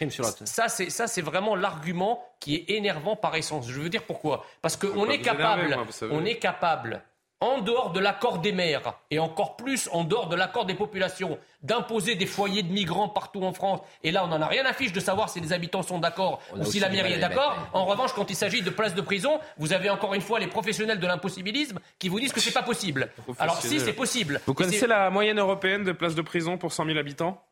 Ça, c'est, ça, c'est vraiment l'argument qui est énervant par essence. Je veux dire pourquoi Parce qu'on est capable, on est capable, en dehors de l'accord des maires et encore plus en dehors de l'accord des populations, d'imposer des foyers de migrants partout en France. Et là, on n'en a rien à fiche de savoir si les habitants sont d'accord ou si la mairie est d'accord. En revanche, quand il s'agit de places de prison, vous avez encore une fois les professionnels de l'impossibilisme qui vous disent que c'est pas possible. Alors si, c'est possible. Vous connaissez la moyenne européenne de places de prison pour 100 000 habitants?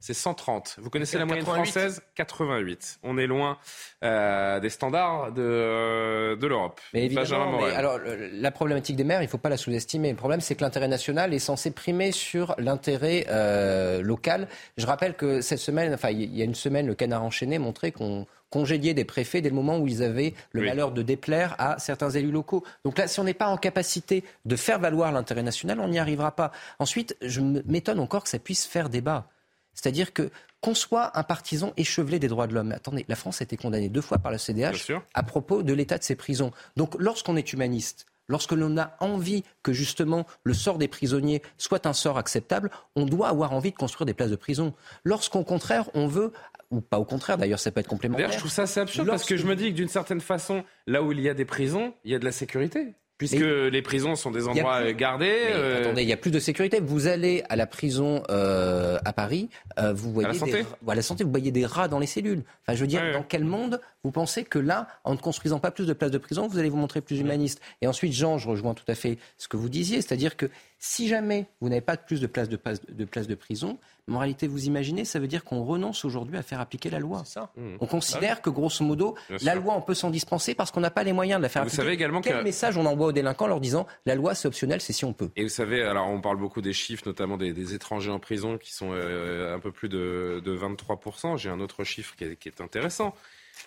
C'est 130. Vous connaissez la moyenne française? 88. On est loin euh, des standards de, euh, de l'Europe. Mais évidemment, alors, la problématique des maires, il ne faut pas la sous-estimer. Le problème, c'est que l'intérêt national est censé primer sur l'intérêt euh, local. Je rappelle que cette semaine, enfin, il y a une semaine, le canard enchaîné montrait qu'on congédiait des préfets dès le moment où ils avaient le malheur de déplaire à certains élus locaux. Donc là, si on n'est pas en capacité de faire valoir l'intérêt national, on n'y arrivera pas. Ensuite, je m'étonne encore que ça puisse faire débat. C'est-à-dire que qu'on soit un partisan échevelé des droits de l'homme. Attendez, la France a été condamnée deux fois par la CDH à propos de l'état de ses prisons. Donc lorsqu'on est humaniste, lorsque l'on a envie que justement le sort des prisonniers soit un sort acceptable, on doit avoir envie de construire des places de prison. Lorsqu'au contraire, on veut ou pas au contraire d'ailleurs, ça peut être complémentaire. D'ailleurs, je trouve ça assez absurde parce que je me dis que d'une certaine façon, là où il y a des prisons, il y a de la sécurité. Puisque les prisons sont des endroits gardés. Euh, attendez, il n'y a plus de sécurité. Vous allez à la prison euh, à Paris, euh, vous voyez à la, santé. Des, la santé, vous voyez des rats dans les cellules. Enfin, je veux dire, dans quel monde vous pensez que là, en ne construisant pas plus de places de prison, vous allez vous montrer plus humaniste? Et ensuite, Jean, je rejoins tout à fait ce que vous disiez, c'est-à-dire que si jamais vous n'avez pas plus de places de, de, places de prison, en réalité, vous imaginez, ça veut dire qu'on renonce aujourd'hui à faire appliquer la loi. Ça. Mmh. On considère bah que, grosso modo, la loi, on peut s'en dispenser parce qu'on n'a pas les moyens de la faire vous Savez également Quel message on envoie aux délinquants en leur disant la loi, c'est optionnel, c'est si on peut Et vous savez, alors on parle beaucoup des chiffres, notamment des, étrangers en prison qui sont euh, un peu plus de, 23%. J'ai un autre chiffre qui est, intéressant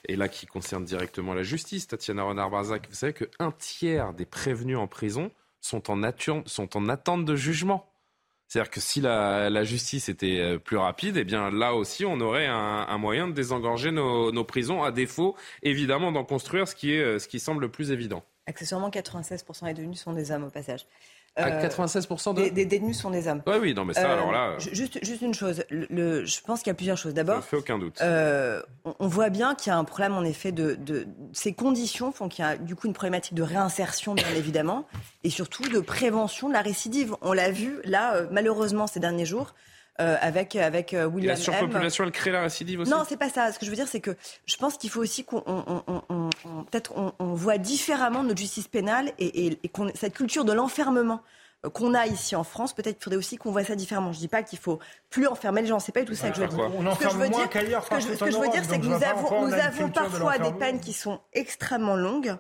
et là qui concerne directement la justice, Tatiana Renard-Barzac, vous savez qu'un tiers des prévenus en prison sont en, sont en attente de jugement. C'est-à-dire que si la, justice était euh, plus rapide, eh bien là aussi, on aurait un, moyen de désengorger nos, prisons, à défaut, évidemment, d'en construire ce qui, est, euh, ce qui semble le plus évident. Accessoirement, 96% des détenus sont des hommes au passage. À 96% des, des, détenus sont des hommes. Oui, oui, non, mais ça, alors là. Juste, juste une chose. Le, je pense qu'il y a plusieurs choses. D'abord. Ça fait aucun doute. on, voit bien qu'il y a un problème, en effet, de. de ces conditions font qu'il y a, du coup, une problématique de réinsertion, bien évidemment, et surtout de prévention de la récidive. On l'a vu, là, malheureusement, ces derniers jours. Euh, avec, avec euh, William La surpopulation, elle crée la récidive aussi Non, c'est pas ça. Ce que je veux dire, c'est que je pense qu'il faut aussi qu'on peut-être on, voit différemment notre justice pénale et, et, cette culture de l'enfermement euh, qu'on a ici en France, peut-être qu'il faudrait aussi qu'on voit ça différemment. Je dis pas qu'il faut plus enfermer les gens, c'est pas tout ça que je veux dire. On enferme moins qu'ailleurs. Ce que je veux dire, c'est que nous avons, nous avons parfois des peines qui sont extrêmement longues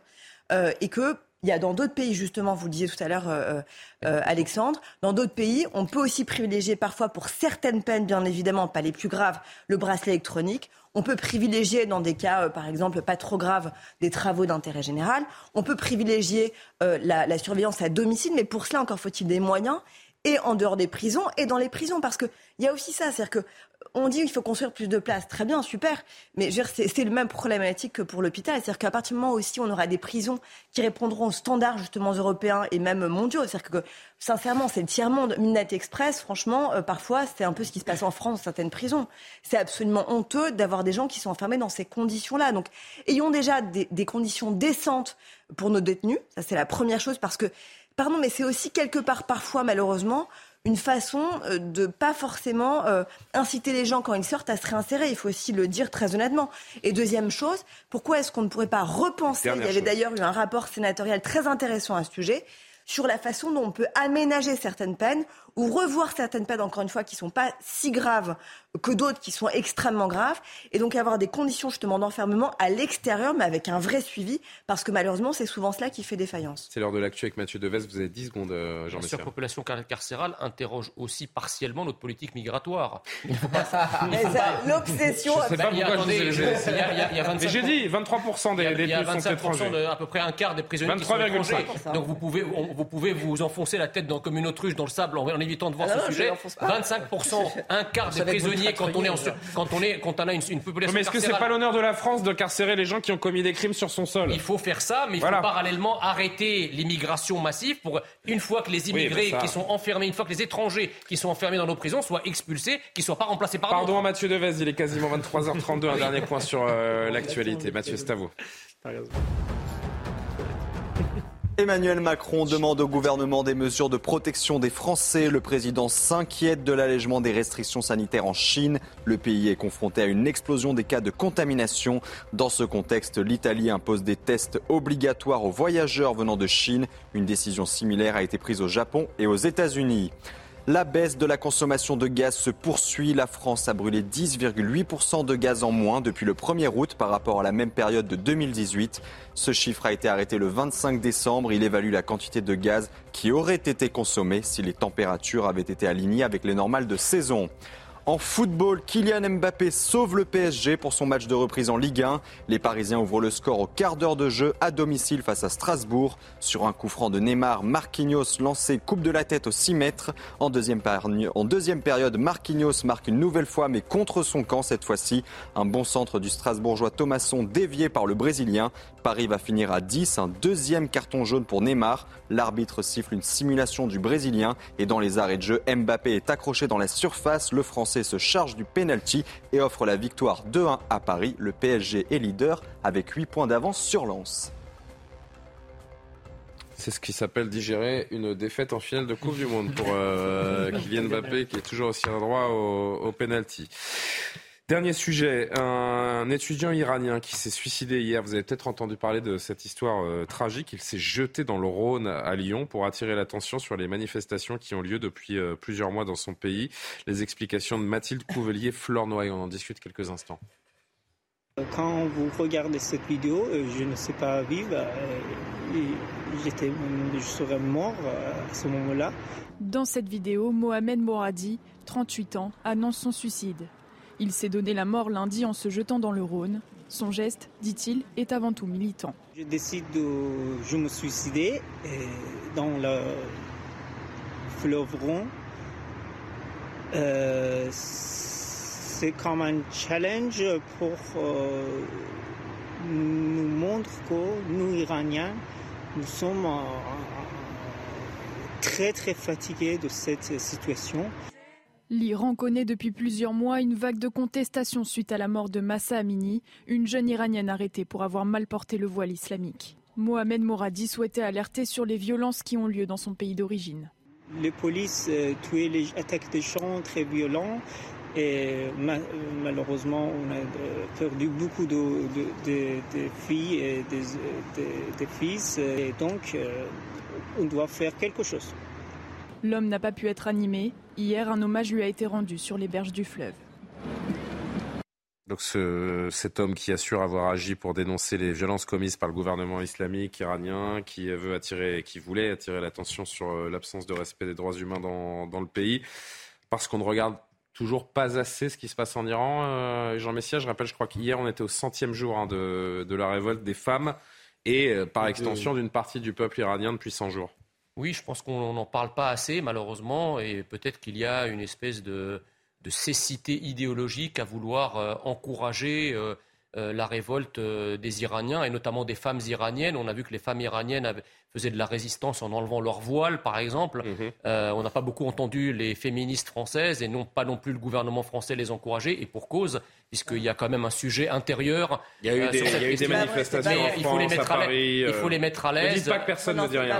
euh, et que il y a dans d'autres pays, justement, vous le disiez tout à l'heure, euh, euh, Alexandre, dans d'autres pays, on peut aussi privilégier parfois pour certaines peines, bien évidemment, pas les plus graves, le bracelet électronique. On peut privilégier, dans des cas, euh, par exemple, pas trop graves, des travaux d'intérêt général. On peut privilégier la, la surveillance à domicile, mais pour cela, encore faut-il des moyens et en dehors des prisons et dans les prisons. Parce qu'il y a aussi ça, c'est-à-dire que on dit qu'il faut construire plus de places. Très bien, super. Mais c'est le même problématique que pour l'hôpital. C'est-à-dire qu'à partir du moment aussi on aura des prisons qui répondront aux standards justement européens et même mondiaux. C'est-à-dire que sincèrement, c'est le tiers-monde. Midnight Express, franchement, euh, parfois, c'est un peu ce qui se passe en France dans certaines prisons. C'est absolument honteux d'avoir des gens qui sont enfermés dans ces conditions-là. Donc, ayons déjà des, des conditions décentes pour nos détenus. Ça, c'est la première chose parce que, pardon, mais c'est aussi quelque part, parfois, malheureusement, une façon euh, de pas forcément euh, inciter les gens quand ils sortent à se réinsérer. Il faut aussi le dire très honnêtement. Et deuxième chose, pourquoi est-ce qu'on ne pourrait pas repenser? Il y avait d'ailleurs eu un rapport sénatorial très intéressant à ce sujet sur la façon dont on peut aménager certaines peines ou revoir certaines peines, encore une fois, qui ne sont pas si graves que d'autres qui sont extrêmement graves, et donc avoir des conditions justement d'enfermement à l'extérieur, mais avec un vrai suivi, parce que malheureusement, c'est souvent cela qui fait défaillance. C'est l'heure de l'actu avec Mathieu Deves, vous avez 10 secondes, euh, jean La surpopulation carcérale interroge aussi partiellement notre politique migratoire. L'obsession... Je sais pas pourquoi je J'ai dit 23% des détenus sont étrangers. à peu près un quart des prisonniers qui sont étrangers. Donc vous pouvez, vous pouvez vous enfoncer la tête dans, comme une autruche dans le sable en, évitant de voir ah ce sujet. 25%, un quart des prisonniers quand on est quand on est quand on a une, une population. Mais est-ce que c'est pas l'honneur de la France de carcérer les gens qui ont commis des crimes sur son sol? Il faut faire ça, mais il faut parallèlement arrêter l'immigration massive pour une fois que les immigrés qui sont enfermés, une fois que les étrangers qui sont enfermés dans nos prisons soient expulsés, qu'ils soient pas remplacés par Pardon Mathieu Devez, il est quasiment 23h32. un dernier point sur euh, l'actualité. Mathieu, c'est Emmanuel Macron demande au gouvernement des mesures de protection des Français. Le président s'inquiète de l'allègement des restrictions sanitaires en Chine. Le pays est confronté à une explosion des cas de contamination. Dans ce contexte, l'Italie impose des tests obligatoires aux voyageurs venant de Chine. Une décision similaire a été prise au Japon et aux États-Unis. La baisse de la consommation de gaz se poursuit. La France a brûlé 10,8% de gaz en moins depuis le 1er août par rapport à la même période de 2018. Ce chiffre a été arrêté le 25 décembre. Il évalue la quantité de gaz qui aurait été consommée si les températures avaient été alignées avec les normales de saison. En football, Kylian Mbappé sauve le PSG pour son match de reprise en Ligue 1. Les Parisiens ouvrent le score au quart d'heure de jeu à domicile face à Strasbourg. Sur un coup franc de Neymar, Marquinhos lancé coupe de la tête au 6 mètres. En deuxième, en deuxième période, Marquinhos marque une nouvelle fois mais contre son camp cette fois-ci. Un bon centre du Strasbourgeois Thomasson dévié par le Brésilien. Paris va finir à 10, un deuxième carton jaune pour Neymar. L'arbitre siffle une simulation du Brésilien et dans les arrêts de jeu, Mbappé est accroché dans la surface. Le Français se charge du penalty et offre la victoire 2-1 à Paris. Le PSG est leader avec 8 points d'avance sur Lens. C'est ce qui s'appelle digérer une défaite en finale de Coupe du Monde pour euh, Kylian Mbappé qui est toujours aussi droit au, au penalty. Dernier sujet, un étudiant iranien qui s'est suicidé hier. Vous avez peut-être entendu parler de cette histoire euh, tragique. Il s'est jeté dans le Rhône à Lyon pour attirer l'attention sur les manifestations qui ont lieu depuis euh, plusieurs mois dans son pays. Les explications de Mathilde Couvelier, Flornoy. On en discute quelques instants. Quand vous regardez cette vidéo, euh, je ne sais pas vivre. J'étais, je serais mort à ce moment-là. Dans cette vidéo, Mohamed Moradi, 38 ans, annonce son suicide. Il s'est donné la mort lundi en se jetant dans le Rhône. Son geste, dit-il, est avant tout militant. Je décide de me suicider dans le fleuve Rhône. Euh, c'est comme un challenge pour euh, nous montrer que nous, Iraniens, nous sommes très très fatigué de cette situation. L'Iran connaît depuis plusieurs mois une vague de contestation suite à la mort de Massa Amini, une jeune iranienne arrêtée pour avoir mal porté le voile islamique. Mohamed Moradi souhaitait alerter sur les violences qui ont lieu dans son pays d'origine. Les polices euh, tuaient les attaques des champs très violents et malheureusement on a euh, perdu beaucoup de, filles et des, fils et donc euh, on doit faire quelque chose. L'homme n'a pas pu être animé. Hier, un hommage lui a été rendu sur les berges du fleuve. Donc cet homme qui assure avoir agi pour dénoncer les violences commises par le gouvernement islamique iranien, qui veut attirer, qui voulait attirer l'attention sur euh, l'absence de respect des droits humains dans, le pays, parce qu'on ne regarde toujours pas assez ce qui se passe en Iran. Euh, Jean Messia, je rappelle, je crois qu'hier on était au centième jour hein, de, la révolte des femmes et euh, par extension d'une partie du peuple iranien depuis 100 jours. Oui, je pense qu'on n'en parle pas assez, malheureusement, et peut-être qu'il y a une espèce de, cécité idéologique à vouloir euh, encourager euh, euh, la révolte des Iraniens, et notamment des femmes iraniennes. On a vu que les femmes iraniennes avaient, faisaient de la résistance en enlevant leur voile, par exemple. Mhm. Euh, on n'a pas beaucoup entendu les féministes françaises et non pas non plus le gouvernement français les encourager, et pour cause, puisqu'il y a quand même un sujet intérieur. Il y a eu euh, des, manifestations en il faut les mettre à, Paris. il faut les mettre à l'aise. Ne dites pas que personne ne dit rien.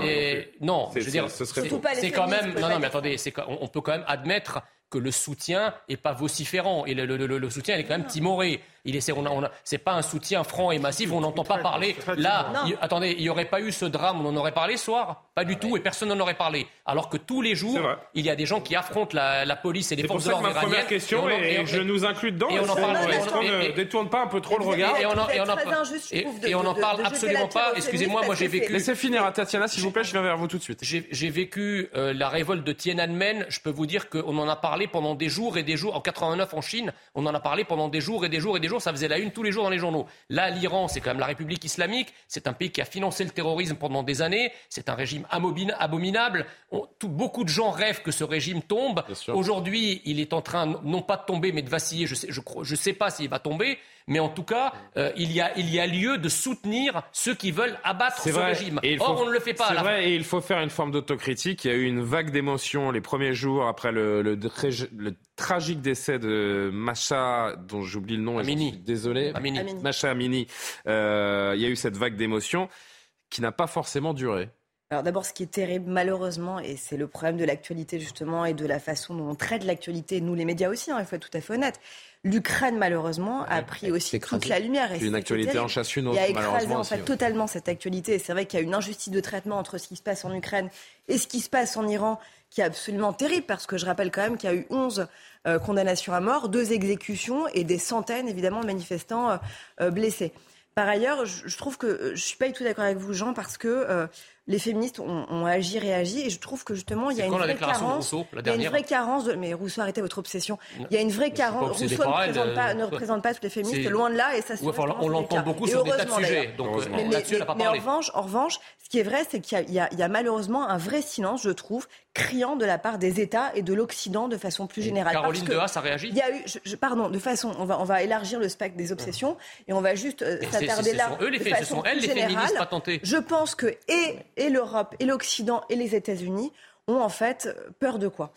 non, je veux dire, c'est quand même. Non, non, mais attendez, on peut quand même admettre que le soutien est pas vociférant et le, le, soutien il est quand même timoré. Il est, on c'est pas un soutien franc et massif. On n'entend pas parler. Là, attendez, il n'y aurait pas eu ce drame, on en aurait parlé ce soir? Pas du tout, et personne n'en aurait parlé. Alors que tous les jours, il y a des gens qui affrontent la, police et les forces de l'ordre C'est ma première question, et, je nous inclus dedans. Est-ce qu'on ne détourne pas un peu trop le regard Et on en parle absolument pas. Excusez-moi, moi j'ai vécu. Laissez finir à Tatiana, s'il vous plaît, je viens vers vous tout de suite. J'ai vécu euh, la révolte de Tiananmen. Je peux vous dire qu'on en a parlé pendant des jours et des jours. En 89 en Chine, on en a parlé pendant des jours et des jours et des jours. Ça faisait la une tous les jours dans les journaux. Là, l'Iran, c'est quand même la République islamique. C'est un pays qui a financé le terrorisme pendant des années. C'est un régime abominable. beaucoup de gens rêvent que ce régime tombe. Aujourd'hui, il est en train non pas de tomber, mais de vaciller. Je ne sais, je sais pas s'il va tomber. Mais en tout cas, euh, il, y a, il y a lieu de soutenir ceux qui veulent abattre ce régime. Or, on ne le fait pas. C'est vrai, et il faut faire une forme d'autocritique. Il y a eu une vague d'émotions les premiers jours après le, le, tragique décès de Macha, dont j'oublie le nom. Amini. Désolé. Amini. Macha Amini. Euh, il y a eu cette vague d'émotions qui n'a pas forcément duré. Alors d'abord, ce qui est terrible, malheureusement, et c'est le problème de l'actualité justement et de la façon dont on traite l'actualité, nous les médias aussi, hein, il faut être tout à fait honnête. L'Ukraine, malheureusement, a pris aussi toute la lumière. C'est une actualité en chasse une autre. Il a écrasé en fait totalement cette actualité. Et c'est vrai qu'il y a une injustice de traitement entre ce qui se passe en Ukraine et ce qui se passe en Iran, qui est absolument terrible, parce que je rappelle quand même qu'il y a eu 11 euh, condamnations à mort, deux exécutions et des centaines, évidemment, de manifestants euh, euh, blessés. Par ailleurs, je, trouve que je suis pas du tout d'accord avec vous, Jean, parce que les féministes ont, agi, réagi, et je trouve que justement il y a une vraie carence. il y a une vraie carence de, mais Rousseau, arrêtez votre obsession. Il y a une vraie carence. Rousseau ne, représente pas, ne représente pas toutes les féministes, loin de là, et ça. on l'entend beaucoup sur des tas de sujets. Donc, euh, mais, mais, en revanche, en revanche, ce qui est vrai, c'est qu'il y, y, a malheureusement un vrai silence, je trouve, criant de la part des États et de l'Occident de façon plus générale. Caroline Dehaas a réagi. Il y a eu, je, pardon, de façon, on va, on va élargir le spectre des obsessions et on va juste euh, s'attarder là. Eux, les faits, ce sont elles les féministes pas tentées. Je pense que et, et l'Europe et l'Occident et les États-Unis ont en fait peur de quoi?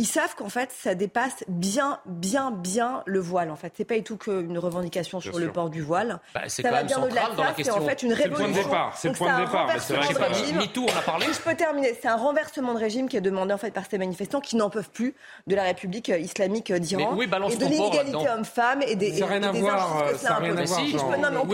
Ils savent qu'en fait, ça dépasse bien, bien, bien le voile. En fait, c'est pas du tout qu'une revendication sur le port du voile. Bah, ça va bien au-delà de ça. C'est en fait une révolution. C'est le point de départ. C'est le point de départ. C'est vrai pas MeToo, on a parlé. Je peux terminer. C'est un renversement de régime qui est demandé en fait par ces manifestants qui n'en peuvent plus de la République islamique d'Iran oui, et de l'inégalité homme-femme et des. Ça n'a rien à voir. Ça rien à voir.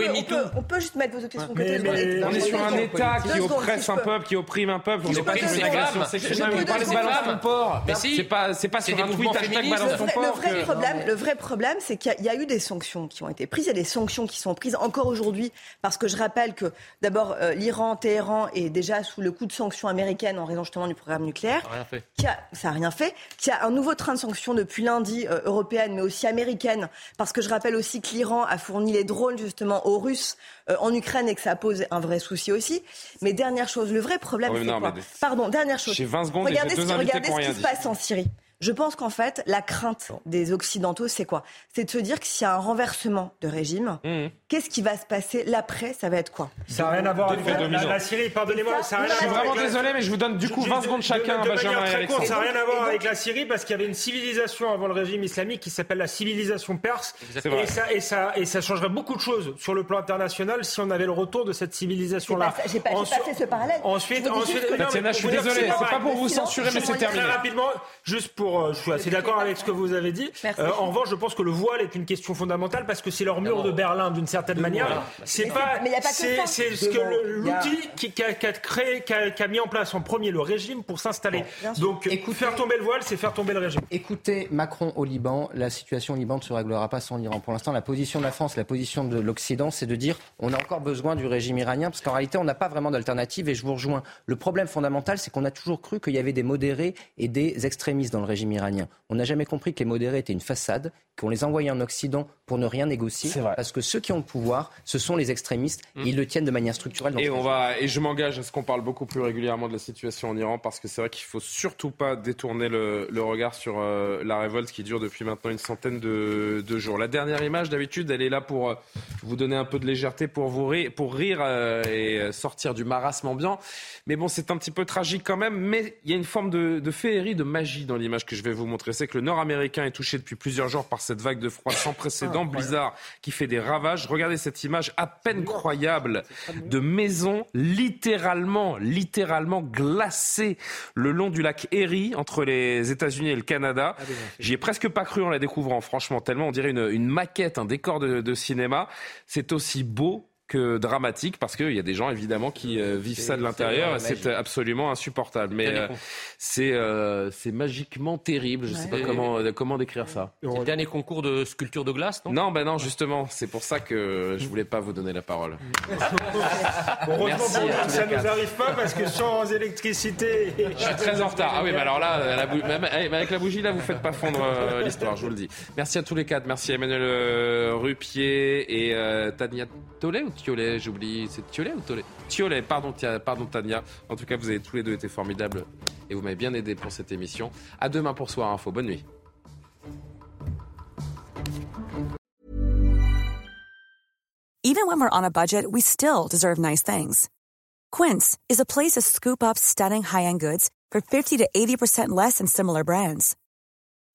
On peut juste mettre vos obsessions côté. On est sur un État qui oppresse un peuple, qui opprime un peuple. On n'est pas sur une agression sexuelle. On parle de balance ton port. C'est pas sur un le vrai, problème, le vrai problème, c'est qu'il y, a eu des sanctions qui ont été prises. Il y a des sanctions qui sont prises encore aujourd'hui parce que je rappelle que d'abord euh, l'Iran, Téhéran est déjà sous le coup de sanctions américaines en raison justement du programme nucléaire. Ça n'a rien fait. Qui a, ça n'a rien fait. Qui a un nouveau train de sanctions depuis lundi euh, européenne, mais aussi américaine, parce que je rappelle aussi que l'Iran a fourni les drones justement aux Russes euh, en Ukraine et que ça pose un vrai souci aussi. Mais dernière chose, le vrai problème, c'est quoi Pardon, dernière chose. Secondes regardez, ce, regardez ce qui se passe en Syrie. Je pense qu'en fait, la crainte des Occidentaux, c'est quoi? C'est de se dire que s'il y a un renversement de régime, mmh. qu'est-ce qui va se passer L'après, ça va être quoi? Ça n'a rien à voir avec la, Syrie, pardonnez-moi. Je suis vraiment désolé, mais je vous donne du coup 20 secondes chacun, Benjamin et Ça n'a rien à voir avec la Syrie parce qu'il y avait une civilisation avant le régime islamique qui s'appelle la civilisation perse. Et ça, et, ça, et ça changerait beaucoup de choses sur le plan international si on avait le retour de cette civilisation-là. J'ai pas, pas, fait ce parallèle. Ensuite, ensuite je suis désolé, c'est pas pour vous censurer, mais c'est terminé. Très rapidement, juste pour euh, je suis assez d'accord avec ce que vous avez dit. Euh, en revanche, je pense que le voile est une question fondamentale parce que c'est leur mur de Berlin d'une certaine manière. C'est pas, c'est ce que l'outil qui, a, créé, qui a, mis en place en premier le régime pour s'installer. Donc, faire tomber le voile, c'est faire tomber le régime. Écoutez Macron au Liban, la situation au Liban ne se réglera pas sans l'Iran. Pour l'instant, la position de la France, la position de l'Occident, c'est de dire on a encore besoin du régime iranien parce qu'en réalité, on n'a pas vraiment d'alternative. Et je vous rejoins. Le problème fondamental, c'est qu'on a toujours cru qu'il y avait des modérés et des extrémistes dans le régime iranien. On n'a jamais compris que les modérés étaient une façade, qu'on les envoyait en Occident pour ne rien négocier. Parce que ceux qui ont le pouvoir, ce sont les extrémistes. Et mmh. ils le tiennent de manière structurelle. et, on va, et je m'engage à ce qu'on parle beaucoup plus régulièrement de la situation en Iran parce que c'est vrai qu'il ne faut surtout pas détourner le, regard sur euh, la révolte qui dure depuis maintenant une centaine de, jours. La dernière image, d'habitude, elle est là pour euh, vous donner un peu de légèreté, pour, vous rire, pour rire euh, et sortir du marasme ambiant. Mais bon, c'est un petit peu tragique quand même. Mais il y a une forme de, de féerie, de magie dans l'image que je vais vous montrer. C'est que le nord américain est touché depuis plusieurs jours par cette vague de froid sans précédent, blizzard qui fait des ravages. Regardez cette image à peine croyable de maisons littéralement, littéralement glacées le long du lac Erie entre les États-Unis et le Canada. Ah, J'y ai presque pas cru en la découvrant, franchement, tellement on dirait une, maquette, un décor de cinéma. C'est aussi beau que dramatique parce qu'il y a des gens évidemment qui euh, vivent ça de l'intérieur et c'est absolument insupportable. Mais euh, c'est euh, c'est magiquement terrible. Je ne sais pas comment comment décrire ça. C'est le dernier concours de sculpture de glace, non? Non, ben non, justement, c'est pour ça que je voulais pas vous donner la parole. Heureusement ça ne nous arrive pas parce que sans électricité. Je suis très en retard. Ah oui, mais alors là, avec la bougie là, vous faites pas fondre l'histoire, je vous le dis. Merci à tous les quatre. Merci à Emmanuel Rupier et Tania Tollet Thiolet, j'oublie, c'est Thiolet ou Tollet Thiolet, pardon, pardon Tania. En tout cas, vous avez tous les deux été formidables et vous m'avez bien aidé pour cette émission. À demain pour Soir Info. Bonne nuit. Even when we're on a budget, we still deserve nice things. Quince is a place to scoop up stunning high-end goods for 50 to 80% less than similar brands.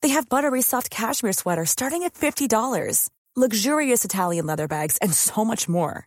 They have buttery soft cashmere sweaters starting at $50, luxurious Italian leather bags, and so much more.